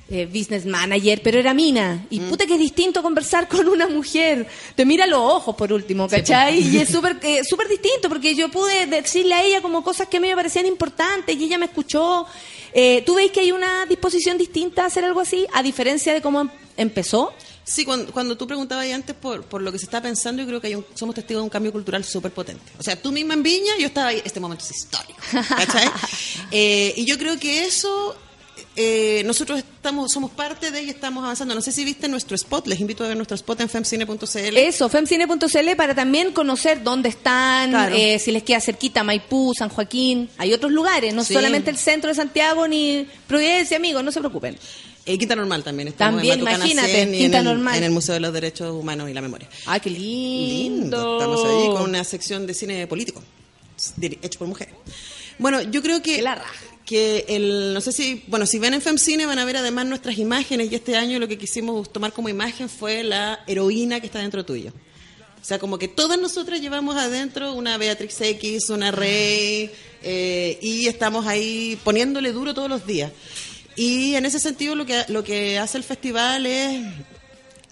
eh, business manager, pero era mina. Y puta que es distinto conversar con una mujer. Te mira a los ojos, por último, ¿cachai? y es súper eh, súper distinto, porque yo pude decirle a ella como cosas que a mí me parecían importantes y ella me escuchó. Eh, ¿Tú veis que hay una disposición distinta a hacer algo así, a diferencia de cómo em- empezó? Sí, cuando, cuando tú preguntabas ahí antes por, por lo que se está pensando, yo creo que hay un- somos testigos de un cambio cultural súper potente. O sea, tú misma en Viña, yo estaba ahí, este momento es histórico. ¿cachai? Eh, y yo creo que eso, eh, nosotros estamos somos parte de y estamos avanzando. No sé si viste nuestro spot, les invito a ver nuestro spot en femcine.cl. Eso, femcine.cl para también conocer dónde están, Claro. eh, si les queda cerquita Maipú, San Joaquín. Hay otros lugares, no Sí. solamente el centro de Santiago ni Providencia, amigos, no se preocupen. Eh, Quinta Normal también. Estamos También, en imagínate, Quinta el, Normal. En el Museo de los Derechos Humanos y la Memoria. ¡Ay, qué lindo! Estamos ahí con una sección de cine político, hecho por mujeres. Bueno, yo creo que, que el, no sé si, bueno, si ven en FemCine van a ver además nuestras imágenes y este año lo que quisimos tomar como imagen fue la heroína que está dentro tuyo. O sea, como que todas nosotras llevamos adentro una Beatrix X, una Rey, eh, y estamos ahí poniéndole duro todos los días. Y en ese sentido lo que, lo que hace el festival es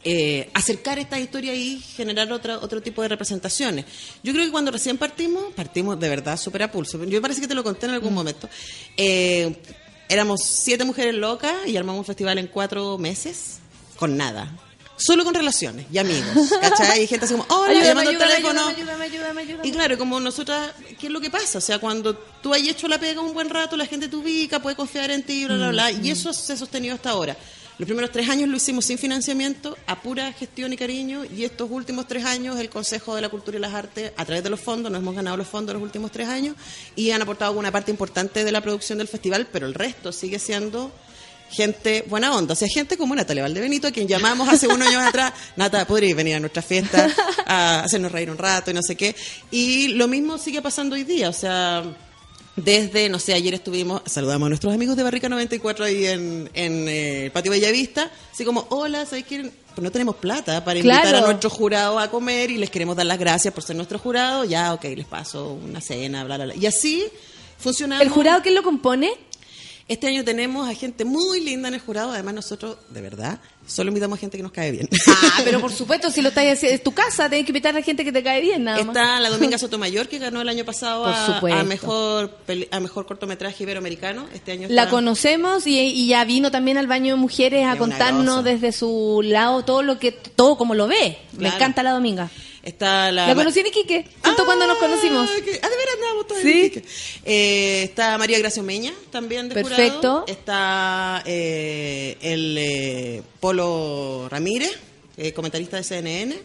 eh, acercar esta historia y generar otra, otro tipo de representaciones. Yo creo que cuando recién partimos, partimos de verdad súper a pulso. Yo parece que te lo conté en algún momento. Eh, éramos siete mujeres locas y armamos un festival en cuatro meses con nada. Solo con relaciones y amigos, ¿cachai? Y gente así como, hola, Ayúdame, llamando al ayúdame, teléfono. ayúdame, ayúdame, ayúdame. Y claro, como nosotras, ¿qué es lo que pasa? O sea, cuando tú has hecho la pega un buen rato, la gente te ubica, puede confiar en ti, bla, bla, bla. Y eso se ha sostenido hasta ahora. Los primeros tres años lo hicimos sin financiamiento, a pura gestión y cariño, y estos últimos tres años el Consejo de la Cultura y las Artes, a través de los fondos, nos hemos ganado los fondos los últimos tres años, y han aportado una parte importante de la producción del festival, pero el resto sigue siendo gente buena onda, o sea, gente como Natalia Valdebenito, a quien llamamos hace unos años atrás, Nata, podrías venir a nuestra fiesta a hacernos reír un rato y no sé qué. Y lo mismo sigue pasando hoy día, o sea, desde, no sé, ayer estuvimos, saludamos a nuestros amigos de Barrica 94 ahí en, en eh, el Patio Bellavista, así como, hola, ¿sabes qué? Pues no tenemos plata para invitar Claro. a nuestro jurado a comer y les queremos dar las gracias por ser nuestro jurado, ya, ok, les paso una cena, bla, bla, bla. Y así funcionamos. ¿El jurado quién lo compone? Este año tenemos a gente muy linda en el jurado, además nosotros, de verdad, solo invitamos a gente que nos cae bien. Ah, pero por supuesto, si lo estás haciendo, es tu casa, tienes que invitar a gente que te cae bien, nada más. Está la Dominga Sotomayor, que ganó el año pasado a, mejor a mejor cortometraje iberoamericano. Este año La conocemos y, y ya vino también al baño de mujeres a Es contarnos desde su lado todo lo que todo como lo ve. Me encanta la Dominga. Está la, La, conocí en Iquique, justo cuando nos conocimos. Ah, de veras andábamos todas Sí. en Iquique. Eh, está María Gracia Meña, también de Perfecto. jurado. Está eh, el eh, Polo Ramírez, eh, comentarista de CNN.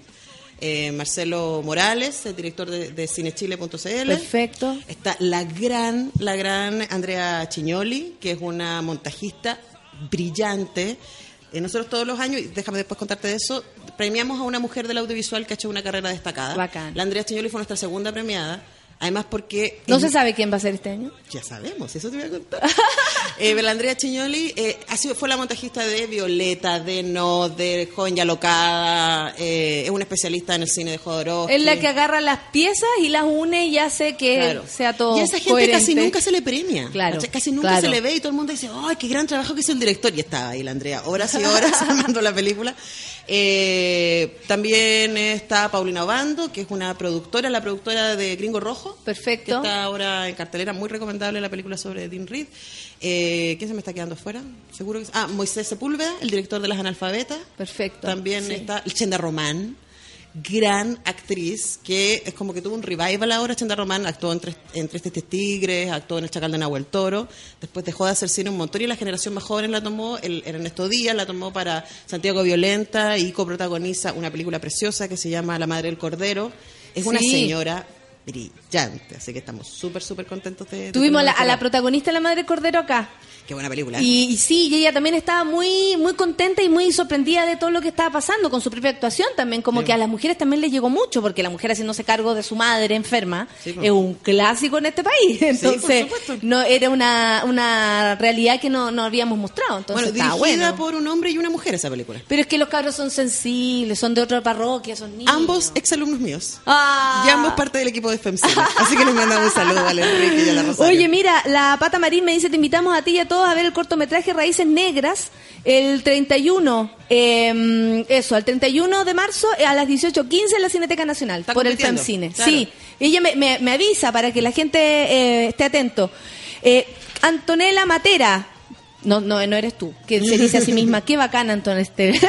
Eh, Marcelo Morales, el director de, de cinechile.cl. Perfecto. Está la gran, la gran Andrea Chignoli, que es una montajista brillante. Eh, nosotros todos los años, y déjame después contarte de eso, premiamos a una mujer del audiovisual que ha hecho una carrera destacada. Bacán. La Andrea Chignoli fue nuestra segunda premiada. Además porque... No en- se sabe quién va a ser este año. Ya sabemos, eso te voy a contar. eh, pero Andrea Chignoli eh, ha sido, fue la montajista de Violeta, de No, de Joven y Alocada. eh, es una especialista en el cine de Jodorowsky. Es la que agarra las piezas y las une y hace que Claro. sea todo Y a esa gente coherente. casi nunca se le premia. Claro. Casi nunca claro. se le ve y todo el mundo dice, ¡ay, qué gran trabajo que hizo el director! Y estaba ahí la Andrea, horas y horas armando la película. Eh, también está Paulina Obando, que es una productora, la productora de Gringo Rojo. Perfecto. Que está ahora en cartelera, muy recomendable la película sobre Dean Reed. Eh, ¿Quién se me está quedando fuera? Seguro que Ah, Moisés Sepúlveda, el director de Las Analfabetas. Perfecto. También sí. está Chenda Román, gran actriz, que es como que tuvo un revival ahora. Chenda Román actuó en Tres, en Tres Testes Tigres, actuó en El Chacal de Nahuel Toro. Después dejó de hacer cine un montón y la generación más joven la tomó, el, Ernesto Díaz la tomó para Santiago Violenta y coprotagoniza una película preciosa que se llama La Madre del Cordero. Es una señora brillante, así que estamos súper, súper contentos de... Tuvimos a la, a la protagonista, la madre Cordero, acá. Qué buena película. Y, y sí, y ella también estaba muy muy contenta y muy sorprendida de todo lo que estaba pasando con su propia actuación también, como Sí. que a las mujeres también les llegó mucho, porque la mujer haciéndose cargo de su madre enferma Sí, pues. es un clásico en este país. Entonces, no era una, una realidad que no, no habíamos mostrado. Entonces, bueno, dirigida bueno. por un hombre y una mujer esa película. Pero es que los cabros son sensibles, son de otra parroquia, son niños. Ambos exalumnos míos. Ah. Y ambos parte del equipo de FEMCINE. Así que les mandamos un saludo al Enrique y a la Rosario. Oye, mira, la Pata Marín me dice, te invitamos a ti y a todos a ver el cortometraje Raíces Negras el 31, eh, eso, el 31 de marzo eh, a las 18.15 en la Cineteca Nacional, por el FEMCINE. claro. Sí, ella me, me- me avisa para que la gente eh, esté atento. Eh, Antonella Matera. No, no, no eres tú, que se dice a sí misma, qué bacán Antonella este.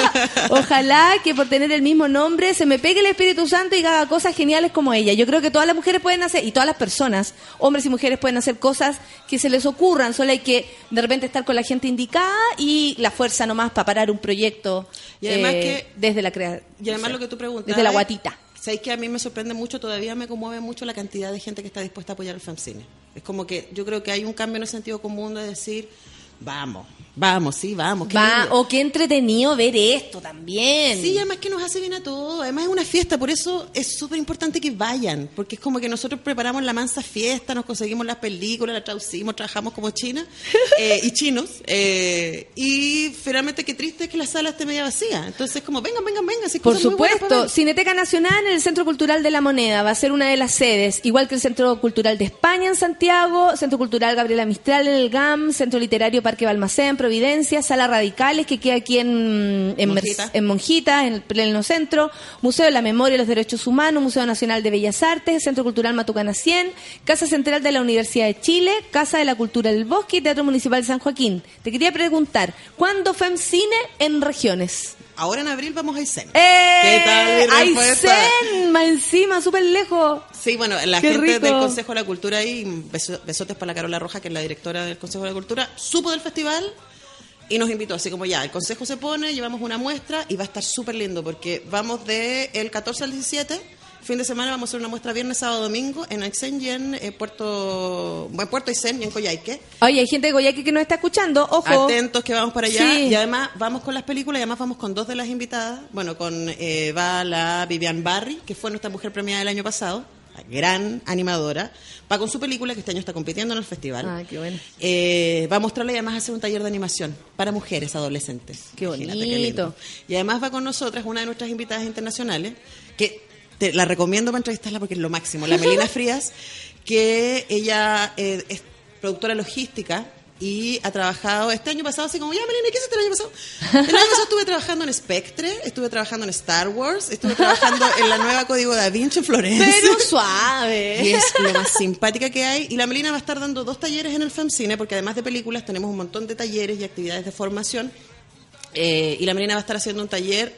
Ojalá que por tener el mismo nombre se me pegue el Espíritu Santo y haga cosas geniales como ella. Yo creo que todas las mujeres pueden hacer, y todas las personas, hombres y mujeres pueden hacer cosas que se les ocurran, solo hay que de repente estar con la gente indicada y la fuerza nomás para parar un proyecto Y además eh, que- desde la crea- Y además lo que tú preguntas. Desde la guatita. Sabéis que a mí me sorprende mucho, todavía me conmueve mucho la cantidad de gente que está dispuesta a apoyar el FEMCINE. Es como que yo creo que hay un cambio en el sentido común de decir, vamos, Vamos, sí, vamos. qué Va, o qué entretenido ver esto también. Sí, además que nos hace bien a todos. Además es una fiesta, por eso es súper importante que vayan. Porque es como que nosotros preparamos la mansa fiesta, nos conseguimos las películas, las traducimos, trabajamos como chinas eh, y chinos. eh, y finalmente qué triste es que la sala esté media vacía. Entonces como, vengan, vengan, vengan. si Por supuesto. Cineteca Nacional en el Centro Cultural de la Moneda va a ser una de las sedes, igual que el Centro Cultural de España en Santiago, Centro Cultural Gabriela Mistral en el GAM, Centro Literario Parque Balmacén, Providencia, Sala Radicales que queda aquí en, en, Monjita. En Monjita, en el pleno centro, Museo de la Memoria y los Derechos Humanos, Museo Nacional de Bellas Artes, Centro Cultural Matucana 100, Casa Central de la Universidad de Chile, Casa de la Cultura del Bosque y Teatro Municipal de San Joaquín. Te quería preguntar, ¿cuándo fue en cine en regiones? Ahora en abril vamos a Aysén. ¡Eh! ¿Qué tal? Aysén, más encima, súper lejos. Sí, bueno, la Qué gente rico. del Consejo de la Cultura y beso- besotes para la Carola Roja, que es la directora del Consejo de la Cultura, supo del festival y nos invitó, así como ya, el Consejo se pone, llevamos una muestra y va a estar súper lindo porque vamos de el 14 al 17, fin de semana vamos a hacer una muestra viernes, sábado, domingo en Aysén y en eh, Puerto, bueno, Puerto Aysén y en Coyhaique. Oye, hay gente de Goyaki que nos está escuchando, ojo. Atentos que vamos para allá. Sí. Y además vamos con las películas y además vamos con dos de las invitadas. Bueno, con eh, va la Vivian Barry, que fue nuestra mujer premiada el año pasado, gran animadora. Va con su película, que este año está compitiendo en el festival. Ay, qué bueno. Eh, va a mostrarle y además hacer un taller de animación para mujeres adolescentes. Qué bonito. lindo. Y además va con nosotras una de nuestras invitadas internacionales, que te la recomiendo para entrevistarla porque es lo máximo, la Melina Frías, que ella eh, es productora logística y ha trabajado este año pasado, así como, ya Melina, ¿qué hiciste el año pasado? El año pasado estuve trabajando en Spectre, estuve trabajando en Star Wars, estuve trabajando en la nueva Código Da Vinci en Florencia. Pero suave. Y es lo más simpática que hay. Y la Melina va a estar dando dos talleres en el FEMCINE, porque además de películas tenemos un montón de talleres y actividades de formación. Eh, y la Melina va a estar haciendo un taller,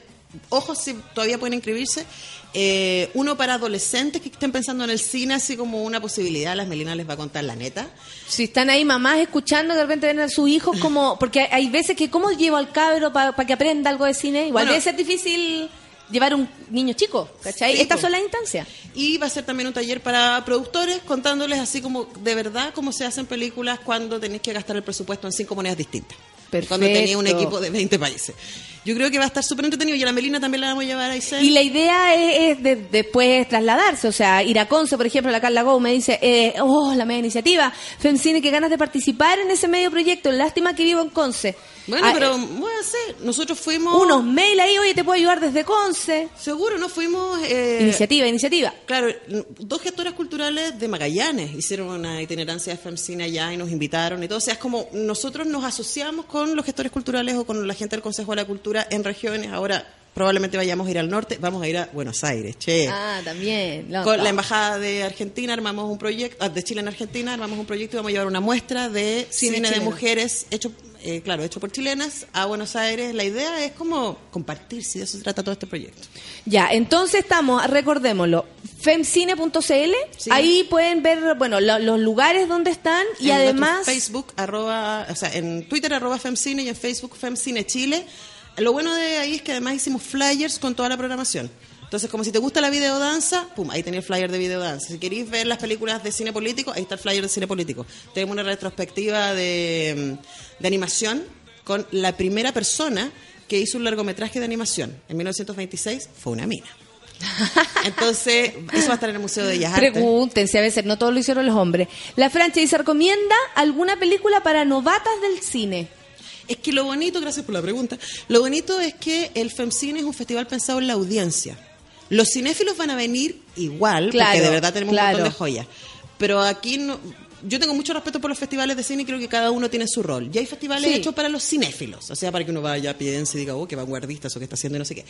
ojo si todavía pueden inscribirse, eh, uno para adolescentes que estén pensando en el cine así como una posibilidad. Las Melina les va a contar la neta. Si están ahí mamás escuchando, de repente ven a sus hijos como... Porque hay, veces que, ¿cómo llevo al cabro para que aprenda algo de cine? Igual Bueno. debe ser difícil llevar un niño chico, ¿cachai? Estas son las instancias. Y va a ser también un taller para productores contándoles así como de verdad cómo se hacen películas cuando tenéis que gastar el presupuesto en cinco monedas distintas. Cuando tenía un Perfecto. equipo de 20 países. Yo creo que va a estar súper entretenido y a la Melina también la vamos a llevar a Aysén. Y la idea es, es de- después trasladarse, o sea, ir a Conce, por ejemplo, la Carla me dice, eh, oh, la media iniciativa, Femcine, que ganas de participar en ese medio proyecto, lástima que vivo en Conce. Bueno, Ah, pero eh, voy a hacer. Nosotros fuimos. unos mail ahí, oye, te puedo ayudar desde Conce. Seguro, ¿no? Fuimos. eh, Iniciativa, iniciativa. Claro, dos gestoras culturales de Magallanes hicieron una itinerancia de FEMCINE allá y nos invitaron y todo. O sea, es como nosotros nos asociamos con los gestores culturales o con la gente del Consejo de la Cultura en regiones. Ahora probablemente vayamos a ir al norte, vamos a ir a Buenos Aires, che. Ah, también. Con la embajada de Argentina armamos un proyecto, ah, de Chile en Argentina armamos un proyecto y vamos a llevar una muestra de Cine cine, de mujeres hecho, eh, claro, hecho por chilenas a Buenos Aires. La idea es como compartir, si de eso se trata todo este proyecto. Ya, entonces estamos, recordémoslo, femcine.cl, ahí pueden ver, bueno, lo- los lugares donde están y en además... Facebook, arroba, o sea, en Twitter, arroba Femcine y en Facebook, Femcine Chile. Lo bueno de ahí es que además hicimos flyers con toda la programación. Entonces, como si te gusta la videodanza, pum, ahí tenía el flyer de videodanza. Si queréis ver las películas de cine político, ahí está el flyer de cine político. Tenemos una retrospectiva de, de animación con la primera persona que hizo un largometraje de animación. En 1926 fue una mina. Entonces, eso va a estar en el Museo de Bellas Artes. Pregúntense, a veces no todos lo hicieron los hombres. La Francia dice, ¿recomienda alguna película para novatas del cine? Es que lo bonito, gracias por la pregunta, lo bonito es que el FEMCINE es un festival pensado en la audiencia. Los cinéfilos van a venir igual, Claro, porque de verdad tenemos claro. un montón de joyas. Pero aquí no, yo tengo mucho respeto por los festivales de cine y creo que cada uno tiene su rol. Y hay festivales Sí. hechos para los cinéfilos, o sea, para que uno vaya, piense y diga, oh, qué vanguardista eso que está haciendo y no sé qué.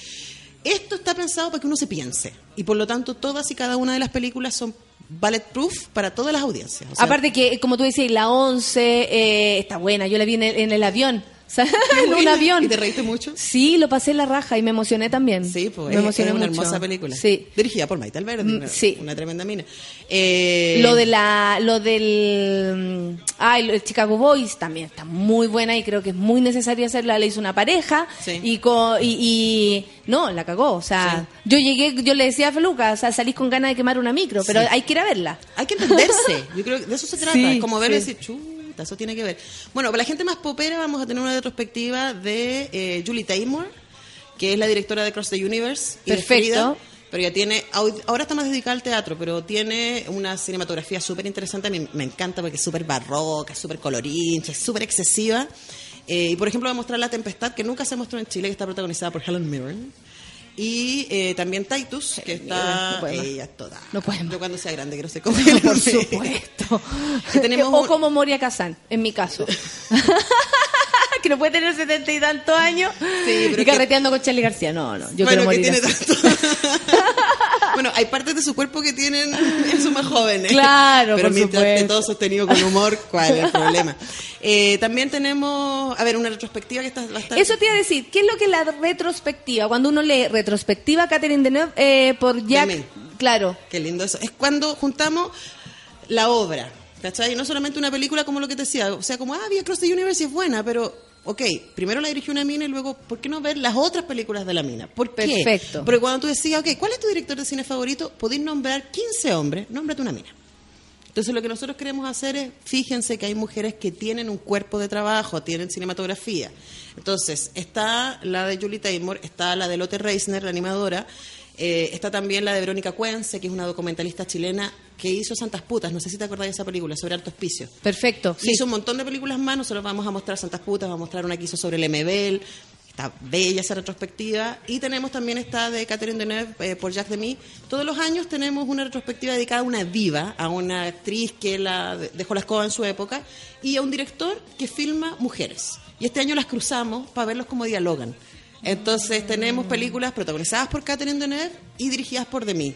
Esto está pensado para que uno se piense. Y por lo tanto, todas y cada una de las películas son bulletproof para todas las audiencias. O sea, Aparte que, como tú dices, la 11 eh, está buena, yo la vi en el, en el avión. En un avión. ¿Y te reíste mucho? Sí, lo pasé en la raja y me emocioné también. Sí, pues me es- emocioné es una mucho. hermosa película. Sí. Dirigida por Maite Alverde, Mm, una, sí. una tremenda mina. Eh, Lo de la, lo del, mm, ay, lo- el Chicago Boys también está muy buena y creo que es muy necesario hacerla. Le hizo una pareja Sí. y, co- y, y- no, la cagó. O sea, yo llegué, yo le decía a Feluca, o sea, salís con ganas de quemar una micro, pero hay que ir a verla. Hay que entenderse. Yo creo que de eso se trata. Como verlo y sí. Decir, chuta, 60, eso tiene que ver. Bueno, para la gente más popera vamos a tener una retrospectiva de eh, Julie Taymor, que es la directora de Cross the Universe. y Perfecto. Frida, pero ya tiene, ahora está más dedicada al teatro, pero tiene una cinematografía súper interesante. A mí me encanta porque es súper barroca, súper colorincha, súper excesiva. Eh, y por ejemplo, va a mostrar La Tempestad, que nunca se mostró en Chile, que está protagonizada por Helen Mirren. Y eh, también Titus, que está. no ella es toda. No podemos. Yo cuando sea grande quiero ser como Por supuesto. Que tenemos o un- como Moria Kazan, en mi caso. que no puede tener setenta y tantos años pero y que- carreteando con Charlie García. No, no, yo Bueno, quiero que tiene así. Bueno, hay partes de su cuerpo que tienen en sus más jóvenes. Claro, Pero por mientras esté todo sostenido con humor, ¿cuál es el problema? Eh, también tenemos, a ver, una retrospectiva que está bastante... Eso te iba a decir, ¿qué es lo que es la retrospectiva? Cuando uno lee retrospectiva Catherine Deneuve eh, por Jack... Deme. Claro. Qué lindo eso. Es cuando juntamos la obra, ¿cachai? Y no solamente una película como lo que te decía, o sea, como, ah, Via Cross the Universe es buena, pero, ok, primero la dirigió una mina y luego, ¿por qué no ver las otras películas de la mina? ¿Por qué? Perfecto. Porque cuando tú decías, ok, ¿cuál es tu director de cine favorito? Podéis nombrar 15 hombres, nómbrate una mina. Entonces lo que nosotros queremos hacer es, fíjense que hay mujeres que tienen un cuerpo de trabajo, tienen cinematografía. Entonces, está la de Julie Taymor, está la de Lotte Reisner, la animadora, eh, está también la de Verónica Cuense, que es una documentalista chilena que hizo Santas Putas, no sé si te acordás de esa película, sobre Alto Hospicio. Perfecto. sí. Hizo un montón de películas más, nosotros vamos a mostrar Santas Putas, vamos a mostrar una que hizo sobre el MBL, está bella esa retrospectiva, y tenemos también esta de Catherine Deneuve eh, por Jacques Demy. Todos los años tenemos una retrospectiva dedicada a una diva, a una actriz que la dejó la escoba en su época, y a un director que filma mujeres. Y este año las cruzamos para verlos cómo dialogan. Entonces tenemos películas protagonizadas por Catherine Deneuve y dirigidas por Demi.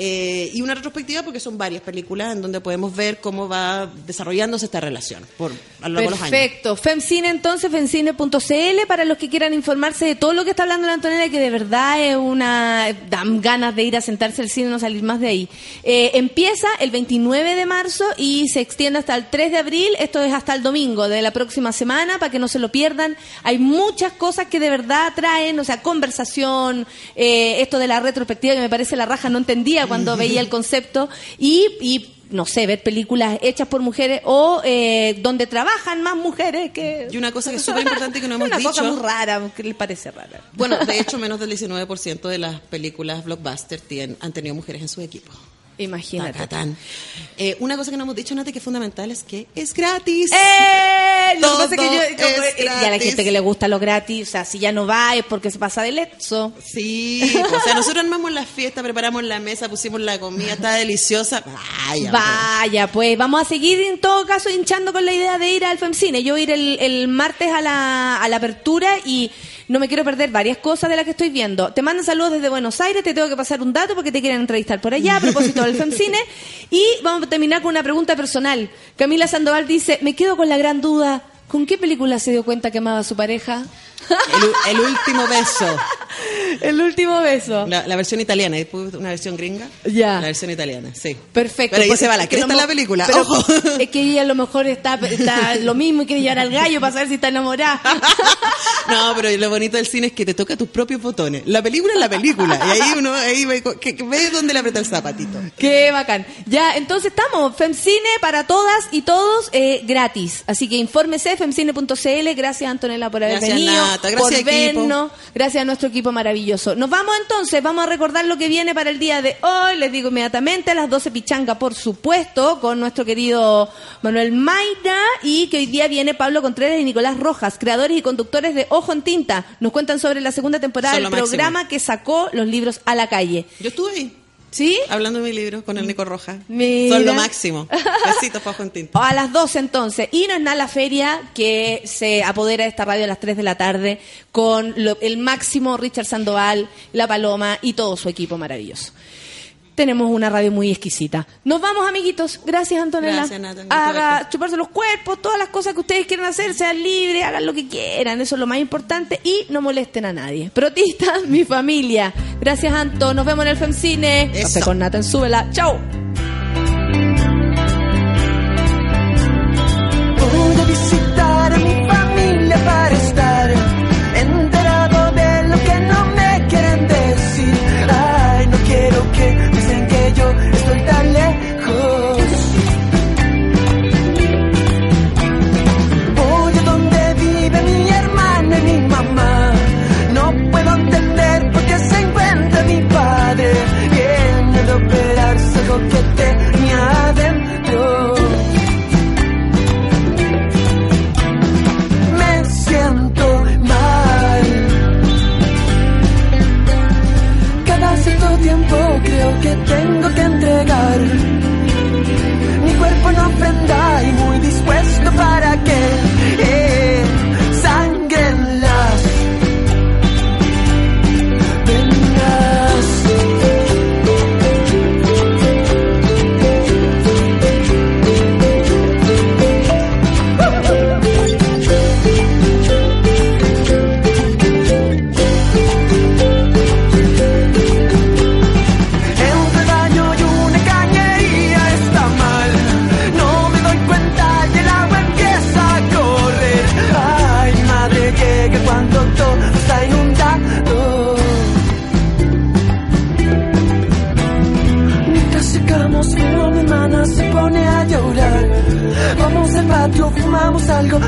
Eh, y una retrospectiva porque son varias películas en donde podemos ver cómo va desarrollándose esta relación por, a lo largo de los años. Perfecto. Femcine entonces, femcine.cl para los que quieran informarse de todo lo que está hablando la Antonella, que de verdad es una... dan ganas de ir a sentarse al cine y no salir más de ahí. Eh, empieza el 29 de marzo y se extiende hasta el 3 de abril. Esto es hasta el domingo de la próxima semana para que no se lo pierdan. Hay muchas cosas que de verdad traen, o sea, conversación, eh, esto de la retrospectiva que me parece la raja, no entendía cuando veía el concepto y... y no sé, ver películas hechas por mujeres o eh, donde trabajan más mujeres que... Y una cosa que es súper importante que no hemos una dicho. cosa muy rara, que les parece rara. Bueno, de hecho, menos del 19% de las películas blockbuster tien- han tenido mujeres en su equipo. Imagínate. Eh, una cosa que no hemos dicho, Nati, que es fundamental es que es gratis. ¡Eh! Lo que pasa es que yo, como- es y a la gente que le gusta lo gratis, o sea, si ya no va es porque se pasa de lezo. Sí, o sea, nosotros armamos la fiesta, preparamos la mesa, pusimos la comida, está deliciosa. Vaya. Vaya, pues vamos a seguir en todo caso hinchando con la idea de ir al FEMCINE. Yo voy a ir el, el martes a la, a la apertura y no me quiero perder varias cosas de las que estoy viendo. Te mandan saludos desde Buenos Aires, te tengo que pasar un dato porque te quieren entrevistar por allá a propósito del FEMCINE. Y vamos a terminar con una pregunta personal. Camila Sandoval dice, me quedo con la gran duda, ¿con qué película se dio cuenta que amaba a su pareja? El, el último beso. El último beso. La, la versión italiana, después una versión gringa. Ya. La versión italiana, sí. Perfecto. Pero ahí se va la cresta la película. pero Ojo. Es que ella a lo mejor está, está lo mismo y quiere llevar al gallo para saber si está enamorada. No, pero lo bonito del cine es que te toca tus propios botones. La película es la película. Y ahí uno ahí ve, que, que ve dónde le aprieta el zapatito. Qué bacán. Ya, entonces estamos. Femcine para todas y todos eh, gratis. Así que infórmese, femcine.cl. Gracias, Antonella, por haber Gracias, venido. Nata. Gracias, por equipo. vernos. Gracias a nuestro equipo maravilloso. Nos vamos entonces. Vamos a recordar lo que viene para el día de hoy. Les digo inmediatamente a las 12 pichanga, por supuesto, con nuestro querido Manuel Mayra. Y que hoy día viene Pablo Contreras y Nicolás Rojas, creadores y conductores de Ojo en Tinta. Nos cuentan sobre la segunda temporada Son del programa que sacó los libros a la calle. Yo estuve ahí. ¿Sí? Hablando de mi libro con el Nico Roja. Mira. Son lo máximo. Besitos para Juan Tinto. O a las 12 entonces. Y no es nada la feria que se apodera de esta radio a las 3 de la tarde con lo- el máximo Richard Sandoval, La Paloma y todo su equipo maravilloso. Tenemos una radio muy exquisita. Nos vamos, amiguitos. Gracias, Antonella. Gracias, Nata. Haga chuparse los cuerpos, todas las cosas que ustedes quieran hacer, sean libres, hagan lo que quieran. Eso es lo más importante. Y no molesten a nadie. Protista, mi familia. Gracias, Anto. Nos vemos en el FEMCINE. Café con Nata en Súbela. Chau.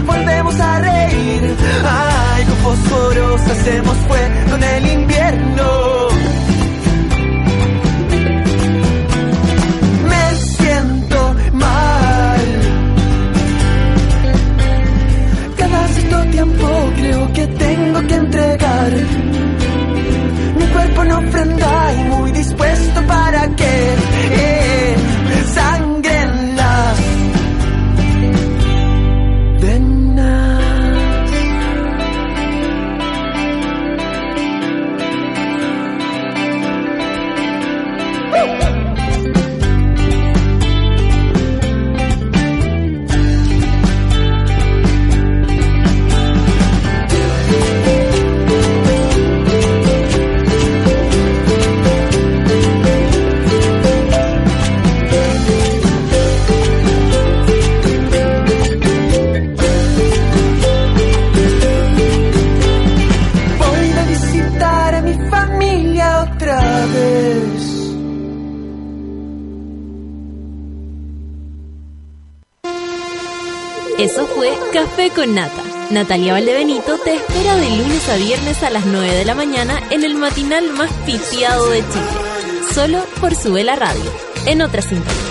volvemos a reír. Ay, con fósforos hacemos fuego en el invierno. Café con Nata. Natalia Valdebenito te espera de lunes a viernes a las 9 de la mañana en el matinal más pitiado de Chile. Solo por su vela radio. En otra sintonía.